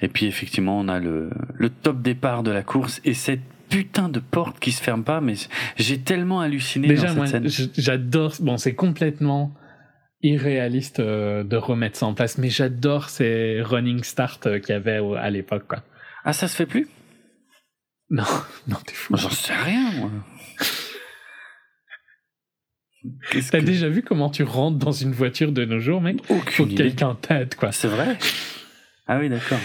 Et puis effectivement, on a le, le top départ de la course et cette putain de porte qui se ferme pas, mais j'ai tellement halluciné Déjà, dans moi, cette scène. j'adore. Bon, c'est complètement irréaliste euh, de remettre ça en place, mais j'adore ces running start euh, qu'il y avait à l'époque, quoi. Ah, ça se fait plus? Non, non, t'es fou. J'en sais rien, moi. T'as que- déjà vu comment tu rentres dans une voiture de nos jours, mec? Faut Aucune que idée. quelqu'un t'aide, quoi. C'est vrai? Ah oui, d'accord.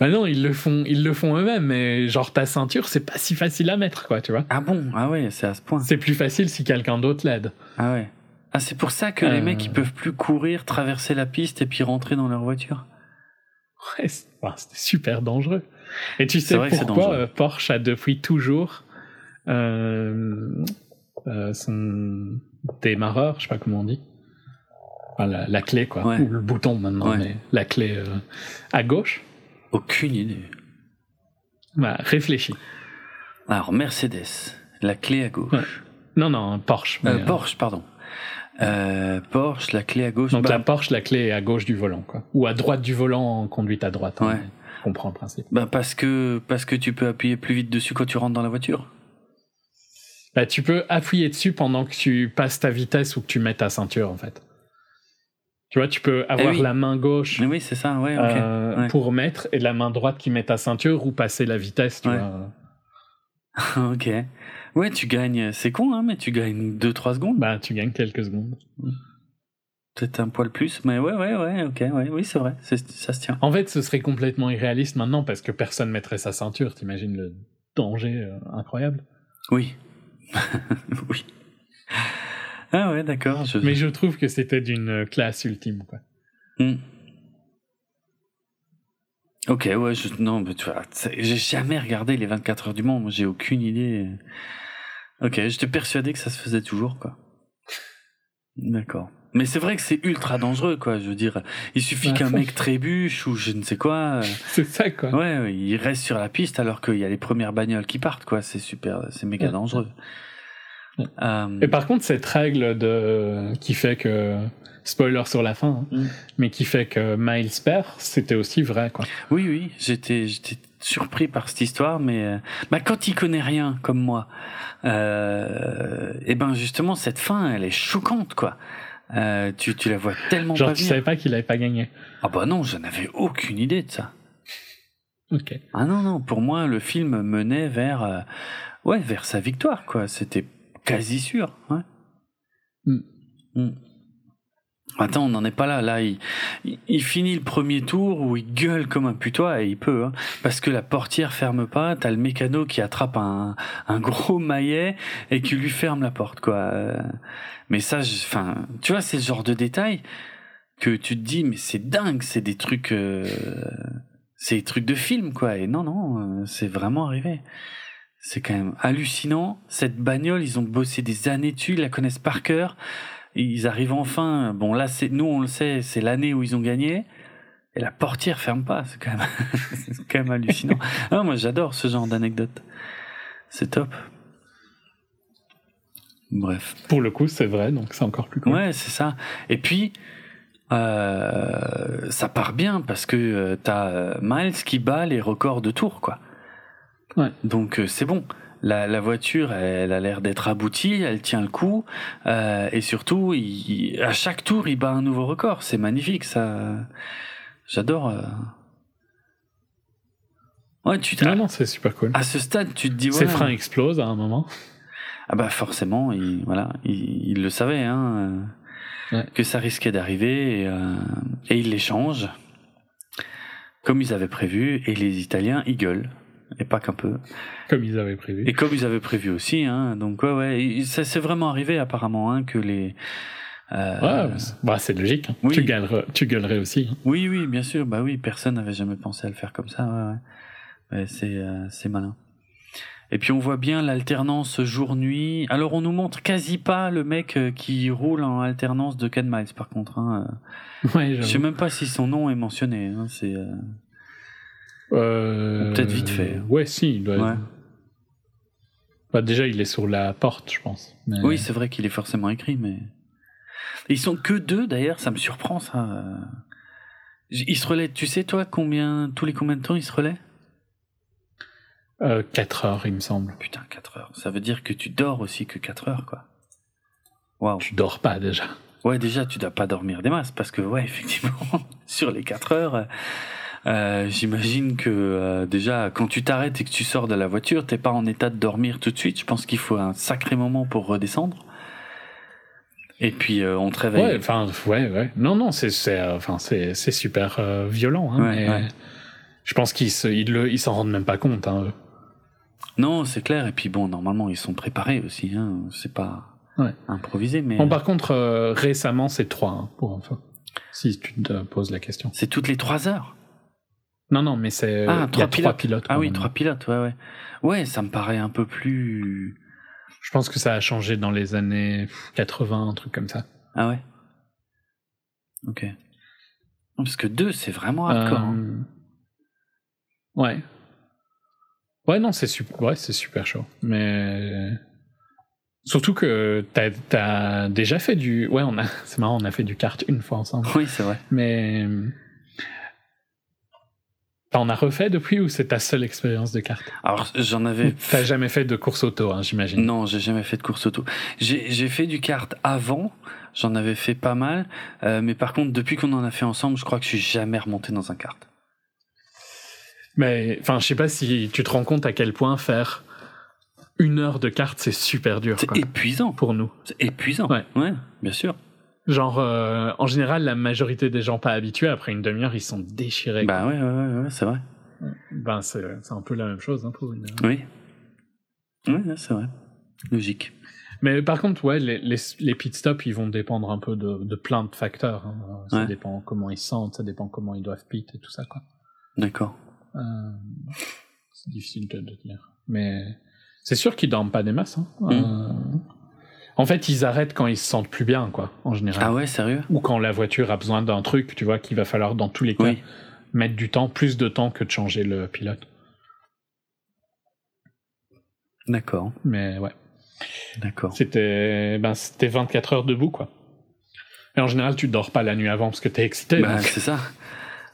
Bah non, ils le font, ils le font eux-mêmes, mais genre ta ceinture, c'est pas si facile à mettre, quoi, tu vois. Ah bon? Ah ouais, c'est à ce point. C'est plus facile si quelqu'un d'autre l'aide. Ah ouais. Ah, c'est pour ça que les Euh. mecs, ils peuvent plus courir, traverser la piste et puis rentrer dans leur voiture. Ouais, c'était super dangereux. Et tu sais pourquoi euh, Porsche a depuis toujours euh, son démarreur, je sais pas comment on dit. Enfin, la, la clé, quoi. Ouais. Ou le bouton maintenant, Ouais. mais la clé euh, à gauche. Aucune idée. Bah, réfléchis. Alors, Mercedes, la clé à gauche. Ouais. Non, non, Porsche. Euh, euh, Porsche, pardon. Euh, Porsche, la clé à gauche. Donc Bah, la Porsche, la clé est à gauche du volant, quoi. Ou à droite du volant en conduite à droite. hein. Ouais. Je comprends le principe. bah, parce que parce que tu peux appuyer plus vite dessus quand tu rentres dans la voiture. Bah, tu peux appuyer dessus pendant que tu passes ta vitesse ou que tu mets ta ceinture, en fait. Tu vois, tu peux avoir Eh oui. la main gauche Mais oui, c'est ça, ouais, ok. euh, Ouais. pour mettre et la main droite qui met ta ceinture ou passer la vitesse, tu Ouais. vois. ok. Ouais, tu gagnes, c'est con, hein, mais tu gagnes 2-3 secondes. Bah, tu gagnes quelques secondes. Peut-être un poil plus, mais ouais, ouais, ouais, ok, ouais, oui, c'est vrai, ça se tient. En fait, ce serait complètement irréaliste maintenant parce que personne mettrait sa ceinture. T'imagines le danger euh, incroyable. Oui. oui. Ah ouais, d'accord. Je... Mais je trouve que c'était d'une classe ultime, quoi. Hmm. Ok, ouais, je... non, mais tu vois, j'ai jamais regardé les 24 heures du Mans, moi j'ai aucune idée. Ok, j'étais persuadé que ça se faisait toujours, quoi. D'accord. Mais c'est vrai que c'est ultra dangereux, quoi. Je veux dire, il suffit qu'un mec trébuche ou je ne sais quoi. euh, C'est ça, quoi. Ouais, ouais, il reste sur la piste alors qu'il y a les premières bagnoles qui partent, quoi. C'est super, c'est méga Ouais. dangereux. Euh, Et par contre, cette règle de qui fait que spoiler sur la fin, hein, Mm. mais qui fait que Miles perd, c'était aussi vrai, quoi. Oui, oui, j'étais, j'étais surpris par cette histoire, mais euh, bah, quand il connaît rien comme moi, euh, et ben justement cette fin, elle est choquante, quoi. Euh, tu, tu la vois tellement Genre, pas tu venir. savais pas qu'il avait pas gagné. Ah bah non, je n'avais aucune idée de ça. Ok. Ah non, non, pour moi, le film menait vers, ouais, vers sa victoire, quoi. C'était quasi sûr, ouais. Mm. Mm. Attends, on n'en est pas là. Là, il, il, il finit le premier tour où il gueule comme un putois et il peut, hein, parce que la portière ferme pas. T'as le mécano qui attrape un, un gros maillet et qui lui ferme la porte, quoi. Mais ça, enfin, tu vois, c'est le genre de détail que tu te dis, mais c'est dingue, c'est des trucs, euh, c'est des trucs de film, quoi. Et non, non, euh, c'est vraiment arrivé. C'est quand même hallucinant. Cette bagnole, ils ont bossé des années dessus, ils la connaissent par cœur. Ils arrivent enfin. Bon, là, c'est nous, on le sait, c'est l'année où ils ont gagné. Et la portière ferme pas. C'est quand même, c'est quand même hallucinant. Ah, moi, j'adore ce genre d'anecdote. C'est top. Bref. Pour le coup, c'est vrai, donc c'est encore plus cool. Ouais, c'est ça. Et puis, euh, ça part bien parce que euh, t'as euh, Miles qui bat les records de tours, quoi. Ouais. Donc euh, c'est bon. La, la voiture, elle, a l'air d'être aboutie, elle tient le coup, euh, et surtout, il- à chaque tour, il bat un nouveau record. C'est magnifique, ça. J'adore. euh. Ouais, tu Non, non, c'est super cool. à ce stade, tu te dis Ses freins explosent à un moment. Ah bah forcément, il, voilà, il, il le savait, hein, Ouais. que ça risquait d'arriver, et, euh, et il les change, comme ils avaient prévu, et les Italiens, ils gueulent, et pas qu'un peu, Comme ils avaient prévu. et comme ils avaient prévu aussi, hein, donc ouais, ouais, ça c'est vraiment arrivé apparemment, hein, que les... euh, Ouais, c'est- bah, c'est logique. hein. oui. Tu, gueulerais, tu gueulerais aussi. hein. Oui, oui, bien sûr, bah oui, personne n'avait jamais pensé à le faire comme ça, ouais, ouais. Ouais, c'est, euh, c'est malin. Et puis on voit bien l'alternance jour-nuit. Alors on nous montre quasi pas le mec euh, qui roule en alternance de Ken Miles par contre. Hein. Ouais, Je sais même pas si son nom est mentionné. Hein. C'est, euh, Euh, Peut-être vite fait. Ouais, si. il doit- Ouais. Bah, déjà, il est sur la porte, je pense. Mais- Oui, c'est vrai qu'il est forcément écrit, mais ils sont que deux d'ailleurs. Ça me surprend ça. euh. Ils se relaient. Tu sais toi combien tous les combien de temps ils se relaient? 4 Euh, heures, il me semble. Putain, 4 heures. Ça veut dire que tu dors aussi que 4 heures quoi. Waouh. Tu dors pas déjà. Ouais, déjà, tu dois pas dormir des masses parce que, ouais, effectivement, sur les 4 heures, euh, j'imagine que euh, déjà, quand tu t'arrêtes et que tu sors de la voiture, t'es pas en état de dormir tout de suite. Je pense qu'il faut un sacré moment pour redescendre. Et puis, euh, on te réveille. Ouais, enfin, ouais, ouais. Non, non, c'est, c'est, enfin, c'est, c'est super violent. Hein, Ouais, mais ouais. Je pense qu'ils se, ils le, ils s'en rendent même pas compte. Hein, eux. Non, c'est clair. Et puis, bon, normalement, ils sont préparés aussi. Hein. C'est pas Ouais. improvisé, mais Bon, par contre, euh, récemment, c'est 3, hein, pour info. Si tu te poses la question. c'est toutes les 3 heures. Non, non, mais c'est. Ah, il y a trois trois pilotes. Ah oui, même. trois pilotes, ouais, ouais. Ouais, ça me paraît un peu plus. Je pense que ça a changé dans les années 80, un truc comme ça. Ah ouais? Ok. Non, Parce que deux, c'est vraiment hardcore. hein. Euh, Ouais. Ouais, non, c'est super, ouais, c'est super chaud. Mais. Surtout que t'as, t'as déjà fait du. Ouais, on a. C'est marrant, on a fait du kart une fois ensemble. Oui, c'est vrai. Mais. T'en as refait depuis ou c'est ta seule expérience de kart Alors, j'en avais. T'as jamais fait de course auto, hein, j'imagine. Non, j'ai jamais fait de course auto. J'ai fait du kart avant, j'en avais fait pas mal, euh, mais par contre, depuis qu'on en a fait ensemble, je crois que je suis jamais remonté dans un kart. Mais enfin, je sais pas si tu te rends compte à quel point faire une heure de kart, c'est super dur C'est épuisant. pour nous. C'est épuisant. Ouais. ouais, bien sûr. Genre, euh, en général, la majorité des gens pas habitués, après une demi-heure, ils sont déchirés. Bah ouais, ouais, ouais, ouais, c'est vrai. Ben, c'est un peu la même chose hein, pour une. Oui. Oui, c'est vrai. Logique. Mais par contre, ouais, les, les, les pit stops, ils vont dépendre un peu de, de plein de facteurs. hein. Ça Ouais. dépend comment ils se sentent, ça dépend comment ils doivent pit et tout ça, quoi. D'accord. Euh, c'est difficile de, de dire. Mais c'est sûr qu'ils dorment pas des masses. hein. Mm. Euh, En fait, ils arrêtent quand ils se sentent plus bien, quoi, en général. Ah ouais, sérieux? Ou quand la voiture a besoin d'un truc, tu vois, qu'il va falloir dans tous les cas Oui. mettre du temps, plus de temps que de changer le pilote. D'accord, Mais ouais, d'accord. c'était ben, c'était 24 heures debout, quoi. Et en général, tu dors pas la nuit avant parce que t'es excité. Bah, c'est ça.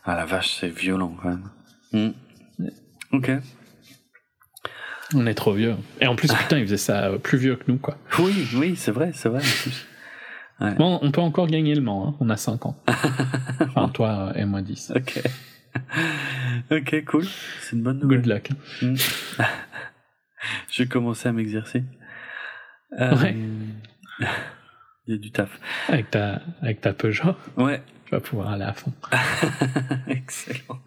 Ah la vache, c'est violent quand même. Hmm. Ok. On est trop vieux. Et en plus, putain, ils faisaient ça plus vieux que nous, quoi. Oui, oui, c'est vrai, c'est vrai. plus. Bon, on peut encore gagner le Mans, hein. on a 5 ans. enfin, toi et moi 10. Ok. ok, cool. C'est une bonne nouvelle. Good luck. Hmm. Je vais commencer à m'exercer. Euh, Ouais. Il y a du taf. Avec ta, avec ta Peugeot, Ouais, tu vas pouvoir aller à fond. excellent.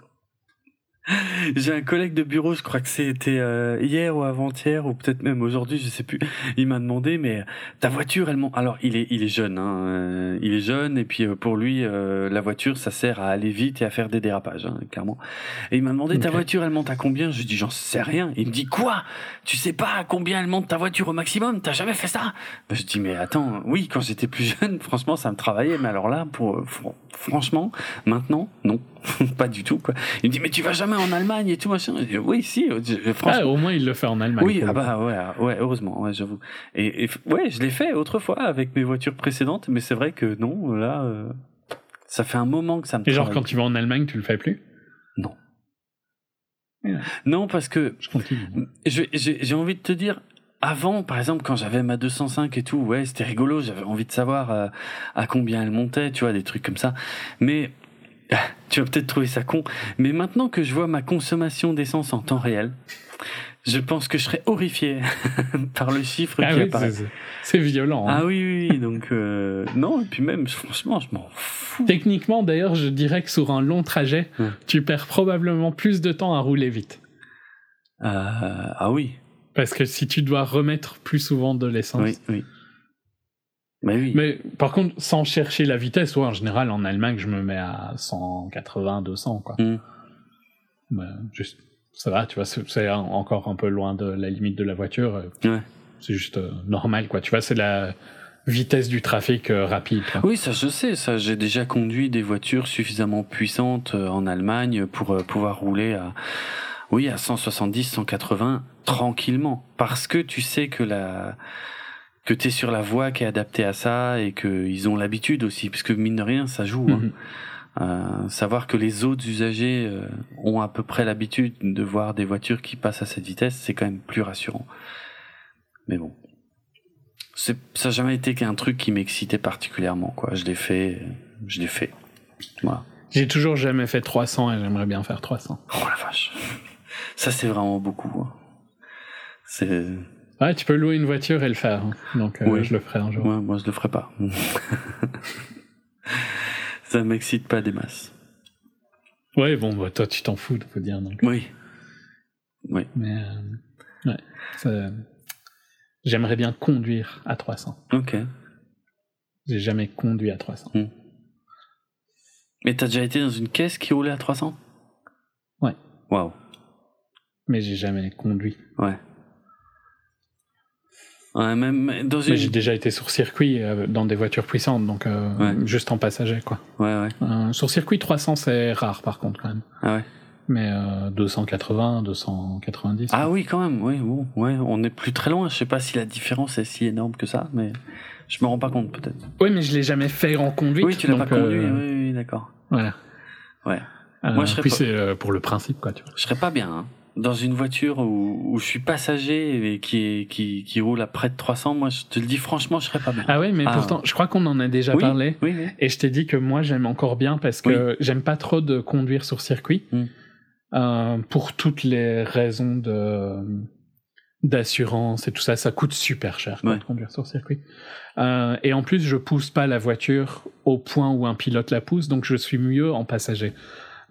J'ai un collègue de bureau, je crois que c'était euh, hier ou avant-hier, ou peut-être même aujourd'hui, je sais plus. Il m'a demandé, mais ta voiture, elle monte. Alors, il est, il est jeune, hein, euh, il est jeune, et puis euh, pour lui, euh, la voiture, ça sert à aller vite et à faire des dérapages, hein, clairement. Et il m'a demandé, ta voiture, elle monte à combien? Je lui dis, j'en sais rien. Il me dit, quoi? Tu sais pas à combien elle monte ta voiture au maximum? T'as jamais fait ça? Ben, Je dis, mais attends, oui, quand j'étais plus jeune, franchement, ça me travaillait, mais alors là, pour, fr- franchement, maintenant, non, pas du tout, quoi. Il me dit, mais tu vas jamais en Allemagne et tout, machin. Je dis, oui, si, je- Ah, au moins, il le fait en Allemagne. oui, ah bah ouais, ah, ouais, heureusement, ouais, j'avoue. Et, et ouais, je l'ai fait autrefois avec mes voitures précédentes, mais c'est vrai que non, là, euh, ça fait un moment que ça me Et genre, quand tu vas en Allemagne, tu le fais plus? Non, parce que j'ai envie de te dire, avant, par exemple, quand j'avais ma 205 et tout, ouais, c'était rigolo, j'avais envie de savoir euh, à combien elle montait, tu vois, des trucs comme ça. Mais tu vas peut-être trouver ça con, mais maintenant que je vois ma consommation d'essence en temps réel, je pense que je serais horrifié par le chiffre Ah qui oui, apparaît. c'est- violent. hein. Ah oui, oui, oui, donc euh, non, et puis même, franchement, je m'en fous. Techniquement, d'ailleurs, je dirais que sur un long trajet, tu perds probablement plus de temps à rouler vite. Euh, ah oui, Parce que si tu dois remettre plus souvent de l'essence. oui, oui. Mais oui. Mais par contre, sans chercher la vitesse, ouais, en général, en Allemagne, je me mets à 180, 200, quoi. Mm. Ouais, juste, ça va, tu vois, c'est encore un peu loin de la limite de la voiture. euh, Ouais. C'est juste euh, normal, quoi. Tu vois, c'est la vitesse du trafic euh, rapide, quoi. Oui, ça je sais, ça j'ai déjà conduit des voitures suffisamment puissantes euh, en Allemagne pour pouvoir rouler à oui, à 170, 180 tranquillement parce que tu sais que la que tu es sur la voie qui est adaptée à ça et que ils ont l'habitude aussi parce que mine de rien ça joue hein. Mhm. Euh, savoir que les autres usagers euh, ont à peu près l'habitude de voir des voitures qui passent à cette vitesse, c'est quand même plus rassurant. Mais bon, ça n'a jamais été qu'un truc qui m'excitait particulièrement quoi. Je l'ai fait, je l'ai fait. Voilà. J'ai toujours jamais fait 300 et j'aimerais bien faire 300. Oh la vache, ça c'est vraiment beaucoup. hein. C'est Ouais, tu peux louer une voiture et le faire. hein. Donc, euh, Oui. je le ferai un jour. ouais, moi je le ferai pas. ça m'excite pas des masses. Ouais, bon, bah, toi, tu t'en fous, faut dire. Donc. Oui, oui. Mais, euh, ouais, ça- j'aimerais bien conduire à 300. Ok. J'ai jamais conduit à 300. Mais t'as déjà été dans une caisse qui roulait à 300 Ouais. Waouh. Mais j'ai jamais conduit. Ouais. Ouais, même dans une. Mais j'ai déjà été sur circuit euh, dans des voitures puissantes, donc euh, Ouais. juste en passager, quoi. Ouais, ouais. Euh, sur circuit 300, c'est rare, par contre, quand même. Ah ouais. Mais euh, 280, 290. Ah oui, quand même. Oui, bon, ouais, on est plus très loin. Je sais pas si la différence est si énorme que ça, mais je me rends pas compte peut-être. Oui, mais je l'ai jamais fait en conduite. Oui, tu l'as pas conduit. Oui, oui, d'accord. Voilà. Ouais. Moi, je serais puis pas- c'est pour le principe, quoi, tu vois. Je serais pas bien hein. Dans une voiture où, où je suis passager et qui, est, qui, qui roule à près de 300. Moi, je te le dis franchement, je serais pas bien. Ah ouais, mais Ah. pourtant, je crois qu'on en a déjà oui, parlé. Oui, oui. Et je t'ai dit que moi, j'aime encore bien parce que j'aime pas trop de conduire sur circuit. Mm. Euh, pour toutes les raisons de d'assurance et tout ça, ça coûte super cher Ouais. de conduire sur circuit. Euh, et en plus, je pousse pas la voiture au point où un pilote la pousse, donc je suis mieux en passager.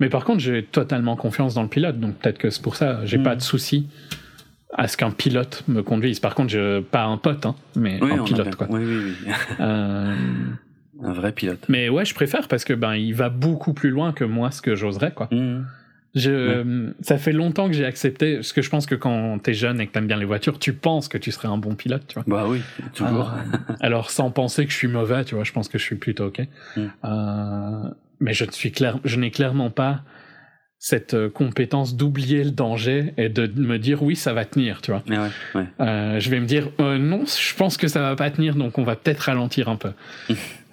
Mais par contre, j'ai totalement confiance dans le pilote, donc peut-être que c'est pour ça, j'ai Mm. pas de souci à ce qu'un pilote me conduise. Par contre, je pas un pote, hein, mais Oui, un pilote quoi. Oui, oui, oui. Euh, Un vrai pilote. mais ouais, je préfère parce que ben il va beaucoup plus loin que moi ce que j'oserais quoi. Mhm. Je, Ça fait longtemps que j'ai accepté, parce que je pense que quand t'es jeune et que t'aimes bien les voitures, tu penses que tu serais un bon pilote, tu vois. Bah oui, toujours. Euh, alors, sans penser que je suis mauvais, tu vois, je pense que je suis plutôt ok. Mm. Euh, mais je ne suis clair, je n'ai clairement pas cette euh, compétence d'oublier le danger et de me dire oui ça va tenir tu vois Mais ouais, ouais. Euh, je vais me dire euh, non je pense que ça va pas tenir donc on va peut-être ralentir un peu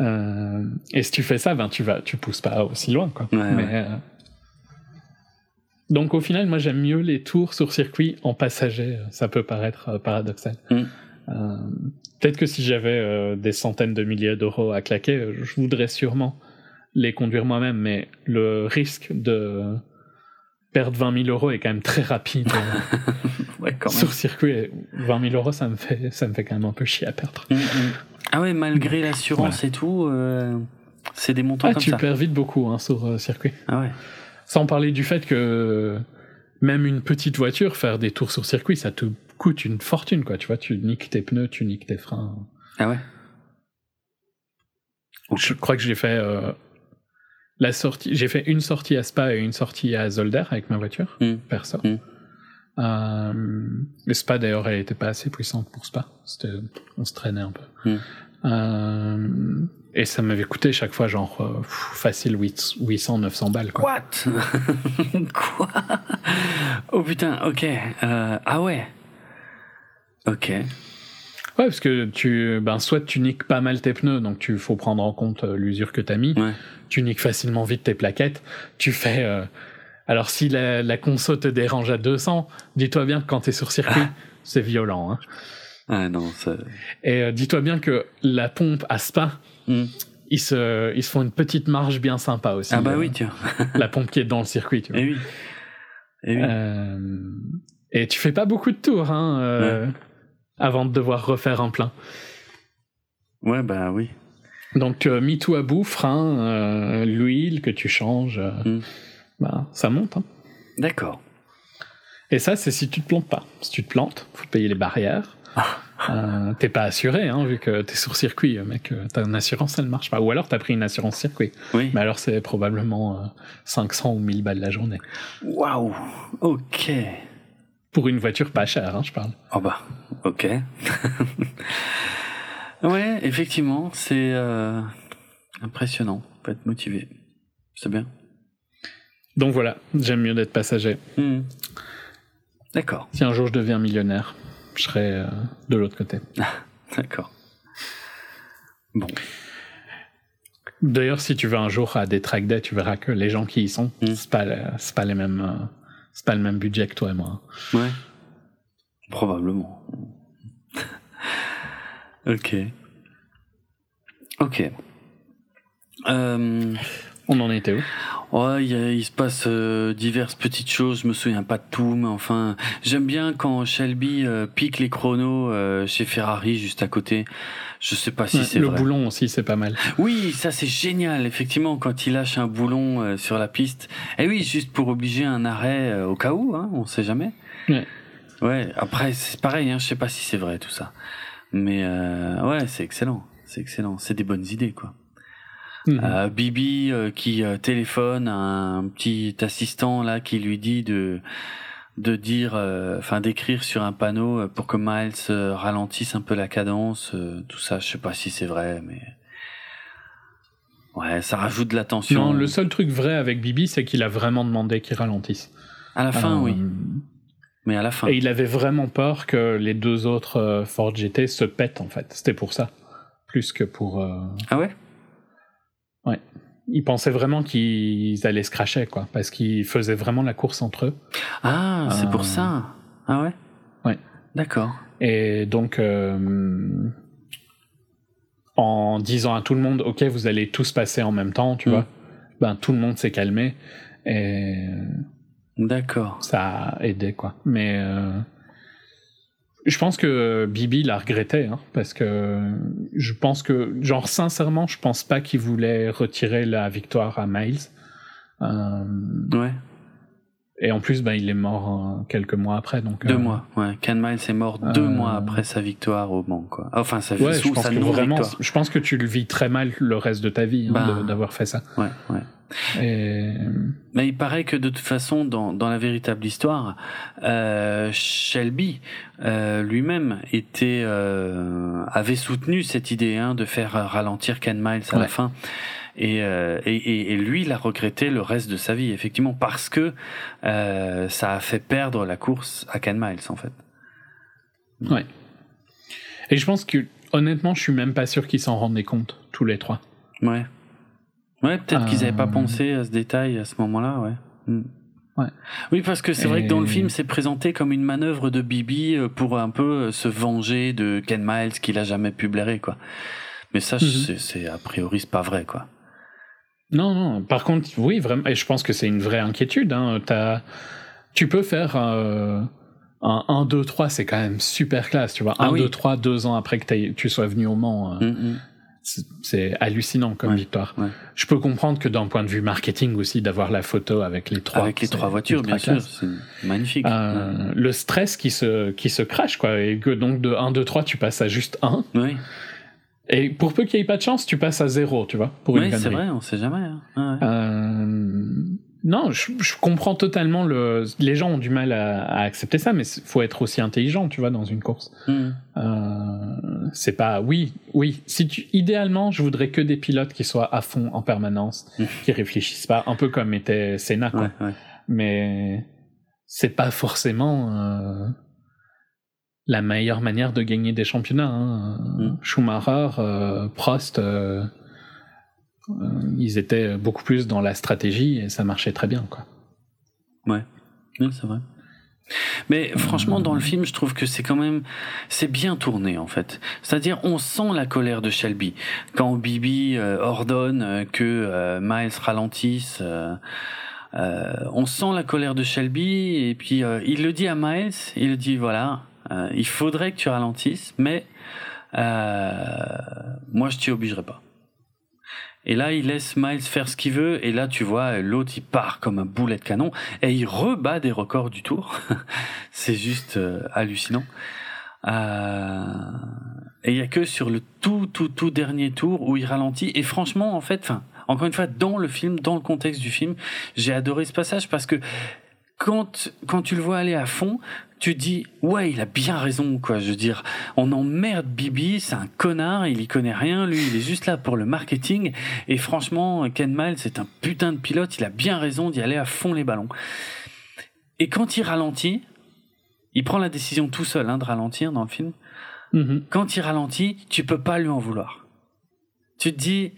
Euh, et si tu fais ça ben tu vas tu pousses pas aussi loin quoi Ouais, Mais, ouais. donc au final moi j'aime mieux les tours sur circuit en passager ça peut paraître paradoxal Mm. Euh, peut-être que si j'avais des centaines de milliers d'euros à claquer je voudrais sûrement les conduire moi-même mais le risque de perdre 20 000 euros est quand même très rapide Ouais, quand même. sur circuit. 20 000 euros, ça me fait, ça me fait quand même un peu chier à perdre. Mm, mm. Ah ouais, malgré l'assurance et tout, euh, c'est des montants Ah, comme tu ça. perds vite beaucoup hein, sur euh, circuit. Ah ouais. Sans parler du fait que même une petite voiture, faire des tours sur circuit, ça te coûte une fortune, quoi. Tu vois, tu niques tes pneus, tu niques tes freins. Ah ouais. Je crois que j'ai fait euh, la sortie. J'ai fait une sortie à Spa et une sortie à Zolder avec ma voiture, Mm. perso. Mm. Euh, le Spa d'ailleurs, elle était pas assez puissante pour Spa. On se traînait un peu. Mm. Euh, et ça m'avait coûté chaque fois genre euh, facile 800, 900 balles quoi. What? Quoi? Oh putain, ok. Ah ouais. Ok. Ouais, parce que tu, ben, soit tu niques pas mal tes pneus, donc tu faut prendre en compte euh, l'usure que t'as mis. Ouais. Tu niques facilement vite tes plaquettes. Tu fais. euh, alors, si la, la conso te dérange à 200, dis-toi bien que quand t'es sur circuit, c'est violent. Hein. Ah non, ça. Et euh, dis-toi bien que la pompe à Spa, Hmm. ils se, ils se font une petite marge bien sympa aussi. Ah bah euh, oui, tiens. La pompe qui est dans le circuit, tu vois. Eh oui. Eh oui. Euh, et tu fais pas beaucoup de tours, hein, euh, avant de devoir refaire un plein. Ouais, bah oui. Donc, euh, mis tout à bout, frein, euh, l'huile que tu changes, euh, Mm. bah, ça monte. hein. D'accord. Et ça, c'est si tu te plantes pas. Si tu te plantes, faut payer les barrières. Euh, t'es pas assuré, hein, vu que t'es sur circuit, mec. euh, Ta assurance, elle marche pas. Ou alors t'as pris une assurance circuit. Oui. Mais alors, c'est probablement euh, 500 ou 1000 balles la journée. Waouh. Ok. Pour une voiture pas chère, hein, je parle. Oh bah, ok. ouais, effectivement, c'est euh, impressionnant. Faut être motivé. C'est bien. Donc voilà, j'aime mieux d'être passager. Hmm. D'accord, Si un jour je deviens millionnaire, je serai euh, de l'autre côté. d'accord. Bon. D'ailleurs, si tu vas un jour à des track days, tu verras que les gens qui y sont, Mm. c'est pas, c'est pas les mêmes, euh, c'est pas le même budget que toi et moi. Ouais. Probablement. ok. Ok. Euh, On en était où? Ouais, il, y a- il se passe euh, diverses petites choses, je me souviens pas de tout, mais enfin, j'aime bien quand Shelby euh, pique les chronos euh, chez Ferrari juste à côté. Je sais pas si Ouais, c'est Le vrai. boulon aussi, c'est pas mal. Oui, ça c'est génial, effectivement, quand il lâche un boulon euh, sur la piste. Et oui, juste pour obliger un arrêt euh, au cas où, hein, on sait jamais. Ouais. Ouais, après c'est pareil, hein, je sais pas si c'est vrai tout ça. Mais euh, ouais, c'est excellent, c'est excellent, c'est des bonnes idées quoi. Mhm. Euh, Bibi euh, qui euh, téléphone à un petit assistant là qui lui dit de de dire enfin d'écrire sur un panneau pour que Miles ralentisse un peu la cadence tout ça je sais pas si c'est vrai mais ouais ça rajoute de la tension Non, le seul truc vrai avec Bibi, c'est qu'il a vraiment demandé qu'il ralentisse. à la fin oui mais à la fin Et il avait vraiment peur que les deux autres Ford GT se pètent, en fait. C'était pour ça. Plus que pour. euh, ah ouais? Il pensait vraiment qu'ils allaient se cracher, quoi. Parce qu'ils faisaient vraiment la course entre eux. ah c'est Euh. pour ça ah ouais? Ouais. d'accord Et donc, euh, en disant à tout le monde, OK, vous allez tous passer en même temps, tu Mm. vois, ben, tout le monde s'est calmé. Et d'accord ça a aidé, quoi. Mais euh, je pense que Bibi l'a regretté, hein, parce que je pense que, genre, sincèrement, je pense pas qu'il voulait retirer la victoire à Miles. Euh, ouais et en plus, ben, il est mort euh, quelques mois après. Donc, deux euh, mois ouais Ken Miles est mort deux mois après sa victoire au Mans quoi enfin sa, Ouais, sous je pense sa que non vraiment, victoire je pense que tu le vis très mal le reste de ta vie hein, Bah. d'avoir fait ça. ouais ouais Mais il paraît que de toute façon, dans, dans la véritable histoire, euh, Shelby euh, lui-même était euh, avait soutenu cette idée hein, de faire ralentir Ken Miles à la fin. Et, euh, et, et, lui, il a regretté le reste de sa vie, effectivement, parce que ça a fait perdre la course à Ken Miles, en fait. Ouais. Et je pense que, honnêtement, je suis même pas sûr qu'ils s'en rendaient compte, tous les trois. Ouais. Ouais, peut-être qu'ils n'avaient pas euh. pensé à ce détail à ce moment-là, ouais. Hmm. Ouais. Oui, parce que c'est vrai que dans le film, c'est présenté comme une manœuvre de Bibi euh, pour un peu euh, se venger de Ken Miles qu'il a jamais pu blairer, quoi. Mais ça, mhm. c'est a priori pas vrai, quoi. Non, non. Par contre, oui, vraiment. Et je pense que c'est une vraie inquiétude. Hein. As... Tu peux faire un 1, 2, 3, c'est quand même super classe, tu vois. 1, 2, 3, deux ans après que tu sois venu au Mans. Mm, mm c'est hallucinant comme victoire. Je peux comprendre que d'un point de vue marketing aussi, d'avoir la photo avec les trois. Avec les trois voitures, bien sûr, c'est magnifique. Euh, le stress qui se, qui se crache, quoi. Et que donc de 1, 2, 3, tu passes à juste 1. Oui. Et pour peu qu'il n'y ait pas de chance, tu passes à 0, tu vois. Pour oui, c'est vrai, on sait jamais. Hein. Euh, non, je, comprends totalement le. Les gens ont du mal à, accepter ça, mais faut être aussi intelligent, tu vois, dans une course. Hmm. Euh, c'est pas. Oui, oui. Si tu, idéalement, je voudrais que des pilotes qui soient à fond en permanence, hmm. qui réfléchissent pas, un peu comme était Senna, quoi. Mais c'est pas forcément euh, la meilleure manière de gagner des championnats. Hein. Hmm. Schumacher, euh, Prost. Euh, ils étaient beaucoup plus dans la stratégie et ça marchait très bien, quoi. Ouais, c'est vrai. Mais franchement, dans le film, je trouve que c'est quand même, c'est bien tourné en fait. C'est-à-dire, on sent la colère de Shelby quand Bibi euh, ordonne euh, que Miles ralentisse. on sent la colère de Shelby et puis il le dit à Miles. Il le dit voilà, il faudrait que tu ralentisses, mais moi je t'y obligerai pas. Et là, il laisse Miles faire ce qu'il veut. Et là, tu vois, l'autre, il part comme un boulet de canon. Et il rebat des records du tour. c'est juste euh, hallucinant. Euh... Et il y a que sur le tout, tout, tout dernier tour où il ralentit. Et franchement, en fait, enfin, encore une fois, dans le film, dans le contexte du film, j'ai adoré ce passage parce que quand, quand tu le vois aller à fond, tu dis ouais il a bien raison quoi. Je veux dire on emmerde Bibi c'est un connard il y connaît rien lui il est juste là pour le marketing. Et franchement Ken Miles c'est un putain de pilote il a bien raison d'y aller à fond les ballons. Et quand il ralentit il prend la décision tout seul hein, de ralentir dans le film. Mm-hmm. quand il ralentit tu peux pas lui en vouloir. Tu te dis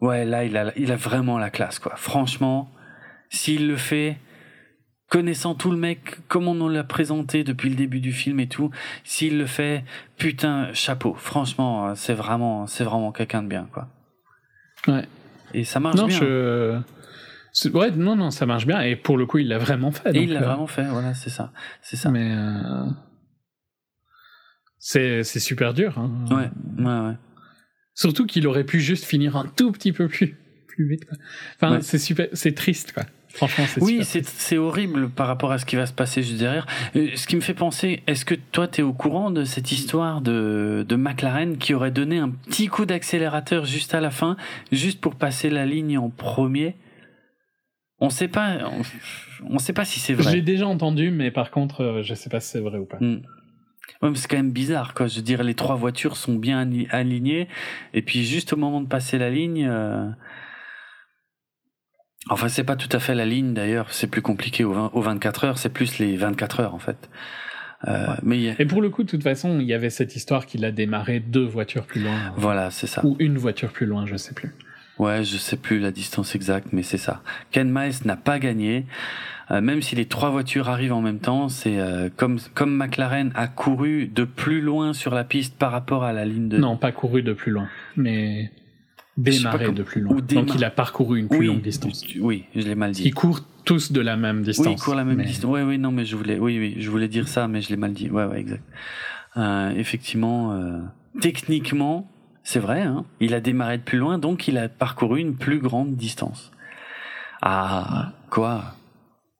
ouais là il a il a vraiment la classe quoi. Franchement s'il le fait connaissant tout le mec, comme on nous l'a présenté depuis le début du film et tout, s'il le fait, putain, chapeau. Franchement, c'est vraiment, c'est vraiment quelqu'un de bien, quoi. Ouais. Et ça marche bien. Je... Ouais, non, non, ça marche bien. Et pour le coup, il l'a vraiment fait. Et il l'a euh, vraiment fait, voilà, c'est ça. C'est ça. Mais. Euh... C'est super dur. Hein. Ouais, ouais, ouais. Surtout qu'il aurait pu juste finir un tout petit peu plus, plus vite. Quoi. Enfin, c'est super, c'est triste, quoi. Franchement, c'est Oui, c'est horrible par rapport à ce qui va se passer juste derrière. Euh, ce qui me fait penser, est-ce que toi, tu es au courant de cette histoire de, de McLaren qui aurait donné un petit coup d'accélérateur juste à la fin, juste pour passer la ligne en premier? On sait pas, on, sait pas si c'est vrai. J'ai déjà entendu, mais par contre, euh, je sais pas si c'est vrai ou pas. Hmm. Ouais, c'est quand même bizarre, quoi. Je veux dire, les trois voitures sont bien alignées, et puis juste au moment de passer la ligne, euh, Enfin, c'est pas tout à fait la ligne d'ailleurs, c'est plus compliqué aux, 24 heures, c'est plus les 24 heures en fait. Euh, mais Et pour le coup, de toute façon, il y avait cette histoire qu'il a démarré deux voitures plus loin. Voilà, c'est ça. Ou une voiture plus loin, je sais plus. Ouais, je sais plus la distance exacte, mais c'est ça. Ken Miles n'a pas gagné, euh, même si les trois voitures arrivent en même temps. C'est euh, comme comme McLaren a couru de plus loin sur la piste par rapport à la ligne de. Non, pas couru de plus loin, mais démarrer de plus loin. Donc il a parcouru une plus longue distance. Oui, je l'ai mal dit. Ils courent tous de la même distance. Oui, ils courent la même distance. Oui, oui, non, mais je voulais, oui, oui, je voulais dire ça, mais je l'ai mal dit. Ouais, ouais, exact. Euh, effectivement, euh, techniquement, c'est vrai. Hein, il a démarré de plus loin, donc il a parcouru une plus grande distance. À quoi?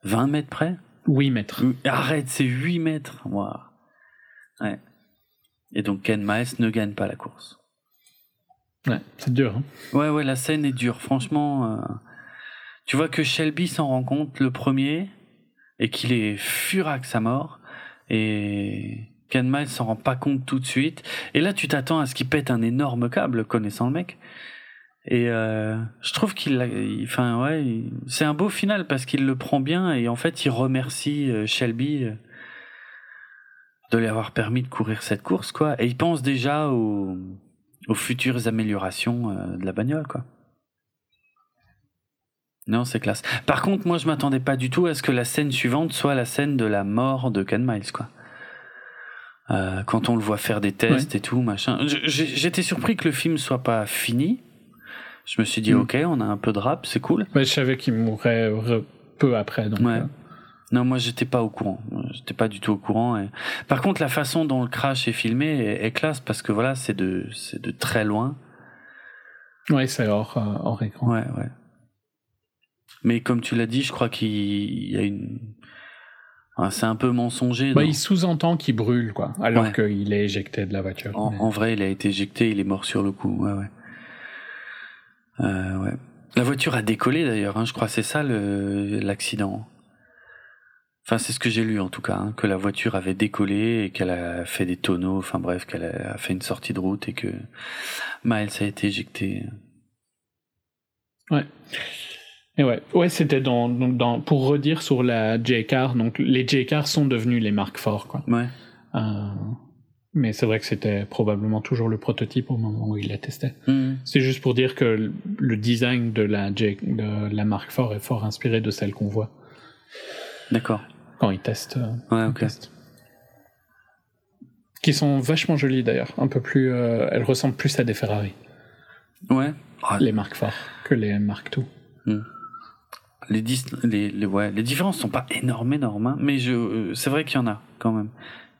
20 mètres près? 8 mètres. Arrête, c'est 8 mètres. Wow. Ouais. Et donc Ken Miles ne gagne pas la course. Ouais, c'est dur. Hein. Ouais, ouais, la scène est dure. Franchement, euh, Tu vois que Shelby s'en rend compte le premier et qu'il est furax à mort et Miles s'en rend pas compte tout de suite. Et là, tu t'attends à ce qu'il pète un énorme câble, connaissant le mec. Et euh, je trouve qu'il, enfin ouais, c'est un beau final parce qu'il le prend bien et en fait il remercie euh, Shelby de lui avoir permis de courir cette course quoi. Et il pense déjà aux, aux futures améliorations de la bagnole quoi. Non, c'est classe. Par contre, moi, je m'attendais pas du tout à ce que la scène suivante soit la scène de la mort de Ken Miles, quoi. Euh, quand on le voit faire des tests et tout, machin. J'étais surpris que le film soit pas fini. Je me suis dit, mm. ok, on a un peu de rap, c'est cool. Mais je savais qu'il mourrait peu après, donc. Ouais. Non, moi, j'étais pas au courant. J'étais pas du tout au courant. Et... Par contre, la façon dont le crash est filmé est, classe parce que voilà, c'est de, c'est de très loin. Ouais, c'est hors, euh, hors écran. Ouais, ouais. Mais comme tu l'as dit, je crois qu'il y a une. c'est un peu mensonger. Bah, il sous-entend qu'il brûle, quoi, alors qu'il est éjecté de la voiture. En, vrai, il a été éjecté, il est mort sur le coup. Ouais, ouais. Euh, ouais. La voiture a décollé d'ailleurs, hein, je crois, c'est ça l'accident. Enfin, c'est ce que j'ai lu en tout cas, hein, que la voiture avait décollé et qu'elle a fait des tonneaux, enfin bref, qu'elle a fait une sortie de route et que Miles a été éjecté. Ouais. Et ouais, ouais c'était dans, dans, pour redire sur la J-Car, donc les J-Car sont devenus les marques forts, quoi. Ouais. Euh, mais c'est vrai que c'était probablement toujours le prototype au moment où il la testait. Hmm. C'est juste pour dire que le design de la, J, de la marque fort est fort inspiré de celle qu'on voit. D'accord. Quand ils testent. Euh, ouais, ok. Qui sont vachement jolies d'ailleurs. Un peu plus. Euh, elles ressemblent plus à des Ferrari. Ouais. Les marques forts que les marques tout. Hmm les, les, les, ouais, les différences sont pas énormes, énormes, hein, mais je, euh, c'est vrai qu'il y en a quand même.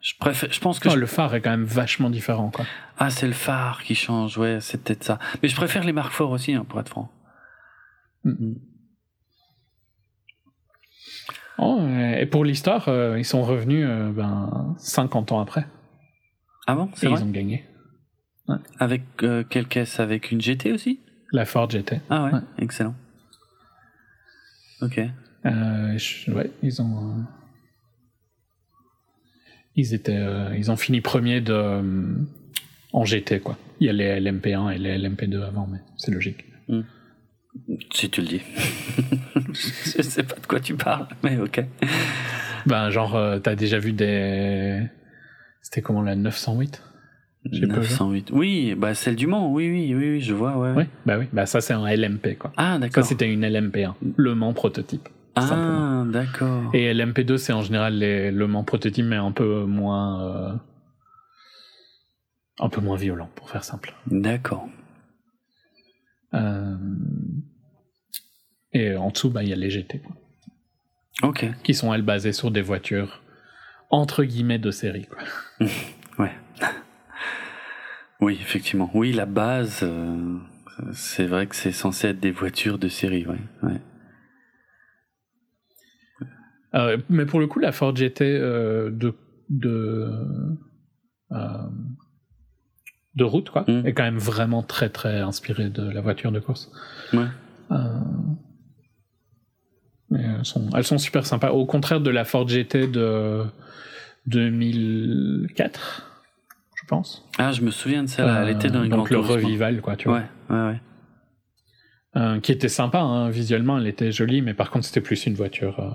Je préfère, je pense que le phare est quand même vachement différent, quoi. Ah, c'est le phare qui change, ouais, c'est peut-être ça. Mais je préfère les marques forts aussi, hein, pour être franc. Mm. Mm. Oh, et pour l'histoire, euh, ils sont revenus euh, ben, 50 ans après. Ah bon Et ils ont gagné. Avec quelle caisse? Avec une GT aussi? La Ford GT. Ah ouais. excellent. Ok. Euh, ouais, ils ont. Euh, ils étaient, euh, ils ont fini premier de en GT quoi. Il y a les LMP1 et les LMP2 avant, mais c'est logique. Hmm. Si tu le dis. je sais pas de quoi tu parles, mais ok. Ben genre, t'as déjà vu des. C'était comment la 908 908. Oui, bah celle du Mans, oui, oui, oui, oui je vois, ouais. Oui, bah oui, bah ça c'est un LMP quoi. Ah d'accord. Ça c'était une LMP1, Le Mans prototype. Ah d'accord. Et LMP2 c'est en général les Le Mans prototype mais un peu moins, euh, un peu moins violent pour faire simple. D'accord. Euh... Et en dessous bah il y a les GT quoi. Ok. Qui sont elles basées sur des voitures entre guillemets de série quoi. ouais. Oui, effectivement. Oui, la base, euh, c'est vrai que c'est censé être des voitures de série, ouais. ouais. Euh, mais pour le coup, la Ford GT euh, de de de route, quoi, mmh. est quand même vraiment très très inspirée de la voiture de course. Ouais. Mais elles sont, elles sont super sympas. Au contraire de la Ford GT de 2004 pense. Ah, je me souviens de ça. Elle était dans une Donc le revival, quoi, tu vois. Ouais, ouais, ouais. Euh, qui était sympa, hein, visuellement, elle était jolie, mais par contre, c'était plus une voiture. Euh,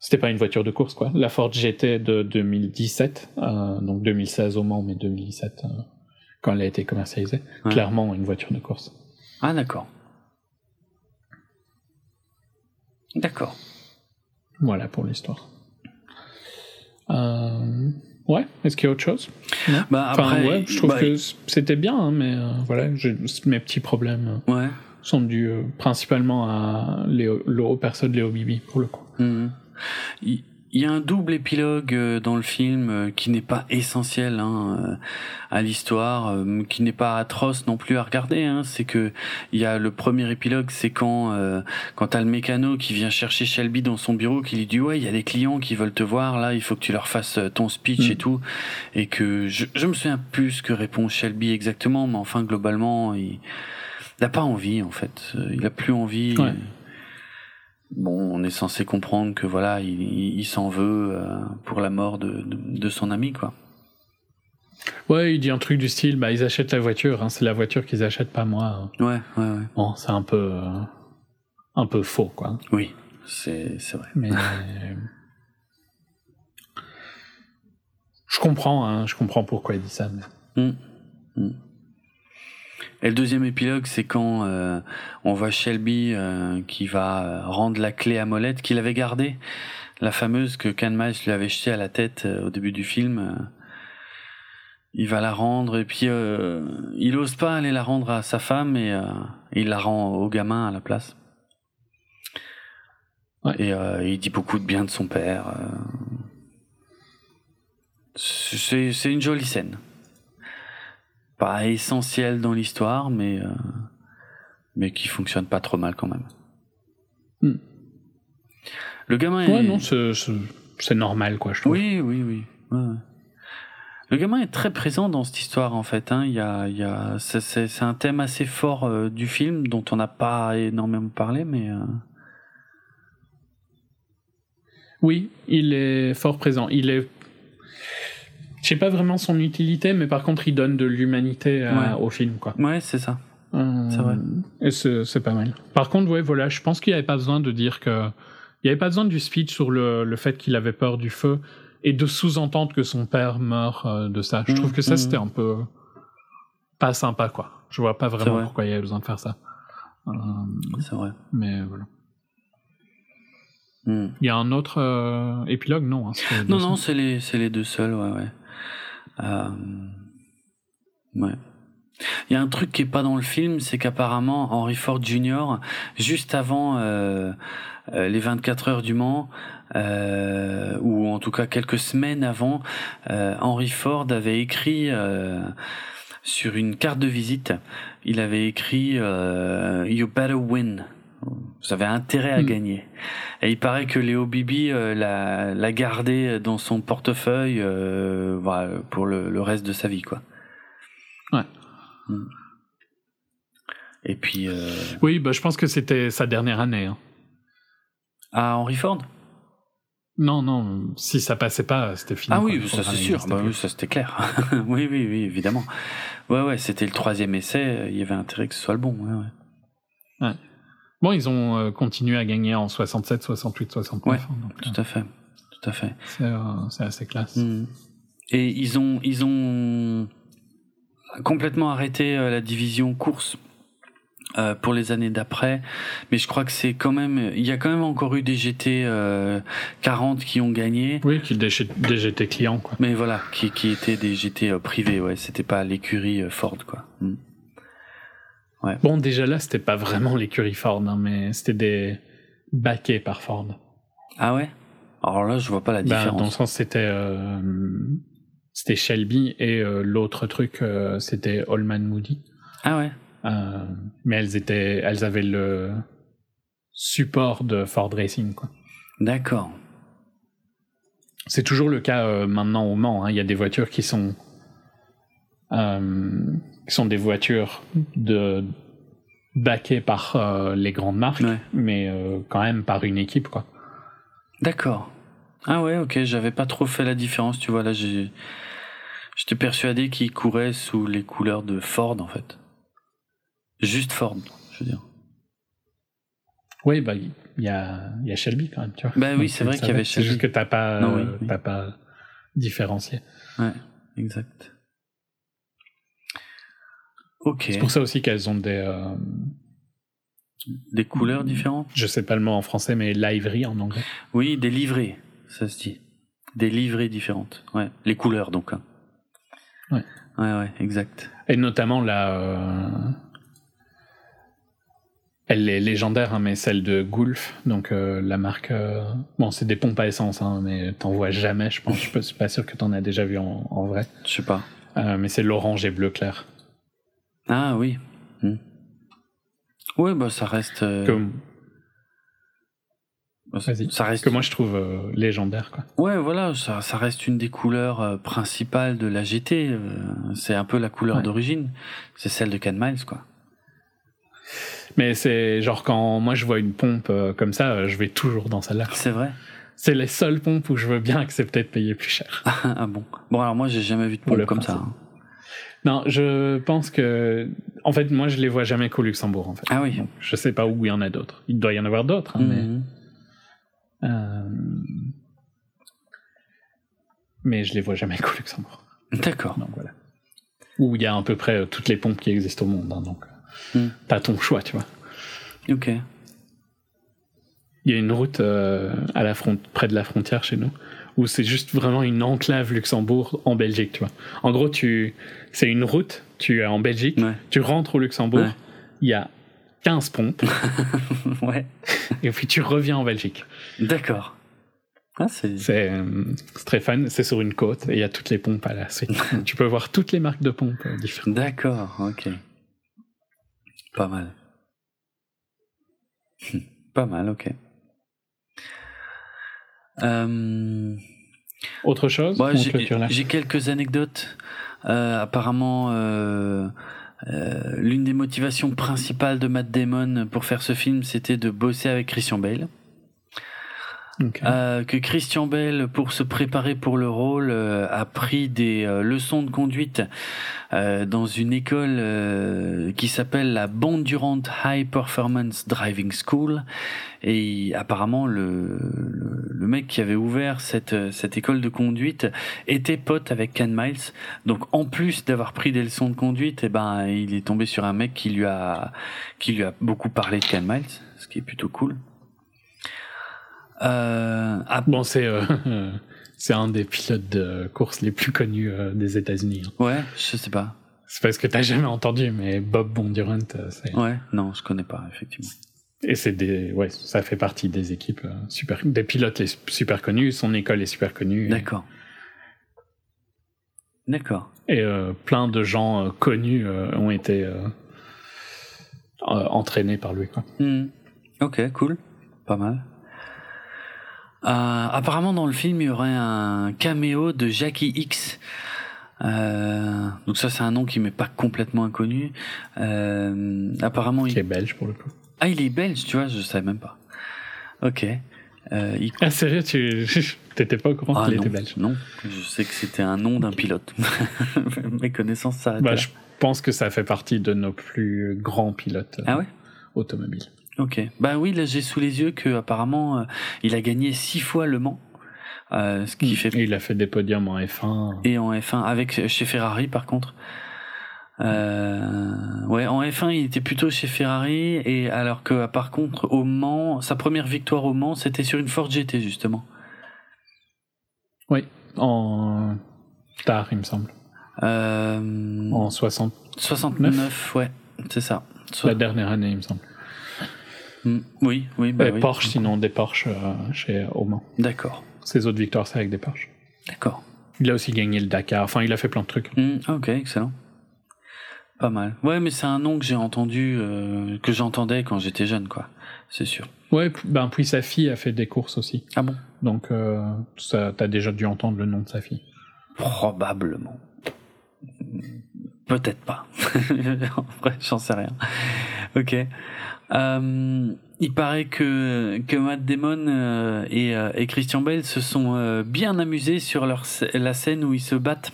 c'était pas une voiture de course, quoi. La Ford GT de 2017, euh, donc 2016 au Mans, mais 2017 quand elle a été commercialisée. Clairement, une voiture de course. Ah, d'accord. D'accord. Voilà pour l'histoire. Euh. Ouais, est-ce qu'il y a autre chose? Bah, après, ouais, je trouve bah, que c'était bien, hein, mais euh, voilà, mes petits problèmes euh, ouais. sont dus euh, principalement à personnes Léo Bibi, pour le coup. Mmh. Il y a un double épilogue euh, dans le film euh, qui n'est pas essentiel hein, euh, à l'histoire, qui n'est pas atroce non plus à regarder. Hein. C'est que il y a le premier épilogue, c'est quand quand t'as le mécano qui vient chercher Shelby dans son bureau, qui lui dit ouais il y a des clients qui veulent te voir là, il faut que tu leur fasses ton speech et mm. tout, et que je, je me souviens plus ce que répond Shelby exactement, mais enfin globalement il n'a pas envie en fait, il a plus envie. Bon, on est censé comprendre que voilà, il, s'en veut pour la mort de, de, son ami, quoi. Ouais, il dit un truc du style, bah ils achètent la voiture, hein, c'est la voiture qu'ils achètent, pas moi. Ouais, ouais, ouais. Bon, c'est un peu, un peu faux, quoi. Oui, c'est vrai. Mais je comprends, hein, je comprends pourquoi il dit ça. Mais... Hum, hum. Et le deuxième épilogue, c'est quand euh, on voit Shelby euh, qui va euh, rendre la clé à Molette qu'il avait gardée, la fameuse que Miles lui avait jetée à la tête au début du film. il va la rendre et puis il ose pas aller la rendre à sa femme et il la rend au gamin à la place. Et il dit beaucoup de bien de son père. C'est une jolie scène pas essentiel dans l'histoire, mais, euh, mais qui fonctionne pas trop mal quand même. Hmm. Le gamin ouais, non, c'est normal, quoi, je trouve. Oui, oui, oui. Le gamin est très présent dans cette histoire, en fait. Hein. Il y a, il y a, c'est un thème assez fort euh, du film dont on n'a pas énormément parlé, mais. Euh, oui, il est fort présent. Il est je sais pas vraiment son utilité, mais par contre, il donne de l'humanité euh, au film, quoi. Ouais, c'est ça. Euh, c'est vrai. Et c'est pas mal. Par contre, ouais, voilà, je pense qu'il n'y avait pas besoin de dire que. Il n'y avait pas besoin du speech sur le, le fait qu'il avait peur du feu et de sous-entendre que son père meurt euh, de ça. Je trouve que ça, mmh, c'était un peu. pas sympa, quoi. Je vois pas vraiment pourquoi il y avait besoin de faire ça. c'est vrai. Mais voilà. Mmh. Il y a un autre épilogue, non hein, Non, non, c'est les, les deux seuls, ouais, ouais. Euh, ouais. Il y a un truc qui est pas dans le film, c'est qu'apparemment Henry Ford Jr. juste avant euh, euh, les 24 heures du Mans, ou en tout cas quelques semaines avant, Henry Ford avait écrit sur une carte de visite, il avait écrit You better win. Vous avez intérêt à hmm. gagner. Et il paraît que Léo Bibi euh, l'a, l'a gardé dans son portefeuille euh, voilà, pour le, le, reste de sa vie, quoi. Ouais. Hmm. Et puis. Euh... Oui, bah, je pense que c'était sa dernière année. Hein. À Henry Ford? Non, non, si ça passait pas, c'était fini. Ah oui, ça c'est sûr, bah, oui, ça c'était clair. oui, oui, oui, évidemment. Ouais, ouais, c'était le troisième essai, il y avait intérêt que ce soit le bon. Ouais, ouais. ouais. Bon, ils ont euh, continué à gagner en 67, 68, 69. Ouais, tout à fait. Tout à fait. C'est euh, assez classe. Mm. Et ils ont, ils ont complètement arrêté euh, la division course pour les années d'après, mais je crois que c'est quand même, il y a quand même encore eu des GT 40 qui ont gagné. Oui, qui des, des GT clients quoi. Mais voilà, qui, qui étaient des GT privés, ouais, c'était pas l'écurie Ford quoi. Mm. Bon, déjà là, c'était pas vraiment l'écurie Ford, hein, mais c'était des baquets par Ford. Ah ouais? Alors là, je vois pas la bah, différence. dans le sens, c'était euh, c'était Shelby et euh, l'autre truc, euh, c'était Allman Moody. Ah ouais. mais elles étaient, elles avaient le support de Ford Racing, quoi. D'accord. C'est toujours le cas maintenant au Mans. Hein. Il y a des voitures qui sont qui sont des voitures de backées par euh, les grandes marques, mais euh, quand même par une équipe, quoi. D'accord. Ah ouais, ok, j'avais pas trop fait la différence, tu vois, là. J'étais persuadé qu'ils couraient sous les couleurs de Ford, en fait. Juste Ford, je veux dire. Oui, bah, il y a, y a Shelby quand même, tu vois. Bah oui, c'est vrai qu'il y avait Shelby. C'est juste que t'as pas, pas différencié. Ouais, exact. C'est pour ça aussi qu'elles ont des. Euh, des couleurs différentes? Je sais pas le mot en français, mais livery en anglais. Oui, des livrées, ça se dit. Des livrées différentes. Ouais, les couleurs donc. Hein. Ouais. Ouais, ouais, exact. Et notamment la. Euh, elle est légendaire, hein, mais celle de Gulf, donc euh, la marque. Bon, c'est des pompes à essence, hein, mais t'en vois jamais, je pense. je suis pas sûr que t'en as déjà vu en, en vrai. Je sais pas. mais c'est l'orange et bleu clair. Ah oui. Hmm. Oui, bah ça reste. Euh, Comme... Bah, ça reste. Que moi je trouve euh, légendaire, quoi. Ouais, voilà, ça, ça, reste une des couleurs euh, principales de la GT. c'est un peu la couleur d'origine. C'est celle de Ken Miles, quoi. Mais c'est genre quand moi je vois une pompe euh, comme ça, euh, je vais toujours dans celle-là. C'est vrai. C'est les seules pompes où je veux bien accepter de payer plus cher. ah bon. Bon alors moi j'ai jamais vu de pompe comme ça. hein. Non, je pense que. En fait, moi je les vois jamais qu'au Luxembourg en fait. Ah oui. Donc, je sais pas où il y en a d'autres. Il doit y en avoir d'autres, hein, mais. Mhm. euh, Mais je les vois jamais qu'au Luxembourg. D'accord. Donc voilà. Où il y a à peu près euh, toutes les pompes qui existent au monde. hein, donc euh, Hmm. t'as ton choix, tu vois. Ok. Il y a une route euh, à la front... près de la frontière chez nous où c'est juste vraiment une enclave Luxembourg en Belgique, tu vois. En gros, tu c'est une route, tu es en Belgique, Ouais. tu rentres au Luxembourg, Ouais. il y a 15 pompes ouais. et puis tu reviens en Belgique. D'accord. Ah c'est. Euh, c'est très fun, c'est sur une côte et il y a toutes les pompes à la suite. tu peux voir toutes les marques de pompes euh, différentes. D'accord. Ok. Pas mal. Pas mal. Ok. Euh... Autre chose On j'ai quelques anecdotes. Euh, apparemment, euh, l'une des motivations principales de Matt Damon pour faire ce film, c'était de bosser avec Christian Bale. Euh, que Christian Bale, pour se préparer pour le rôle, euh, a pris des euh, leçons de conduite euh, dans une école euh, qui s'appelle la Bondurant High Performance Driving School. Et apparemment, le, le, le mec qui avait ouvert cette, euh, cette école de conduite était pote avec Ken Miles. Donc, en plus d'avoir pris des leçons de conduite, eh ben, il est tombé sur un mec qui lui a, qui lui a beaucoup parlé de Ken Miles, ce qui est plutôt cool. Ap- Bon, c'est euh, c'est un des pilotes de course les plus connus euh, des États-Unis. hein. ouais, je sais pas. C'est parce que t'as jamais entendu, mais Bob Bondurant, c'est Ouais, non, je connais pas, effectivement. et c'est des ouais, ça fait partie des équipes super, des pilotes les super connus. Son école est super connue. D'accord. D'accord. Et euh, plein de gens euh, connus euh, ont été entraînés par lui. Quoi. Hmm. Ok, cool. Pas mal. Euh, apparemment, dans le film, il y aurait un caméo de Jackie X. Euh, donc ça, c'est un nom qui m'est pas complètement inconnu. Euh, apparemment, il... est belge pour le coup. ah, il est belge, tu vois, je savais même pas. Ok. Euh, il... Ah sérieux, tu t'étais pas au courant Ah qu'il était belge non, je sais que c'était un nom d'un pilote. Mes connaissances s'arrêtent Bah, je pense que ça fait partie de nos plus grands pilotes euh, Ah ouais? automobiles. Ok. Bah oui, là j'ai sous les yeux que apparemment euh, il a gagné six fois Le Mans, euh, ce qui fait Et il a fait des podiums en F1. et en F1 avec chez Ferrari par contre. Euh, ouais, en F1 il était plutôt chez Ferrari et alors que par contre au Mans, sa première victoire au Mans c'était sur une Ford GT justement. Oui, en tard, il me semble. En 60, 69, ouais, c'est ça. So- la dernière année, il me semble. Hmm, oui, oui, bah Euh, oui. Porsche, sinon des Porsche euh, chez au Mans. D'accord, Ses autres victoires, c'est avec des Porsche. d'accord. Il a aussi gagné le Dakar. Enfin, il a fait plein de trucs. Hmm, ok, excellent. Pas mal. Ouais, mais c'est un nom que j'ai entendu, euh, que j'entendais quand j'étais jeune, quoi. C'est sûr. Ouais, ben, puis sa fille a fait des courses aussi. Ah bon? Donc, euh, ça, t'as déjà dû entendre le nom de sa fille. Probablement. Peut-être pas. en vrai, j'en sais rien. Ok. Euh, il paraît que, que Matt Damon euh, et, euh, et Christian Bale se sont bien amusés sur leur, la scène où ils se battent.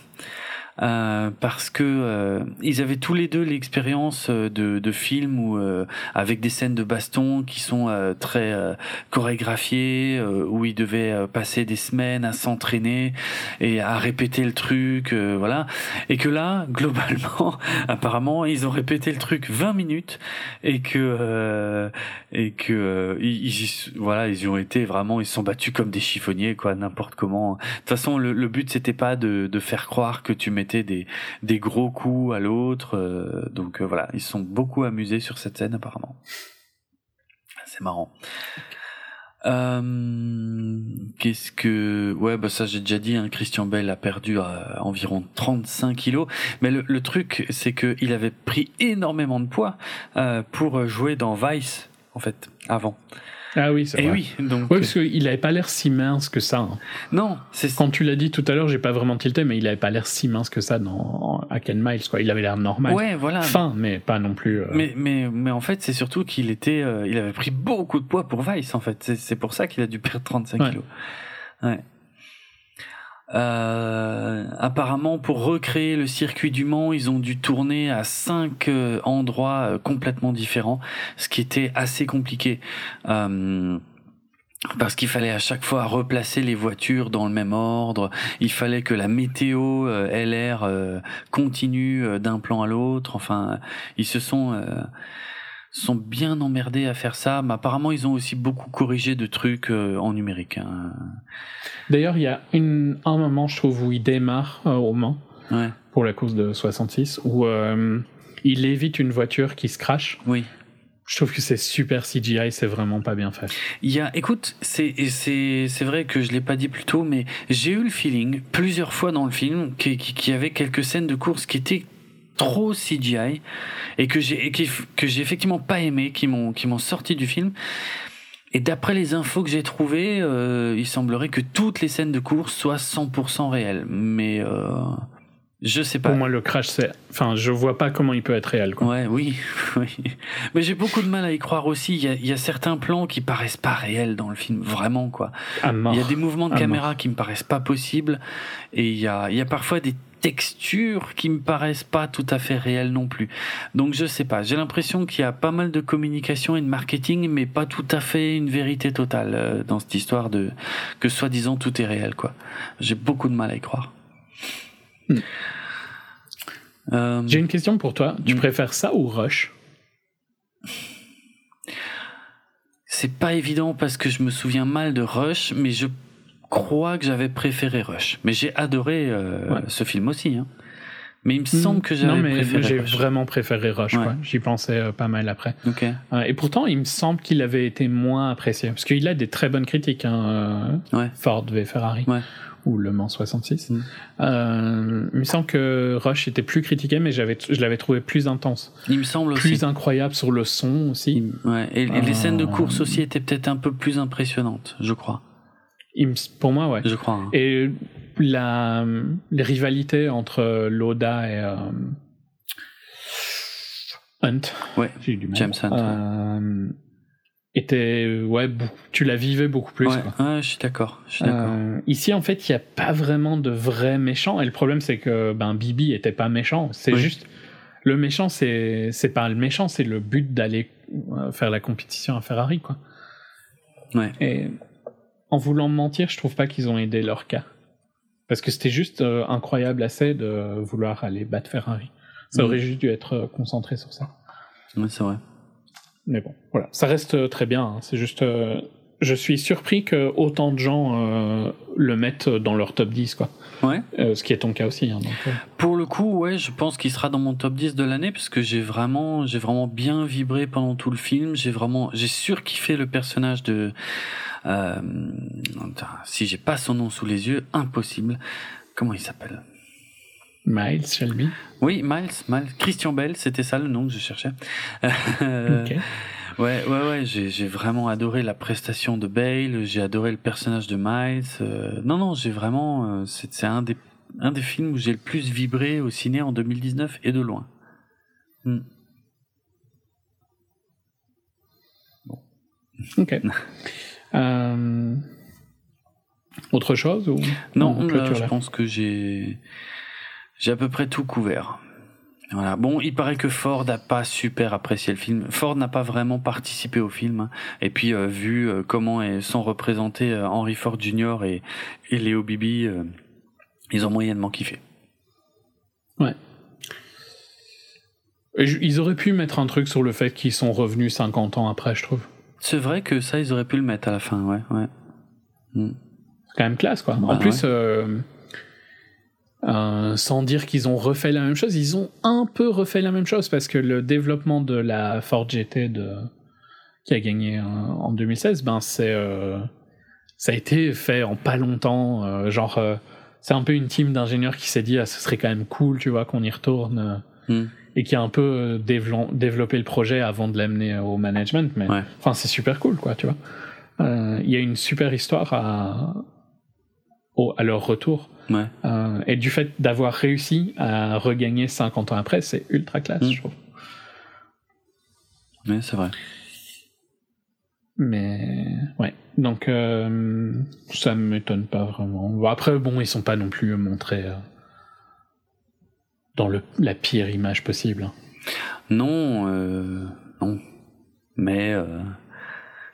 Euh, parce que euh, ils avaient tous les deux l'expérience euh, de, de films où euh, avec des scènes de baston qui sont euh, très chorégraphiées où ils devaient passer des semaines à s'entraîner et à répéter le truc voilà. Et que là globalement apparemment ils ont répété le truc 20 minutes et que et que ils, ils voilà ils y ont été vraiment ils sont battus comme des chiffonniers quoi n'importe comment. De toute façon le, le but c'était pas de, de faire croire que tu mettais des gros coups à l'autre euh, donc euh, voilà ils sont beaucoup amusés sur cette scène apparemment. C'est marrant. Euh, Qu'est-ce que ouais bah ça j'ai déjà dit hein, Christian Bell a perdu euh, environ 35 kilos. Mais le, truc c'est que il avait pris énormément de poids pour jouer dans Vice en fait avant Ah oui, c'est Et vrai. oui, donc. Ouais, parce qu'il avait pas l'air si mince que ça. hein. Non, c'est Quand tu l'as dit tout à l'heure, j'ai pas vraiment tilté, mais il avait pas l'air si mince que ça dans à Ken Miles, quoi. Il avait l'air normal. Ouais, voilà. Fin, mais pas non plus. euh, Mais, mais, mais en fait, c'est surtout qu'il était, euh, il avait pris beaucoup de poids pour Vice, en fait. C'est, c'est pour ça qu'il a dû perdre 35 Ouais. kilos. Ouais. Euh, apparemment, pour recréer le circuit du Mans, ils ont dû tourner à cinq euh, endroits euh, complètement différents, ce qui était assez compliqué. Euh, parce qu'il fallait à chaque fois replacer les voitures dans le même ordre. Il fallait que la météo LR continue d'un plan à l'autre. Enfin, ils se sont sont bien emmerdés à faire ça. Mais apparemment, ils ont aussi beaucoup corrigé de trucs euh, en numérique. hein. D'ailleurs, il y a une, un moment, je trouve, où il démarre euh, au Mans Ouais. pour la course de 66, où euh, il évite une voiture qui se crache. Oui. Je trouve que c'est super CGI, c'est vraiment pas bien fait. Il y a, écoute, c'est c'est c'est vrai que je l'ai pas dit plus tôt, mais j'ai eu le feeling plusieurs fois dans le film qu'il y avait quelques scènes de course qui étaient trop CGI et que j'ai que j'ai effectivement pas aimé, qui m'ont qui m'ont sorti du film. Et d'après les infos que j'ai trouvées, euh, il semblerait que toutes les scènes de course soient 100% réelles. Mais euh, je sais pas. Pour moi, le crash, c'est. Enfin, je vois pas comment il peut être réel, quoi. Ouais, oui, oui. Mais j'ai beaucoup de mal à y croire aussi. Il y a, il y a certains plans qui paraissent pas réels dans le film, vraiment quoi. Il y a des mouvements de caméra qui me paraissent pas possibles et il y a, il y a parfois des textures qui me paraissent pas tout à fait réelles non plus. Donc je sais pas. J'ai l'impression qu'il y a pas mal de communication et de marketing, mais pas tout à fait une vérité totale euh, dans cette histoire de que soi-disant tout est réel quoi. J'ai beaucoup de mal à y croire. Hmm. Euh, J'ai une question pour toi. Tu Mm. préfères ça ou Rush? C'est pas évident parce que je me souviens mal de Rush, mais je crois que j'avais préféré Rush. Mais j'ai adoré euh, Ouais. ce film aussi. Hein. Mais il me semble que j'avais préféré j'ai vraiment préféré Rush, Ouais. J'y pensais euh, pas mal après. Euh, et pourtant, il me semble qu'il avait été moins apprécié. Parce qu'il a des très bonnes critiques, hein, Ouais. Ford v Ferrari. Ou Le Mans 66. Mm. Euh, il me semble que Rush était plus critiqué, mais j'avais, je l'avais trouvé plus intense. Il me semble aussi. Plus incroyable sur le son aussi. Ouais. Et, et les scènes de course aussi étaient peut-être un peu plus impressionnantes, je crois. Pour moi, ouais. Je crois. hein. Et la, les rivalités entre Loda et euh, Hunt, Ouais. du mal. James Hunt, ouais. Euh, était, ouais, tu la vivais beaucoup plus. Ouais, ouais, je suis d'accord. Euh, ici, en fait, il n'y a pas vraiment de vrais méchants. Et le problème, c'est que ben, Bibi était pas méchant. C'est Oui. juste. Le méchant, c'est c'est pas le méchant, c'est le but d'aller euh, faire la compétition à Ferrari, quoi. Ouais. Et en voulant mentir, je trouve pas qu'ils ont aidé leur cas. Parce que c'était juste euh, incroyable assez de vouloir aller battre Ferrari. Ça Mhm. aurait juste dû être euh, concentré sur ça. Ouais, c'est vrai. Mais bon, voilà. Ça reste euh, très bien. hein. C'est juste. euh, je suis surpris que autant de gens euh, le mettent dans leur top 10, quoi. Ouais. Euh, ce qui est ton cas aussi. hein, donc, Pour le coup, ouais, je pense qu'il sera dans mon top 10 de l'année parce que j'ai vraiment, j'ai vraiment bien vibré pendant tout le film. J'ai vraiment, j'ai surkiffé le personnage de. Euh, si j'ai pas son nom sous les yeux, impossible. Comment il s'appelle? Miles Shelby. Oui, Miles, Miles, Christian Bell, c'était ça le nom que je cherchais. Euh, Ok. Ouais, ouais, ouais, j'ai vraiment adoré la prestation de Bale, j'ai adoré le personnage de Miles. euh, non, non, j'ai vraiment, euh, c'est un des un des films où j'ai le plus vibré au ciné en 2019 et de loin. Hmm. Ok. Euh, Autre chose ou Non, là, je pense que j'ai j'ai à peu près tout couvert. Voilà. Bon, il paraît que Ford n'a pas super apprécié le film. Ford n'a pas vraiment participé au film. hein. Et puis, euh, vu euh, comment est- sont représentés euh, Henry Ford Jr. et, et Léo Bibi, ils ont moyennement kiffé. Je- Ils auraient pu mettre un truc sur le fait qu'ils sont revenus 50 ans après, je trouve. C'est vrai que ça, ils auraient pu le mettre à la fin, ouais. ouais. Hmm. C'est quand même classe, quoi. en Bah, plus, euh, euh, sans dire qu'ils ont refait la même chose, ils ont un peu refait la même chose parce que le développement de la Ford GT de, qui a gagné euh, en 2016, ben c'est euh, ça a été fait en pas longtemps. genre, c'est un peu une team d'ingénieurs qui s'est dit ah, ce serait quand même cool, tu vois, qu'on y retourne. Hmm. Et qui a un peu euh, dévelop- développé le projet avant de l'amener au management, mais Ouais. enfin c'est super cool quoi, tu vois. euh, il y a une super histoire à, au, à leur retour. Ouais. Euh, et du fait d'avoir réussi à regagner 50 ans après, c'est ultra classe, Mm. je trouve. Ouais, c'est vrai. Mais ouais, donc euh, ça m'étonne pas vraiment. Après, bon, ils sont pas non plus montrés euh, dans le, la pire image possible. Non, euh, non. Mais euh,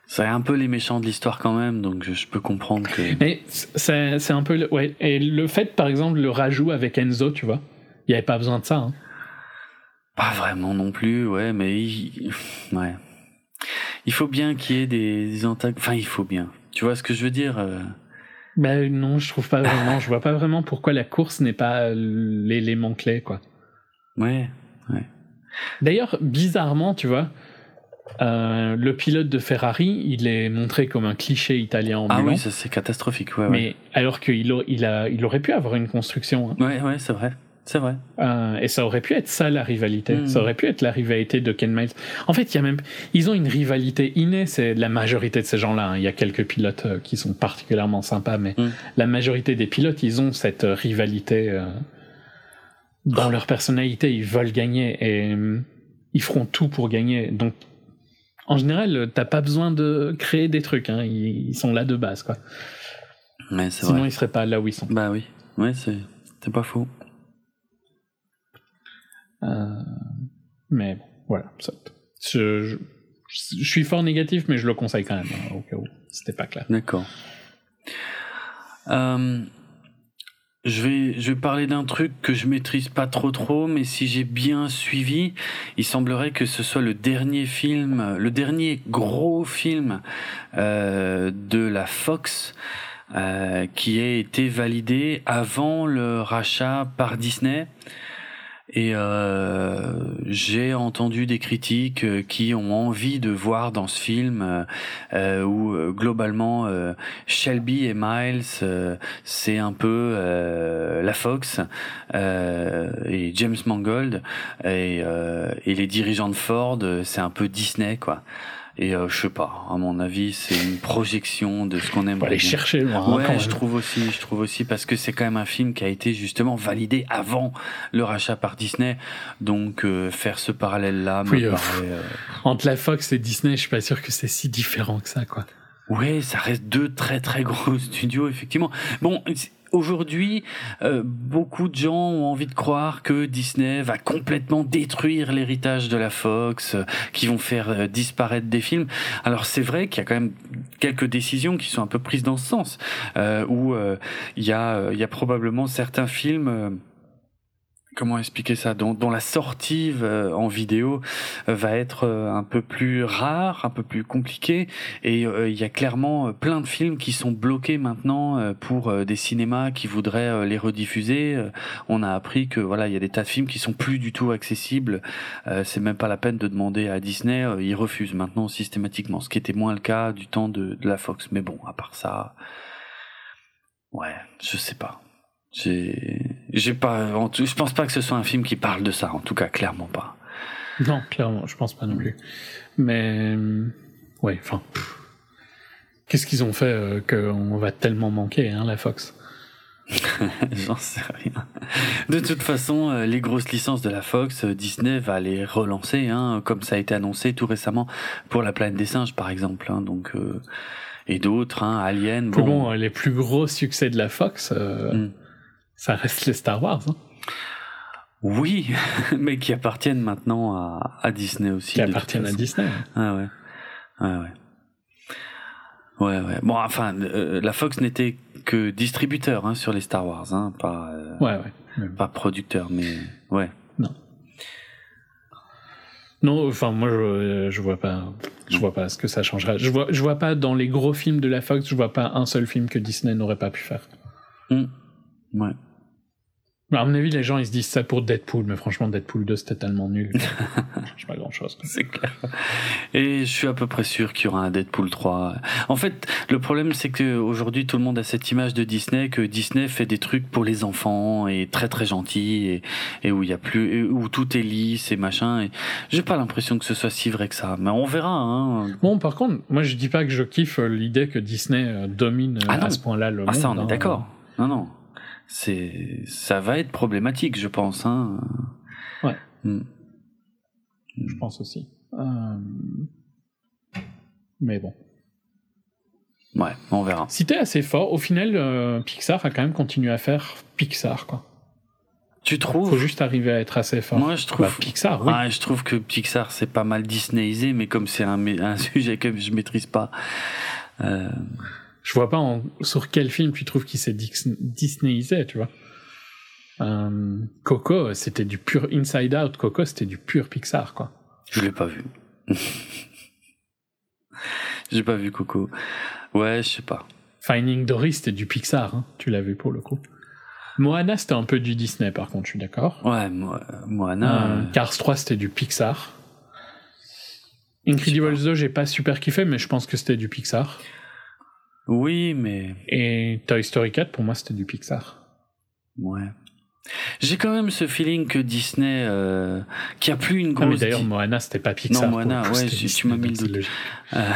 c'est un peu les méchants de l'histoire quand même, donc je, je peux comprendre que. Mais c'est c'est un peu le- ouais. Et le fait, par exemple, le rajout avec Enzo, tu vois, il y avait pas besoin de ça. hein. Pas vraiment non plus, ouais, mais il... ouais. Il faut bien qu'il y ait des, des antagonistes. Enfin, il faut bien. Tu vois ce que je veux dire euh, Ben non, je trouve pas vraiment. je vois pas vraiment pourquoi la course n'est pas l'élément clé, quoi. Ouais. D'ailleurs, bizarrement, tu vois, euh, le pilote de Ferrari, il est montré comme un cliché italien Ah ambulant. oui, ça c'est catastrophique, ouais, ouais. mais alors qu'il a- il a, il aurait pu avoir une construction. hein. Ouais, ouais, c'est vrai. C'est vrai. Euh, et ça aurait pu être ça la rivalité. Mm. Ça aurait pu être la rivalité de Ken Miles. En fait, il y a même, ils ont une rivalité innée. C'est la majorité de ces gens-là. hein. Il y a quelques pilotes euh, qui sont particulièrement sympas, mais Mm. la majorité des pilotes, ils ont cette euh, rivalité dans leur personnalité. Ils veulent gagner et ils feront tout pour gagner. Donc, en général, t'as pas besoin de créer des trucs. hein. Ils, ils sont là de base, quoi. Ouais, Sinon, vrai. ils seraient pas là où ils sont. Bah oui. Ouais, c'est c'est pas faux. Euh, mais voilà. ça- je, suis fort négatif, mais je le conseille quand même, hein, au cas où c'était pas clair. D'accord. Euh, je vais, je vais parler d'un truc que je maîtrise pas trop trop, mais si j'ai bien suivi, il semblerait que ce soit le dernier film, le dernier gros film euh, de la Fox qui ait été validé avant le rachat par Disney. Et euh, j'ai entendu des critiques euh, qui ont envie de voir dans ce film euh, euh, où globalement Shelby et Miles c'est un peu la Fox et James Mangold et, les dirigeants de Ford c'est un peu Disney quoi. Et euh, je sais pas, à mon avis c'est une projection de ce qu'on Faut aimerait aller bien. chercher loin. hein, quand Ouais, je trouve aussi, je trouve aussi parce que c'est quand même un film qui a été justement validé avant le rachat par Disney, donc euh, faire ce parallèle-là me Oui, euh, paraît. euh, Entre la Fox et Disney, je suis pas sûr que c'est si différent que ça, quoi. Ouais, ça reste deux très très gros studios effectivement. Bon, aujourd'hui, euh, beaucoup de gens ont envie de croire que Disney va complètement détruire l'héritage de la Fox, euh, qui vont faire euh, disparaître des films. Alors c'est vrai qu'il y a quand même quelques décisions qui sont un peu prises dans ce sens, euh, où il y a il y a probablement certains films. Comment expliquer ça dont, la sortie euh, en vidéo euh, va être euh, un peu plus rare, un peu plus compliquée, et il y a clairement plein de films qui sont bloqués maintenant pour des cinémas qui voudraient les rediffuser. On a appris que voilà, il y a des tas de films qui sont plus du tout accessibles. C'est même pas la peine de demander à Disney, ils refusent maintenant systématiquement, ce qui était moins le cas du temps de, de la Fox. Mais bon, à part ça, ouais, je sais pas. J'ai, j'ai pas, en tout- je pense pas que ce soit un film qui parle de ça. En tout cas, clairement pas. Non, clairement, je pense pas non plus. Mais, euh, ouais, enfin. Qu'est-ce qu'ils ont fait euh, qu'on va tellement manquer, hein, la Fox? J'en sais rien. De toute façon, euh, les grosses licences de la Fox, euh, Disney va les relancer, hein, comme ça a été annoncé tout récemment pour La planète des singes, par exemple. hein, donc euh, et d'autres, hein, Alien. Bon, bon, les plus gros succès de la Fox, euh, Mm. Ça reste les Star Wars, hein, oui, mais qui appartiennent maintenant à, à Disney aussi. qui appartiennent à. Disney. Ah ouais. Ouais, ouais. Ouais, ouais. Bon, enfin, euh, la Fox n'était que distributeur hein, sur les Star Wars, hein, pas, euh, Ouais, ouais. Pas producteur, mais ouais. Non, enfin moi je, je vois pas, je vois pas ce que ça changera. Je vois, je vois pas dans les gros films de la Fox, je vois pas un seul film que Disney n'aurait pas pu faire. Hmm. Ouais. À mon avis, les gens ils se disent ça pour Deadpool, mais franchement, Deadpool 2 c'était tellement nul. change pas grand chose. C'est clair. Et je suis à peu près sûr qu'il y aura un Deadpool 3. En fait, le problème c'est que aujourd'hui tout le monde a cette image de Disney que Disney fait des trucs pour les enfants et très très gentil et, et où il y a plus où tout est lisse et machin. Et j'ai pas l'impression que ce soit si vrai que ça, mais on verra. Hein. Bon, par contre, moi je dis pas que je kiffe l'idée que Disney euh, domine Ah euh, non. à ce point-là le Ah monde. ça on est hein. d'accord. Non non. C'est ça va être problématique, je pense. Hein. Ouais. Hmm. Je pense aussi. Euh, Mais bon. Ouais, on verra. Si t'es assez fort, au final, euh, Pixar a quand même continué à faire Pixar, quoi. Tu Faut trouves juste arriver à être assez fort. Moi je trouve. Bah, Pixar, oui. Ouais, je trouve que Pixar c'est pas mal Disneyisé, mais comme c'est un sujet que je maîtrise pas. euh, Je vois pas en- sur quel film tu trouves qu'il s'est Disneyisé, tu vois. Euh, Coco, c'était du pur Inside Out. Coco, c'était du pur Pixar, quoi. je l'ai pas vu. J'ai pas vu Coco. Ouais, je sais pas. Finding Dory, c'était du Pixar, hein. tu l'as vu pour le coup. Moana, c'était un peu du Disney, par contre, je suis d'accord. Ouais, Moana. Euh, euh, Cars 3, c'était du Pixar. Incredibles 2, j'ai pas super kiffé, mais je pense que c'était du Pixar. Oui, mais Et Toy Story 4, pour moi, c'était du Pixar. ouais. J'ai quand même ce feeling que Disney, euh, qu'il n'y a plus une Ah, mais grosse. d'ailleurs, Moana, c'était pas Pixar. Non, Moana, coup, ouais, tu- m'as mis le doute. Euh,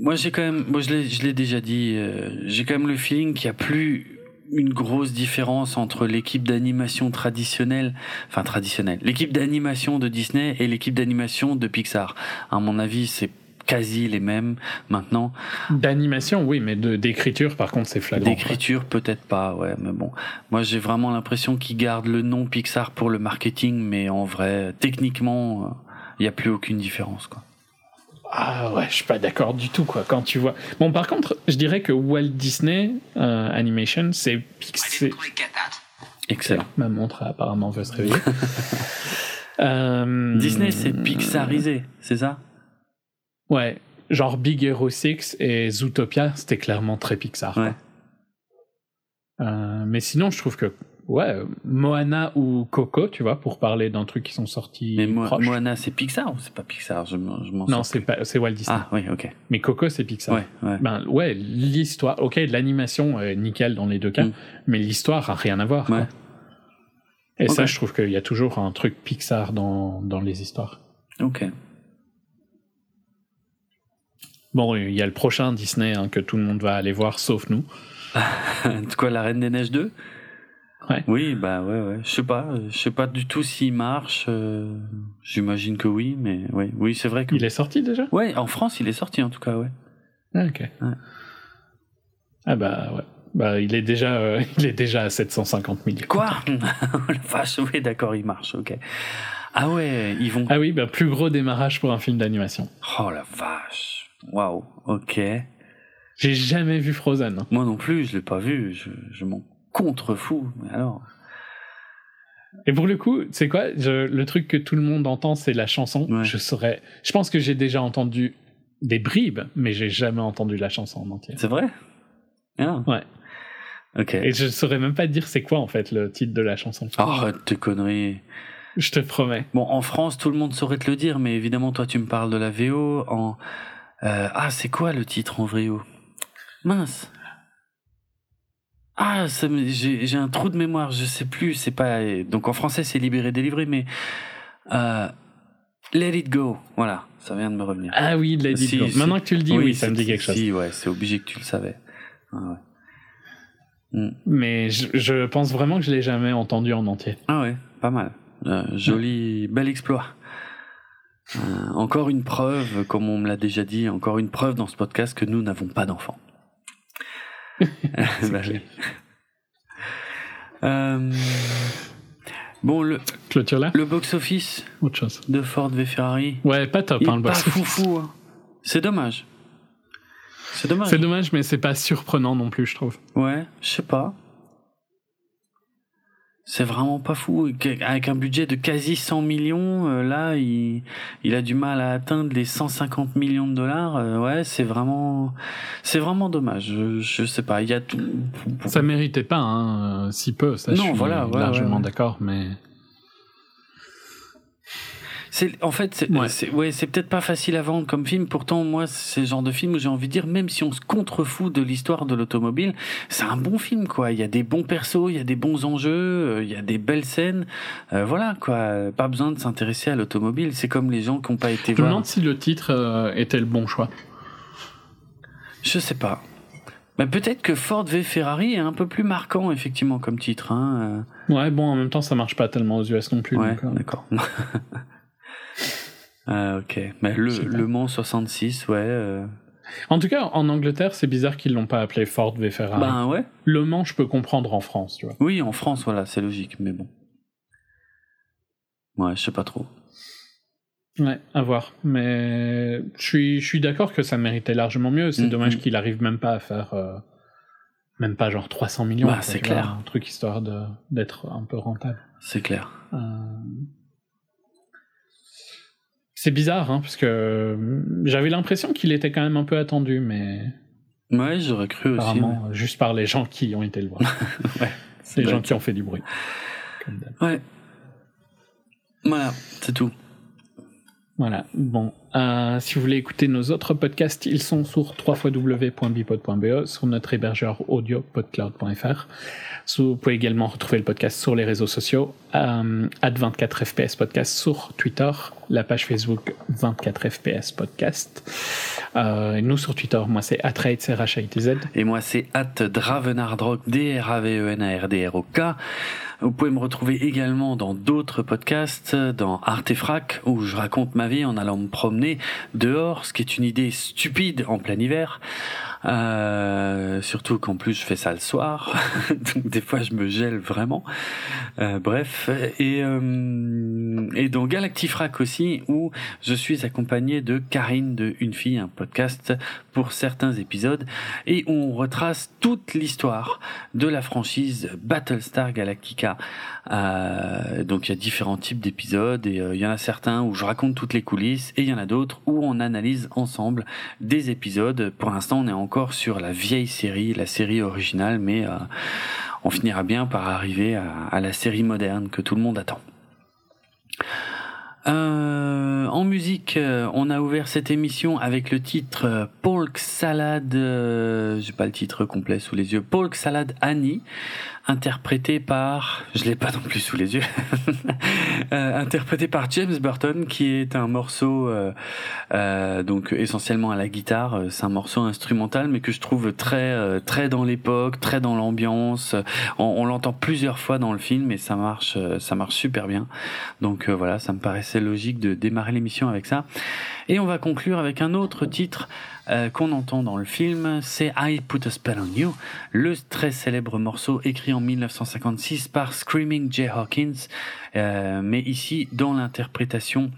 moi, j'ai quand même, moi, je l'ai, je l'ai déjà dit, euh, j'ai quand même le feeling qu'il n'y a plus une grosse différence entre l'équipe d'animation traditionnelle, enfin traditionnelle, l'équipe d'animation de Disney et l'équipe d'animation de Pixar. À mon avis, c'est quasi les mêmes maintenant. D'animation, oui, mais d'écriture, par contre, c'est flagrant. D'écriture, peut-être pas, ouais, mais bon. Moi, j'ai vraiment l'impression qu'ils gardent le nom Pixar pour le marketing, mais en vrai, techniquement, euh, il n'y a plus aucune différence, quoi. Ah ouais, je suis pas d'accord du tout, quoi, quand tu vois. Bon, par contre, je dirais que Walt Disney euh, Animation, c'est Pixar. Excellent. Ma montre apparemment veut se réveiller. Euh, Disney, c'est Pixarisé, c'est ça? Ouais, genre Big Hero 6 et Zootopia, c'était clairement très Pixar. Ouais. Euh, mais sinon, je trouve que, ouais, Moana ou Coco, tu vois, pour parler d'un truc qui sont sortis Mais Mo- proches. Moana, c'est Pixar ou c'est pas Pixar? Je je non, c'est pas, c'est Walt Disney. Ah, oui, ok. Mais Coco, c'est Pixar. Ouais, ouais. Ben ouais, l'histoire, ok, l'animation est nickel dans les deux cas, Mm. mais l'histoire a rien à voir. quoi. Ouais. Et ça, je trouve qu'il y a toujours un truc Pixar dans, dans les histoires. Ok. Bon, il y a le prochain Disney hein, que tout le monde va aller voir, sauf nous. De quoi, La Reine des Neiges 2 Ouais. Oui, bah ouais, ouais. Je sais pas, je sais pas du tout s'il marche. euh, J'imagine que oui, mais oui, oui, c'est vrai que. Il est sorti déjà? Ouais, en France, il est sorti en tout cas, ouais. Ah, ok. Ah bah ouais. Bah il est déjà, euh, il est déjà à 750 millions. Quoi? La vache, oui, d'accord, il marche, ok. Ah ouais, ils vont. Ah oui, bah plus gros démarrage pour un film d'animation. Oh la vache. Waouh, ok. J'ai jamais vu Frozen. hein. Moi non plus, je l'ai pas vu, je, je m'en contrefous, mais alors. Et pour le coup, c'est quoi je- Le truc que tout le monde entend, c'est la chanson. Ouais. Je saurais. Je pense que j'ai déjà entendu des bribes, mais j'ai jamais entendu la chanson en entier. C'est vrai? Ah. Ouais. Ok. Et je saurais même pas dire c'est quoi en fait le titre de la chanson. Arrête tes conneries. Je te promets. Bon, en France, tout le monde saurait te le dire, mais évidemment, toi, tu me parles de la VO. En euh, ah, c'est quoi le titre en VO Mince. Ah, j'ai un trou de mémoire, je sais plus. C'est pas donc en français, c'est libéré, délivré, mais euh, Let It Go. Voilà, ça vient de me revenir. Ah oui, Lady Si, Go. Maintenant que tu le dis, oui, ça me dit quelque chose. Si, ouais, c'est obligé que tu le savais. Ah ouais. Hmm. Mais je, je pense vraiment que je l'ai jamais entendu en entier. Ah ouais, pas mal. Euh, joli, bel exploit. Euh, encore une preuve, comme on me l'a déjà dit, encore une preuve dans ce podcast que nous n'avons pas d'enfants. Bah. Euh, bon, le, Clôture là le box-office Autre chose. de Ford v Ferrari, Ouais, pas top, hein, le pas box office. foufou. hein. C'est dommage. C'est dommage. C'est dommage, mais c'est pas surprenant non plus, je trouve. Ouais, je sais pas. C'est vraiment pas fou. Avec un budget de quasi 100 millions, euh, là, il, il a du mal à atteindre les 150 millions de dollars. Euh, ouais, c'est vraiment, c'est vraiment dommage. Je, je, sais pas. Il y a tout. Ça méritait pas, hein, si peu. Ça, non, je suis voilà, largement d'accord, mais en fait, c'est ouais. c'est peut-être pas facile à vendre comme film. Pourtant, moi, c'est le genre de film où j'ai envie de dire, même si on se contrefout de l'histoire de l'automobile, c'est un bon film, quoi. Il y a des bons persos, il y a des bons enjeux, euh, il y a des belles scènes. Euh, voilà, quoi. Pas besoin de s'intéresser à l'automobile. C'est comme les gens qui n'ont pas été voir. Je me demande si le titre euh, était le bon choix. Je sais pas. Mais peut-être que Ford v Ferrari est un peu plus marquant, effectivement, comme titre. Hein. Ouais, bon, en même temps, ça marche pas tellement aux US non plus. Ouais, d'accord. Ah, ok. Mais le, le Mans 66, ouais. Euh. En tout cas, en Angleterre, c'est bizarre qu'ils l'ont pas appelé Ford v Ferrari. Ben ouais. Le Mans, je peux comprendre en France, tu vois. Oui, en France, voilà, c'est logique, mais bon. Ouais, je sais pas trop. Ouais, à voir. Mais je suis, je suis d'accord que ça méritait largement mieux. C'est mm, dommage mm. qu'il arrive même pas à faire. Euh, même pas genre 300 millions. Bah, c'est clair. Un truc histoire d'être un peu rentable. C'est clair. Euh... C'est bizarre, hein, parce que euh, j'avais l'impression qu'il était quand même un peu attendu, mais. Ouais, j'aurais cru aussi. juste par les gens qui ont été le voir. ouais, les gens qui ont fait du bruit. Ouais. Voilà, c'est tout. Voilà. Bon, euh, si vous voulez écouter nos autres podcasts, ils sont sur www.bipod.be, sur notre hébergeur audio podcloud.fr. Vous pouvez également retrouver le podcast sur les réseaux sociaux, euh, 24fps podcast sur Twitter, la page Facebook 24fps podcast. Euh, nous sur Twitter, moi c'est atrade, c'est z Et moi c'est at dravenardrock, D-R-A-V-E-N-A-R-D-R-O-K. Vous pouvez me retrouver également dans d'autres podcasts, dans Artefrac, où je raconte ma vie en allant me promener dehors, ce qui est une idée stupide en plein hiver. Euh, surtout qu'en plus je fais ça le soir, donc des fois je me gèle vraiment. Euh, bref, et, euh, et dans Galactifrac aussi, où je suis accompagné de Karine de Une fille, un podcast pour certains épisodes, et où on retrace toute l'histoire de la franchise Battlestar Galactica. Euh, donc il y a différents types d'épisodes, et euh, il y en a certains où je raconte toutes les coulisses, et il y en a d'autres où on analyse ensemble des épisodes. Pour l'instant, on est sur la vieille série, la série originale, mais euh, on finira bien par arriver à, la série moderne que tout le monde attend. Euh, en musique, euh, on a ouvert cette émission avec le titre Polk Salad, j'ai pas le titre complet sous les yeux, Polk Salad Annie interprété par, je l'ai pas non plus sous les yeux, euh, interprété par James Burton, qui est un morceau euh, euh, donc essentiellement à la guitare. C'est un morceau instrumental, mais que je trouve très très dans l'époque, très dans l'ambiance. On, on l'entend plusieurs fois dans le film et ça marche, ça marche super bien. Donc voilà, ça me paraissait logique de démarrer l'émission avec ça. Et on va conclure avec un autre titre euh, qu'on entend dans le film, c'est I Put a Spell on You, le très célèbre morceau écrit en 1956 par Screaming Jay Hawkins, euh, mais ici dans l'interprétation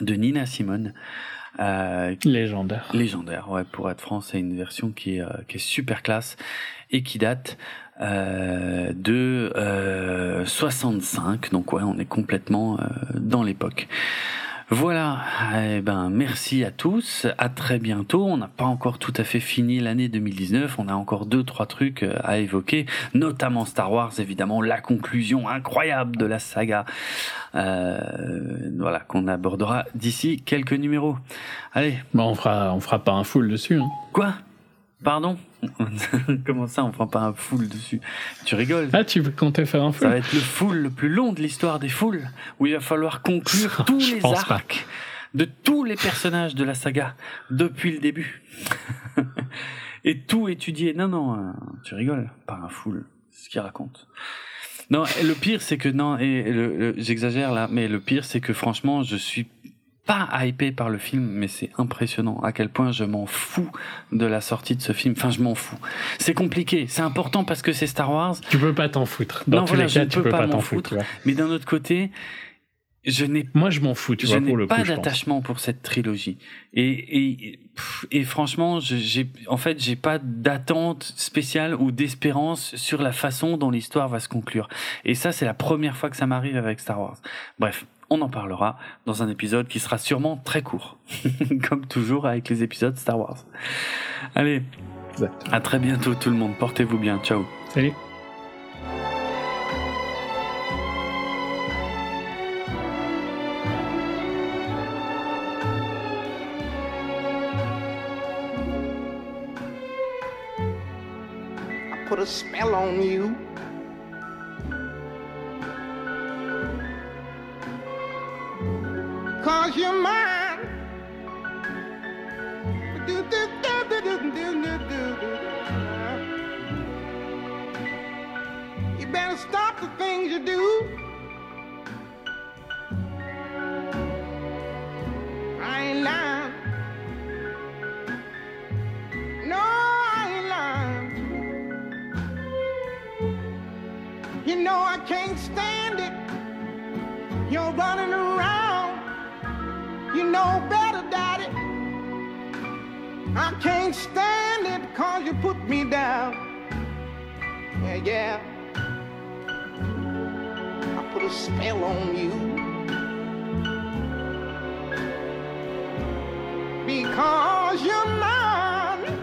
de Nina Simone. Euh, légendaire. Légendaire, ouais, pour être franc, c'est une version qui est, qui est super classe et qui date euh, de euh, 65, donc ouais, on est complètement dans l'époque. Voilà, eh ben merci à tous, à très bientôt. On n'a pas encore tout à fait fini l'année 2019, on a encore deux trois trucs euh, à évoquer, notamment Star Wars évidemment, la conclusion incroyable de la saga. Euh, voilà, qu'on abordera d'ici quelques numéros. Allez. Bon, on fera on fera pas un full dessus. Hein. Quoi? Pardon Comment ça, on prend pas un full dessus? Tu rigoles? Ah, tu compter faire un full Ça va être le full le plus long de l'histoire des foules, où il va falloir conclure tous les arcs de tous les personnages de la saga depuis le début. et tout étudier. Non, non, euh, tu rigoles, pas un full, c'est ce qu'il raconte. Non, le pire, c'est que non, et j'exagère là, mais le pire, c'est que franchement, je suis pas hypé par le film, mais c'est impressionnant à quel point je m'en fous de la sortie de ce film. Enfin, je m'en fous. C'est compliqué, c'est important parce que c'est Star Wars. Tu peux pas t'en foutre. Dans tous les cas, tu peux, pas, t'en foutre. mais d'un autre côté, je n'ai moi je m'en fous tu je vois n'ai pour le pas d'attachement pour cette trilogie et et, et franchement j'ai en fait j'ai pas d'attente spéciale ou d'espérance sur la façon dont l'histoire va se conclure et ça c'est la première fois que ça m'arrive avec Star Wars bref on en parlera dans un épisode qui sera sûrement très court comme toujours avec les épisodes Star Wars. Allez à très bientôt tout le monde. Portez-vous bien. Ciao. Salut. I put a spell on you. cause you're mine. Do, do, do, you better stop the things you do. I ain't lying. No, I ain't lying. You know I can't stand it. You're running around. You know better, Daddy. I can't stand it cause you put me down. Yeah, yeah. I put a spell on you. Because you're mine.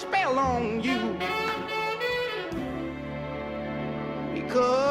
Spell on you. Because